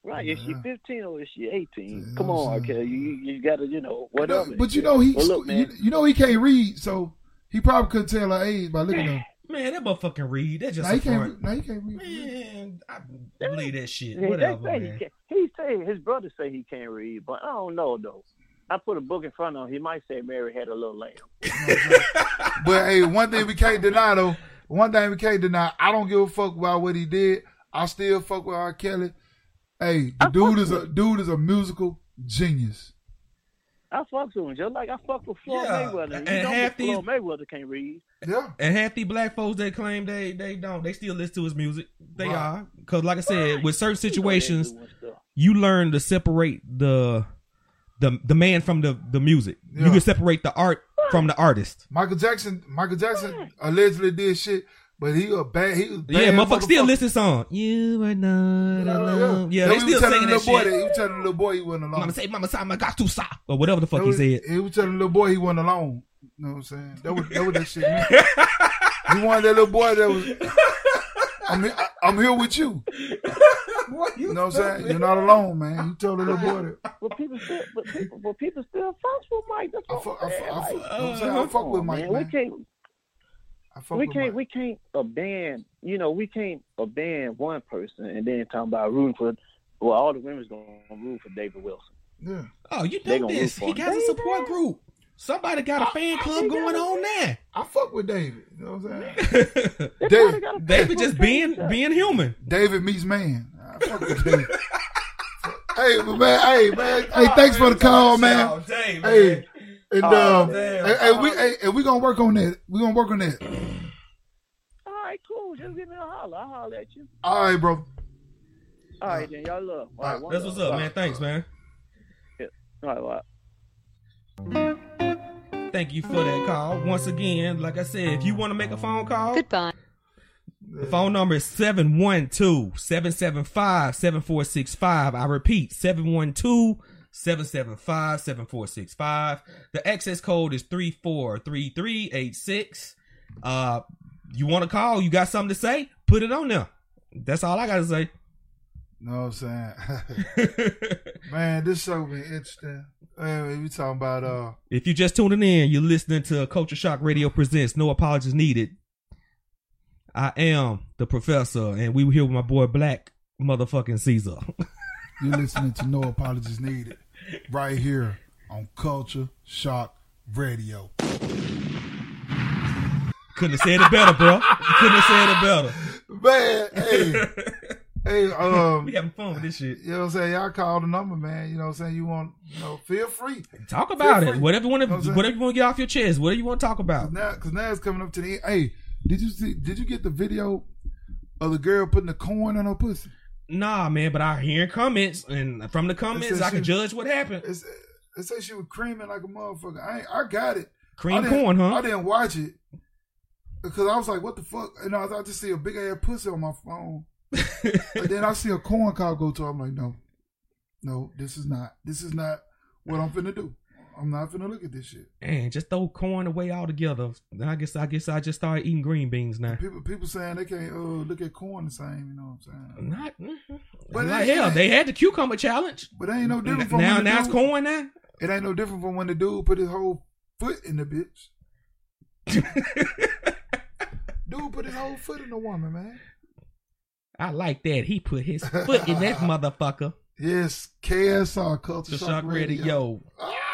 right? Is she 15 or is she 18? Yeah, Come on, I'm okay, you you gotta you know whatever. But you know he, Well, look, you, man. you know he can't read, so he probably couldn't tell her age by looking at her. Man, that motherfucking read. that just Now a he can't. front. Now he can't read. Man, I believe that shit. Yeah, they Whatever, say he man. can't. He say his brother say he can't read, but I don't know though. I put a book in front of him. He might say Mary had a little lamb. But hey, one thing we can't deny though, one thing we can't deny, I don't give a fuck about what he did. I still fuck with R. Kelly. Hey, the I dude is a with dude is a musical genius. I fuck with him just like I fuck with Floyd Yeah, Mayweather. You and know half that Floyd Mayweather can't read. Yeah. And half the black folks that claim they they don't, they still listen to his music. They Right. are because, like I said, Right. with certain You know they situations, doing you learn to separate the the the man from the the music. You can separate the art from the artist. Michael Jackson Michael Jackson allegedly did shit, but he a bad he was bad yeah, motherfucker still motherfucker. listen to song. You are not alone. Yeah, That they still telling singing the that little boy shit. that he was telling the little boy he wasn't alone. Mama say, Mama say, I got to stop or whatever the fuck That he was, said. He was telling the little boy he wasn't alone. You know what I'm saying? That was that was that shit. Man. he wanted that little boy that was. I'm here, I- I'm here with you. You know what I'm saying? You're not alone, man. He told the little boy that. But people still, but people, but people still fuck with Mike. That's I what fuck, I'm I fuck, saying. I fuck, Like, you know what I'm saying? I fuck come with Mike, man. man. We can't, I fuck we can't, Mike. we can't abandon. You know, we can't abandon one person and then talking about rooting for. Well, all the women's gonna root for David Wilson. Yeah. Oh, you They know this. He him. got a support group. Somebody got a fan club going on there. I fuck with David. You know what I'm saying? They David- probably got a David just being up. being human. David meets man. I fuck with David. hey, but man, hey, man, hey, thanks for the call, man. Hey, and Oh, um, damn. hey, hey, we, hey, and we gonna work on that. We gonna work on that. All right, cool. Just give me a holler. I'll holler at you. All right, bro. All right, then. Y'all love. All right, one That's love. what's up, man. Thanks, man. All right, all right. Thank you for that call. Once again, like I said, if you want to make a phone call, Goodbye. the phone number is 712-775-7465. I repeat, 712-775-7465. The access code is 343386. Uh, you want to call, you got something to say, put it on there. That's all I got to say. know what I'm saying? Man, this show been interesting. Anyway, we talking about uh If you're just tuning in, you're listening to Culture Shock Radio Presents No Apologies Needed. I am the professor, and we were here with my boy Black motherfucking Caesar. you're listening to No Apologies Needed right here on Culture Shock Radio. Couldn't have said it better, bro. Couldn't have said it better. Man, hey, hey, um, we having fun with this shit. you know what I'm saying? Y'all call the number, man. You know what I'm saying? You want, you know, feel free. Talk about Feel it. free. Whatever you want Know what I'm to, whatever you want to get off your chest. Whatever you want to talk about. Now, cause now it's coming up to the end. Hey, did you see? Did you get the video of the girl putting the corn on her pussy? Nah, man. But I hear comments, and from the comments, I can she- judge what happened. It's, it said she was creaming like a motherfucker. I ain't, I got it. Cream corn, huh? I didn't watch it because I was like, "What the fuck?" And I, I just see a big ass pussy on my phone, and then I see a corn cob go to. her. I'm like, "No, no, this is not. This is not what I'm finna do. I'm not gonna look at this shit." And just throw corn away altogether. I guess, I guess I just started eating green beans now. People, people saying they can't uh, look at corn the same. You know what I'm saying? Not, mhm. But like hell, they had the cucumber challenge. But it ain't no different from Now, now it's corn now. It ain't no different from when the dude put his whole foot in the bitch. dude put his whole foot in the woman, man. I like that. He put his foot in that motherfucker. Yes, KSR Culture Shock, Shock Radio. Radio. Ah!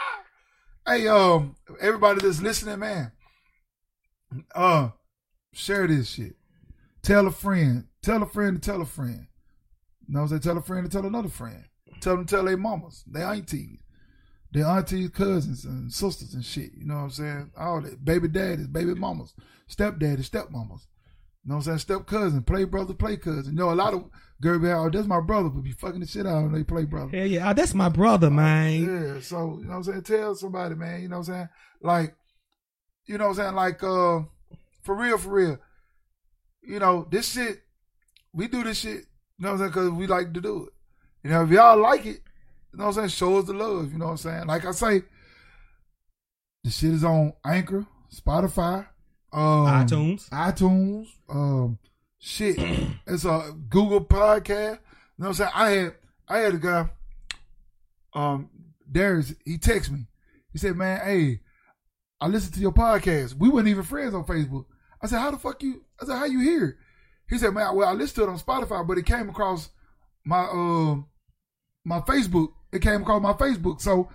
Hey, um, everybody that's listening, man, uh, share this shit. Tell a friend. Tell a friend to tell a friend. You know what I'm saying? Tell a friend to tell another friend. Tell them tell their mamas, their aunties, their aunties, cousins, and sisters and shit. You know what I'm saying? All that. Baby daddies, baby mamas, stepdaddies, stepmamas. You know what I'm saying? Step cousin, play brother, play cousin. You know, a lot of girl be oh, that's my brother, but be fucking the shit out when they play brother. Hell yeah, oh, that's my brother, man. Yeah, so you know what I'm saying? Tell somebody, man, you know what I'm saying? Like, you know what I'm saying? Like, uh, for real, for real. You know, this shit, we do this shit, you know what I'm saying? Because we like to do it. You know, if y'all like it, you know what I'm saying? Show us the love, you know what I'm saying? Like I say, the shit is on Anchor, Spotify, um, iTunes. iTunes, um, shit. it's a Google podcast. You know what I'm saying? I had I had a guy, um, Darius, he texted me. He said, Man, hey, I listened to your podcast. We weren't even friends on Facebook. I said, How the fuck you I said, How you here? He said, Man, well, I listened to it on Spotify, but it came across my um my Facebook. It came across my Facebook. So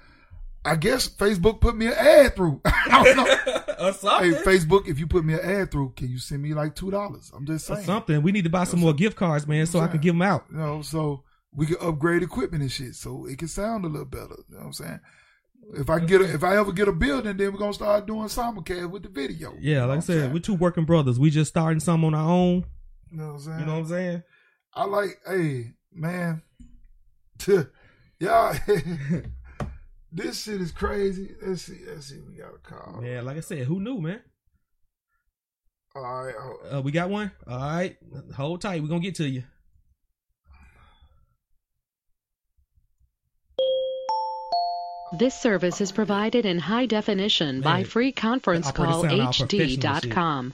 I guess Facebook put me an ad through. I don't know. or Hey. Facebook, if you put me an ad through, can you send me like two dollars? I'm just Or saying. something. We need to buy some more gift cards, man, so I can give them out. You know, so we can upgrade equipment and shit, so it can sound a little better. You know what I'm saying? If I get, a, if I ever get a building, then we're gonna start doing simulcast with the video. You Yeah, know like I what I'm said, saying? we're two working brothers. We just starting some on our own. you know what I'm saying? You know what I'm saying? I like, hey man, y'all, this shit is crazy. Let's see, let's see, we got a call. Yeah, like I said, who knew, man? All right, oh, Uh, we got one. All right, hold tight. We're gonna get to you. This service is provided in high definition by Man, freeconferencecallhd.com.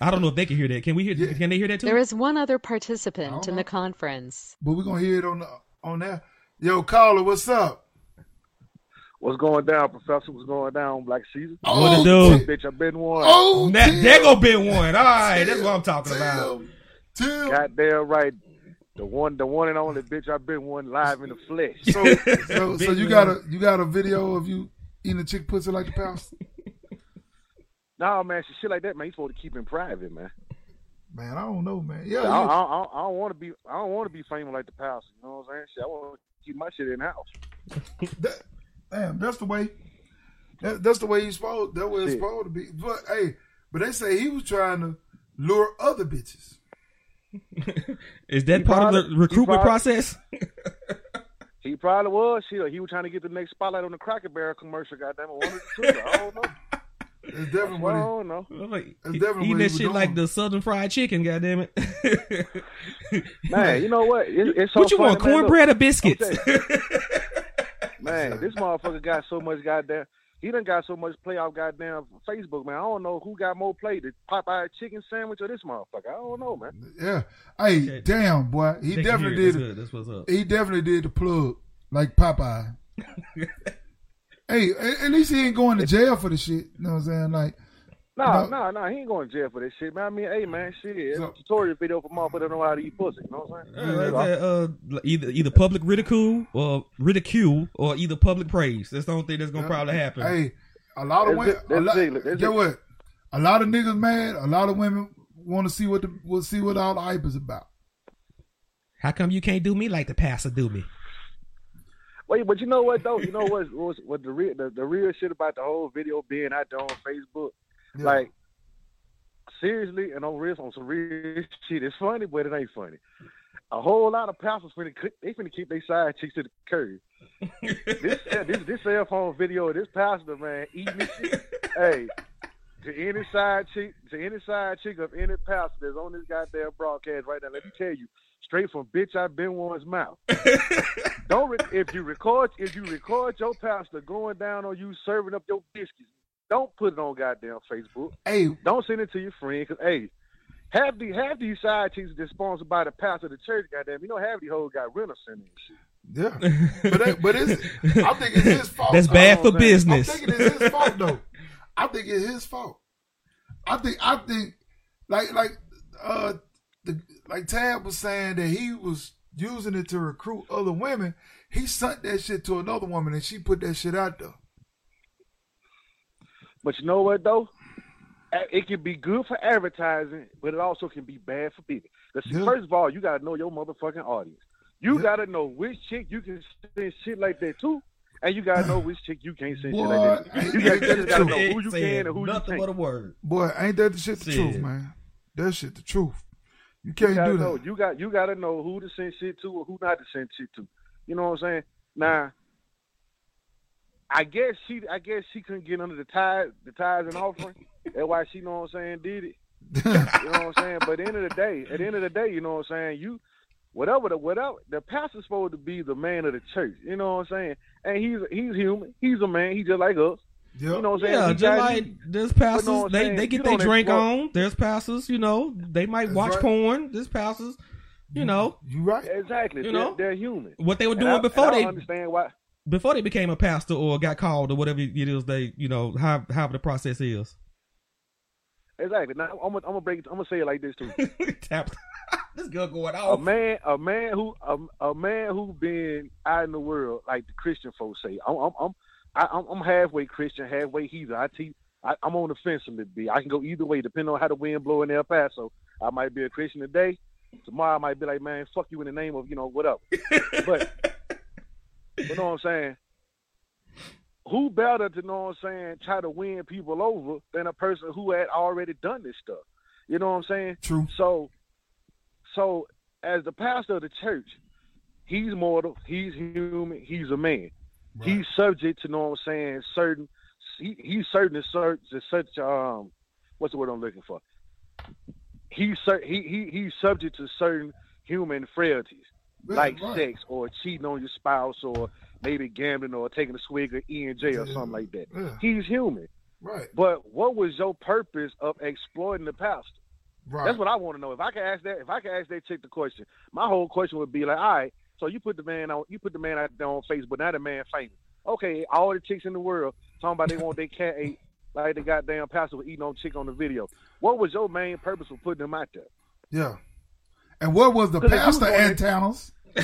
I don't know if they can hear that. Can we hear? Yeah. Can they hear that too? There is one other participant in know. the conference. but we're gonna hear it on the on there. Yo, caller, what's up? What's going down, Professor? What's going down, Black Caesar? Oh, what to do? Tim- Bitch, I've been one. Oh, that Tim, there go been one. All right, that's what I'm talking about. Tim, Tim. Goddamn right. The one, the one and only bitch I've been one live in the flesh. So, so, so you got a you got a video of you eating a chick pussy like the pastor? nah, man, shit- shit like that, man. You supposed to keep in private, man. Man, I don't know, man. Yeah, I, I, I, I don't want to be, I don't want to be famous like the pastor. You know what I'm saying? Shit, I want to keep my shit in house. that, damn, that's the way. That, that's the way he's supposed. That way it's Shit. supposed to be. But hey, but they say he was trying to lure other bitches. Is that He part of the recruitment probably- process? He probably was. Shit, he was trying to get the next spotlight on the Cracker Barrel commercial. Goddamn it, one of the two. I don't know. It's definitely I don't know. Like, That's definitely eating that shit was like the Southern Fried Chicken. Goddamn it! Man, you know what? It, it's so what you want, funny, man. Look, cornbread or biscuits? I'm Man, this motherfucker got so much goddamn. He done got so much play off goddamn Facebook, man. I don't know who got more play, the Popeye chicken sandwich or this motherfucker. I don't know, man. Yeah. Hey, Okay. damn, boy. He They definitely did. That's good. That's what's up. He definitely did the plug like Popeye. hey, at, at least he ain't going to jail for the shit. You know what I'm saying? Like, No, No. no, no, he ain't going to jail for this shit, man. I mean, hey, man, shit, it's So- a tutorial video for motherfuckers that know how to eat pussy. You know what I'm saying? Uh, like that, uh, either either public ridicule or ridicule or either public praise. That's the only thing that's gonna probably happen. hey, a lot of That's women. it. That's a lot, it. That's get it. what? A lot of niggas mad. A lot of women want to see what the will see what all the hype is about. How come you can't do me like the pastor do me? Wait, but you know what though? You know what? What, what the real the, the real shit about the whole video being out there on Facebook? Yeah. Like seriously, and on real on some real shit. It's funny, but it ain't funny. A whole lot of pastors finna they finna keep their side chicks to the curb. this this this cell phone video of this pastor man eating this shit. hey, to any side chick, to any side chick of any pastor that's on this goddamn broadcast right now, let me tell you, straight from bitch I've been one's mouth. Don't re- if you record if you record your pastor going down on you serving up your biscuits, don't put it on goddamn Facebook. Hey, Don't send it to your friend because hey, half the half these side chicks that's sponsored by the pastor of the church. Goddamn, you know half these hoes got rentals in and shit. yeah, but that, but it's I think it's his fault. That's bad for I'm. I'm thinking it's his fault though. I think it's his fault. I think I think like like uh the like Tab was saying that he was using it to recruit other women. He sent that shit to another woman and she put that shit out there. But you know what though? It can be good for advertising, but it also can be bad for people. 'Cause see, Yeah. First of all, you gotta know your motherfucking audience. You Yeah. gotta know which chick you can send shit like that to, and you gotta know which chick you can't send shit like that. ain't to. You gotta, the you gotta know who you can and who you can't. but a word. Boy, ain't that the shit the Shit. truth, man? That shit the truth. You You can't gotta do know. that. You got you gotta know who to send shit to or who not to send shit to. You know what I'm saying? Now, I guess she I guess she couldn't get under the tithe the tithes and offering. That's why she you know what I'm saying did it. You know what I'm saying? But at the end of the day, at the end of the day, you know what I'm saying, you whatever the whatever the pastor's supposed to be the man of the church. You know what I'm saying? And he's he's human. He's a man. He's just like us. Yep. You know what I'm saying? Yeah, He just like you. there's pastors, what I'm they saying? they get their drink exploit- on. There's pastors, you know, they might That's watch right. porn. There's pastors, you know, You right. exactly. You they're, know? they're human. what they were doing I- before I they don't understand why. Before they became a pastor or got called or whatever it is they you know how how the process is. Exactly. Now I'm gonna I'm gonna break. it- I'm gonna say it like this too. Tap. this girl going a man, a man who, a, a man who been out in the world, like the Christian folks say. I'm, I'm, I'm, I, I'm I'm halfway Christian, halfway heathen. I teach. I, I'm on the fence a little bit. I can go either way, depending on how the wind blow in El Paso. I might be a Christian today. Tomorrow I might be like, man, fuck you in the name of you know what up. But you know what I'm saying? Who better to know what I'm saying? Try to win people over than a person who had already done this stuff. You know what I'm saying? True. So, so as the pastor of the church, he's mortal, he's human, he's a man. Right. He's subject to, know what I'm saying, certain. He, he's certain to such, to such um, what's the word I'm looking for? He's he he he's subject to certain human frailties like right. sex or cheating on your spouse or maybe gambling or taking a swig of E and J or Yeah. something like that. Yeah. He's human. Right. But what was your purpose of exploiting the pastor? Right. That's what I want to know. If I can ask that, if I can ask that chick the question, my whole question would be like, all right, so you put the man on, you put the man out there on Facebook, now the man famous. Okay, all the chicks in the world talking about they want their cat ate like the goddamn pastor was eating on chick on the video. What was your main purpose for putting them out there? Yeah. And what was the if you was pastor going- antennas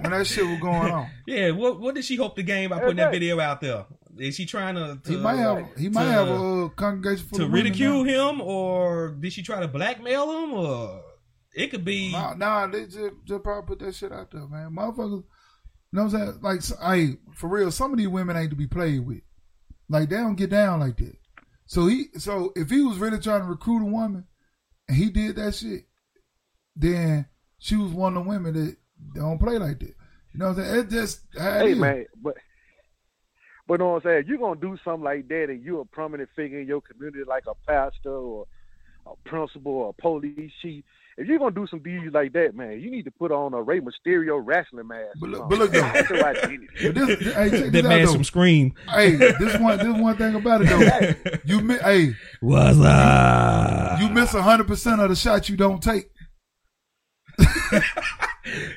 when that shit was going on? Yeah, what what did she hope to gain by putting that Exactly. video out there? Is she trying to, to He might have he might to- have a congregation full to of ridicule now. him, or did she try to blackmail him, or it could be Nah, nah, they just, just probably put that shit out there, man. Motherfuckers, you know what I'm saying? Like, I for real, some of these women ain't to be played with. Like, they don't get down like that. So he, so if he was really trying to recruit a woman, and he did that shit, then she was one of the women that don't play like that. You know what I'm saying? It just how Hey is. man, but but know what I'm saying? You're gonna do something like that and you're a prominent figure in your community like a pastor or a principal or a police chief. If you're gonna do some deeds like that, man, you need to put on a Rey Mysterio wrestling mask. But look- something. but look though. That's the right. But this, this- hey, check That this out man though. from Scream. Hey, this one, this one thing about it though. You miss, hey, What's up? you miss hundred percent of the shots you don't take.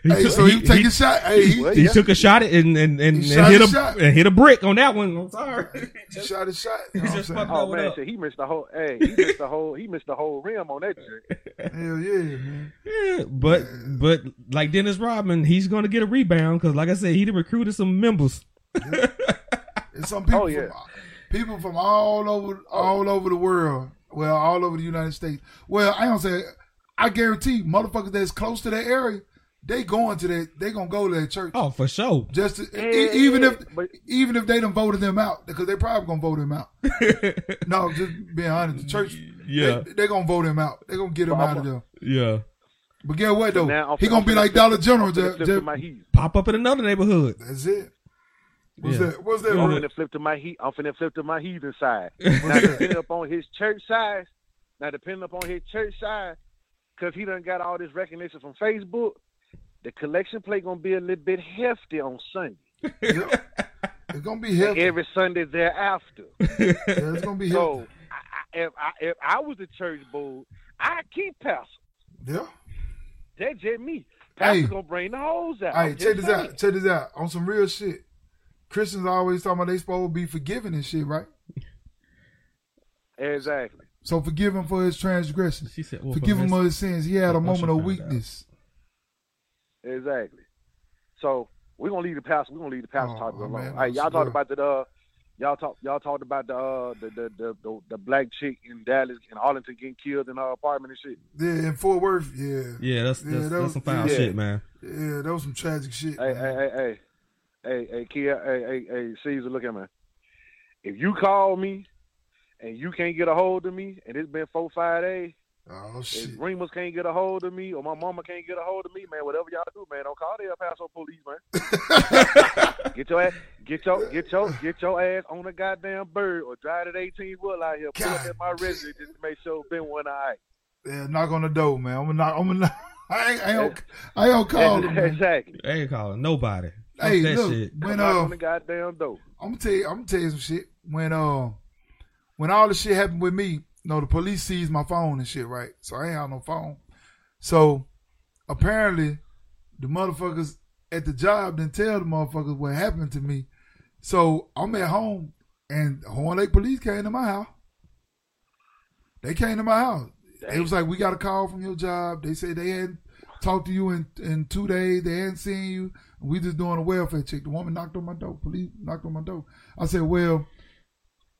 He Hey, took- so he- you take he- a shot. Hey, he, Well, He Yeah. took a shot at and and, and, and hit a his shot. and hit a brick on that one. I'm sorry. he shot a shot. You know what just fucked Oh man, up? so he missed the whole. Hey, he missed the whole. He missed the whole rim on that joint. Hell yeah, man. Yeah, but but like Dennis Rodman, he's gonna get a rebound because, like I said, he recruited some members. And some people Oh, yeah. from people from all over all over the world. Well, all over the United States. Well, I don't say I guarantee motherfuckers that's close to that area, they going to that they gonna go to that church. Oh, for sure. Just to, Yeah, e- even if but- even if they done voted them out, because they probably gonna vote him out. no, just being honest, the church, Yeah. they, they gonna vote him out. They gonna get him But out of there. Yeah, But get what though? Now, he gonna be like Dollar General. I'm Just, flip just, to my heat. pop up in another neighborhood. that's it. What's Yeah. that? What's that? I'm Yeah. Rick? finna flip to my heat. I'm finna flip to my heathen side. Now depending upon his church size, now depending upon his church size, because he done got all this recognition from Facebook, the collection plate gonna be a little bit hefty on Sunday. It's gonna be And heavy. every Sunday thereafter. Yeah, it's gonna be heavy. So I, I, if I if I was the church board, I keep pastor. yeah. That's just me. Pastor Hey. gonna bring the hoes out. Hey, check this saying. out. Check this out. On some real shit. Christians always talking about they supposed to be forgiving and shit, right? Exactly. So forgive him for his transgressions. She said, well, Forgive him this- of his sins. He had a moment of found out. weakness. Exactly. So we're gonna leave the pastor. We're gonna leave the pastor Oh, talk man, alone. that's Hey, y'all talked about the uh, y'all talk y'all talked about the uh the the, the the the black chick in Dallas in Arlington getting killed in her apartment and shit. Yeah, in Fort Worth. Yeah, Yeah, that's Yeah, that's, that that's was- some foul yeah. shit, man. yeah, that was some tragic shit. Hey, man. hey, hey, hey, hey, hey, Kia, hey, hey, hey, Caesar, look at me. If you call me and you can't get a hold of me, and it's been four five days, Oh shit. if Remus can't get a hold of me or my mama can't get a hold of me, man, whatever y'all do, man, don't call the El Paso police, man. get your ass, get your, get your, get your ass on a goddamn bird or drive that 18 wheel out here, pull up God. at my residence just to make sure it's been one eye. Yeah, knock on the door, man. I'm gonna knock. I'm gonna. Knock. I ain't. I ain't. I ain't call him. Man. exactly. They ain't calling nobody. Fuck Hey, that look. shit. When Knock uh, on the goddamn door. I'm gonna tell you. I'm gonna tell you some shit. When uh, when all the shit happened with me, you know, the police seized my phone and shit, right? So I ain't have no phone. So apparently, the motherfuckers at the job didn't tell the motherfuckers what happened to me. So I'm at home, and Horn Lake Police came to my house. They came to my house. It was like, we got a call from your job. They said they hadn't talked to you in, in two days. They hadn't seen you. We just doing a welfare check. The woman knocked on my door. Police knocked on my door. I said, well,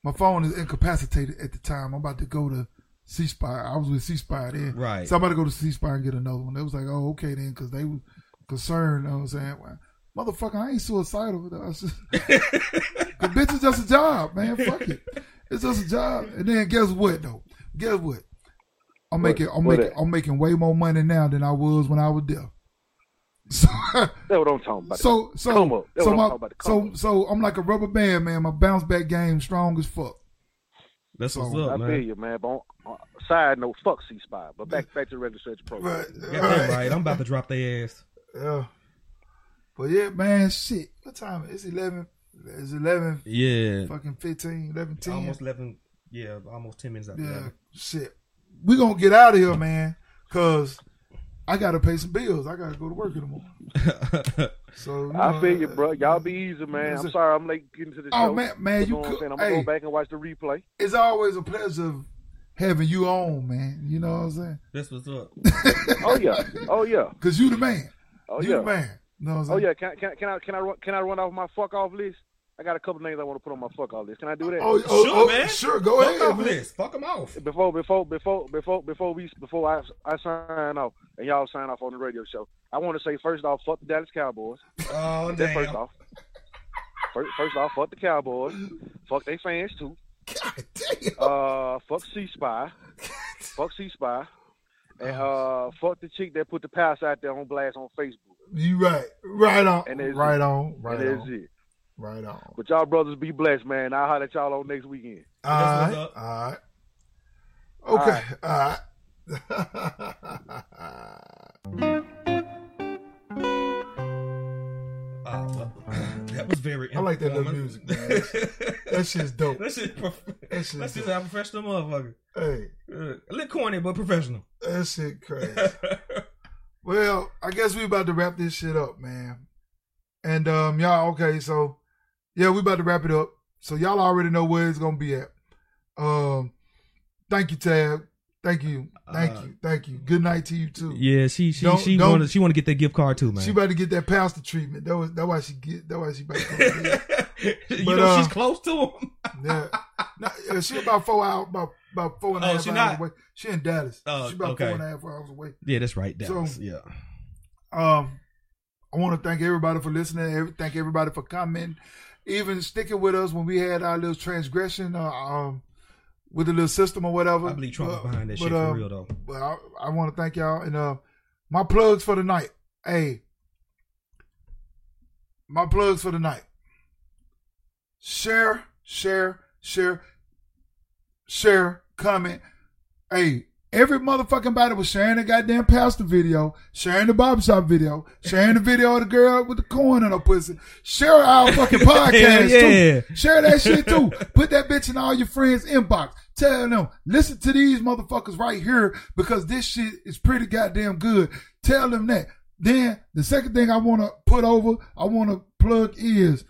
my phone is incapacitated at the time. I'm about to go to C Spire. I was with C Spire then. Right. So I'm about to go to C Spire and get another one. They was like, oh, okay then, because they was concerned. You know what I'm saying? Well, motherfucker, I ain't suicidal. I was just, the bitch is just a job, man. Fuck it. It's just a job. And then guess what though? Guess what? I'm making I'm making that? I'm making way more money now than I was when I was there. So That's what I'm talking about. so so Come up. That's so I'm my, talking about, so so I'm like a rubber band, man. My bounce back game strong as fuck. That's what's So, up, I man. feel you, man. But on, on, side note, fuck C Spire. But back back to the regular search program. Right. Got that right. I'm about to drop their ass. Yeah. But yeah, man, shit. What time? Is it? It's eleven. It's eleven. Yeah. Fucking 15, 11, 10. Almost eleven. Yeah, almost ten minutes after Yeah, shit. We gonna get out of here, man, cause I gotta pay some bills. I gotta go to work in the morning. So you I feel you, bro. Y'all be easy, man. I'm sorry I'm late getting to the Oh show. man, man, you know what I'm could. saying? I'm gonna Hey, go back and watch the replay. it's always a pleasure having you on, man. You know what I'm saying? That's what's up. Oh yeah, oh yeah, Cause you the man. oh you yeah, the man. You know what I'm oh saying? yeah. Can, can, can I can I run, can I run off my fuck off list? I got a couple names I want to put on my fuck all list. Can I do that? Oh, oh, Sure, oh, man. Sure, go Fuck ahead. off man. list. Fuck them off. Before before before before before we before I I sign off and y'all sign off on the radio show, I want to say first off, fuck the Dallas Cowboys. Oh That's first off. First, first off, fuck the Cowboys. fuck they fans too. God damn. Uh, fuck C Spire. fuck C Spire. and uh, fuck the chick that put the pass out there on blast on Facebook. You right, right on, And that's right it. on, right and that's on, it. Right on. But y'all brothers be blessed, man. I'll holler at y'all on next weekend. All That's right, what's all right. Okay, all right. Uh, well, that was very. I like that little music, man. That shit's dope. That shit. Prof- That shit's That's just dope. a professional motherfucker. Hey, Uh, a little corny, but professional. that shit crazy. Well, I guess we about to wrap this shit up, man. And um, y'all, okay, so yeah, we about to wrap it up. So y'all already know where it's gonna be at. Um, thank you, Tab. Thank you, thank Uh, you, thank you. Good night to you too. Yeah, she she Don't- she don't- wanted she want to get that gift card too, man. She about to get that pastor treatment. That was that why she get that why she about to get you But, know uh, she's close to him. Yeah, no, yeah, she about four hours, about about four and a Oh, half she hours not? away. She in Dallas. Oh, she about okay. four and a half hours away. yeah, that's right. So- Dallas. yeah. Um, I want to thank everybody for listening. Every, thank everybody for commenting, even sticking with us when we had our little transgression, uh, um, with the little system or whatever. I believe Trump But- behind that but, shit uh, for real though. But I, I want to thank y'all and uh, my plugs for the night. Hey, my plugs for the night. Share, share, share, share, comment. Hey, every motherfucking body was sharing the goddamn pastor video, sharing the barbershop video, sharing the video of the girl with the corn in her pussy. Share our fucking podcast Hell yeah. too. Share that shit too. Put that bitch in all your friends' inbox. Tell them, listen to these motherfuckers right here because this shit is pretty goddamn good. Tell them that. Then the second thing I want to put over, I want to plug is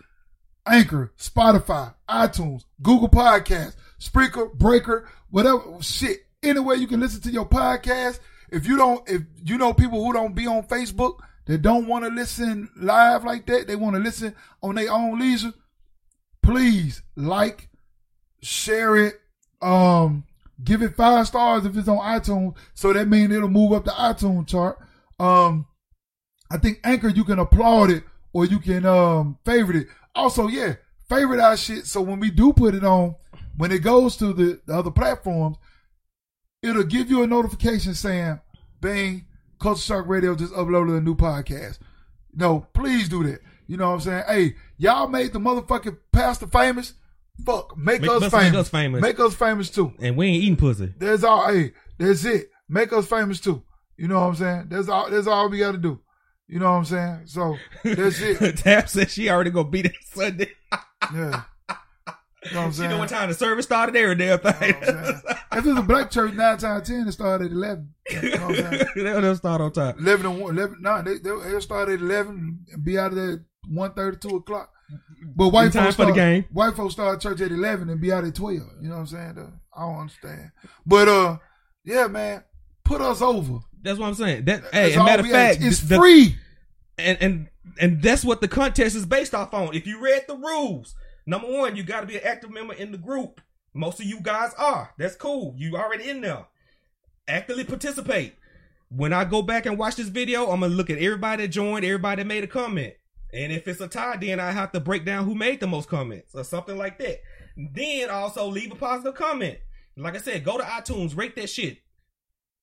Anchor, Spotify, iTunes, Google Podcasts, Spreaker, Breaker, whatever shit. Anywhere you can listen to your podcast. If you don't, if you know people who don't be on Facebook that don't want to listen live like that, they want to listen on their own leisure. Please like, share it, um, give it five stars if it's on iTunes. So that means it'll move up the iTunes chart. Um, I think Anchor you can applaud it or you can um favorite it. Also, yeah, favorite our shit. So when we do put it on, when it goes to the, the other platforms, it'll give you a notification saying, "Bang, Culture Shark Radio just uploaded a new podcast." No, please do that. You know what I'm saying? Hey, y'all made the motherfucking pastor famous. Fuck, make, Make- us, famous. make us famous. Make us famous too. And we ain't eating pussy. There's all. Hey, that's it. Make us famous too. You know what I'm saying? That's all. That's all we got to do. You know what I'm saying? So that's it. Tab said she already gonna be there Sunday. Yeah. You know what I'm She saying? know what time the service started every damn You know thing. I'm saying? if it's a black church, nine times ten, it started at eleven. You know what I'm saying? They'll they'll start on time. Eleven and one, eleven. No, they they they'll start at eleven and be out of there one thirty, two o'clock. But white In time folks for the start, game. White folks start church at eleven and be out at twelve. You know what I'm saying? I don't understand. But uh, yeah, man, put us over. That's what I'm saying. That That's hey, and all matter of fact, it's the- free. and and and that's what the contest is based off on. If you read the rules, number one, you got to be an active member in the group. Most of you guys are. That's cool. You already in there. Actively participate. When I go back and watch this video, I'm gonna look at everybody that joined, everybody that made a comment, and if it's a tie, then I have to break down who made the most comments or something like that. Then also leave a positive comment. Like I said, go to iTunes, rate that shit.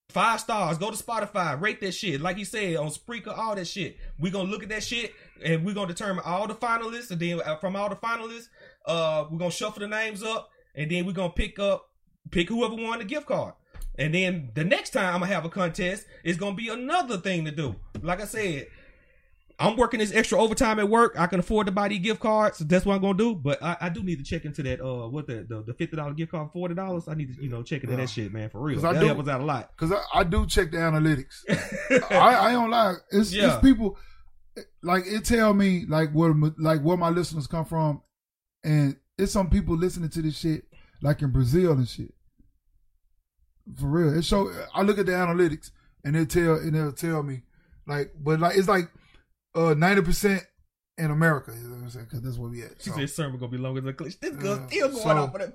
Five stars. Go to Spotify. Rate that shit. Like you said on Spreaker, all that shit. we gonna look at that shit and we're gonna determine all the finalists. And then uh, from all the finalists, uh, we're gonna shuffle the names up, and then we're gonna pick up pick whoever won the gift card. And then the next time I'm gonna have a contest, it's gonna be another thing to do. Like I said, I'm working this extra overtime at work. I can afford to buy these gift cards. That's what I'm gonna do. But I, I do need to check into that. Uh, what the the, the fifty dollar gift card, forty dollars. I need to you know check into Yeah. that shit, man, for real. That do- helps out a lot. Cause I, I do check the analytics. I, I don't lie. It's, Yeah. it's people like it tell me like where like where my listeners come from, and it's some people listening to this shit like in Brazil and shit. For real, it show. I look at the analytics and it tell and it'll tell me like, but like it's like uh ninety percent in America. You know what I'm saying? Because that's where we at. She So, said sermon gonna be longer than. This girl still going So- off of that.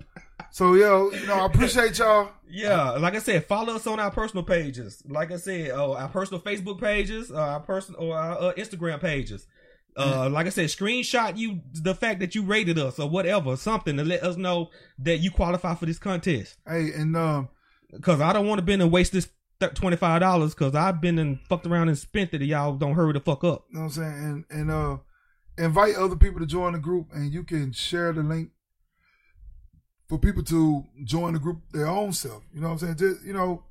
so yo, you know, I appreciate y'all. Yeah, like I said, follow us on our personal pages. Like I said, oh, our personal Facebook pages, uh, our personal or our uh, Instagram pages. Uh, like I said, screenshot you the fact that you rated us or whatever, something to let us know that you qualify for this contest. Hey, and um, Cause I don't want to bend and waste this twenty five dollars because I've been and fucked around and spent it. And y'all don't hurry the fuck up. You know what I'm saying? And and uh invite other people to join the group and you can share the link for people to join the group their own self. You know what I'm saying? Just you know,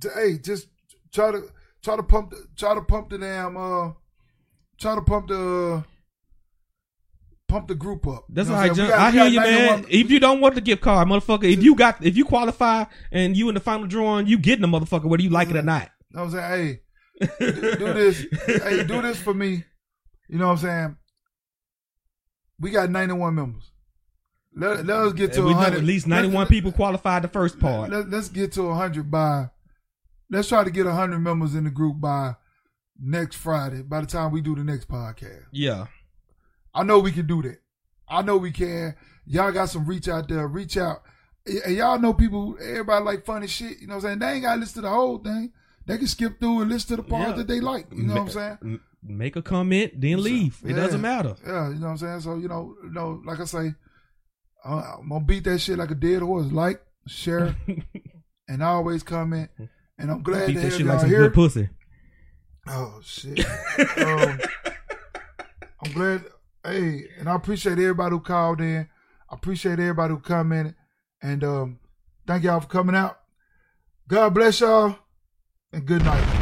to, hey, just try to try to pump the, try to pump the damn uh try to pump the pump the group up. That's you know all what right, I'm saying? I hear you, man. If you don't want the gift card, motherfucker, if you got, if you qualify and you in the final drawing, you getting the motherfucker whether you like it or not. You know what I'm saying? Hey, do, do this. hey, do this for me. You know what I'm saying? We got 91 members. Let, let us get to we know 100. at least Let- 91 people qualified the first part. Let, us get to 100 by. Let's try to get 100 members in the group by next Friday. By the time we do the next podcast, Yeah. I know we can do that. I know we can. Y'all got some reach out there. Reach out. And y'all know people. Everybody like funny shit. You know what I'm saying? They ain't got to listen to the whole thing. They can skip through and listen to the parts Yeah. that they like. You know what I'm saying? Make a comment, then leave. It Yeah. doesn't matter. Yeah, you know what I'm saying. So you know, you know, like I say, I'm gonna beat that shit like a dead horse. Like, share, and always comment. And I'm glad Beat that shit like some here. good pussy. Oh shit. um, I'm glad. Hey, and I appreciate everybody who called in. I appreciate everybody who commented, and um, thank y'all for coming out. God bless y'all, and good night.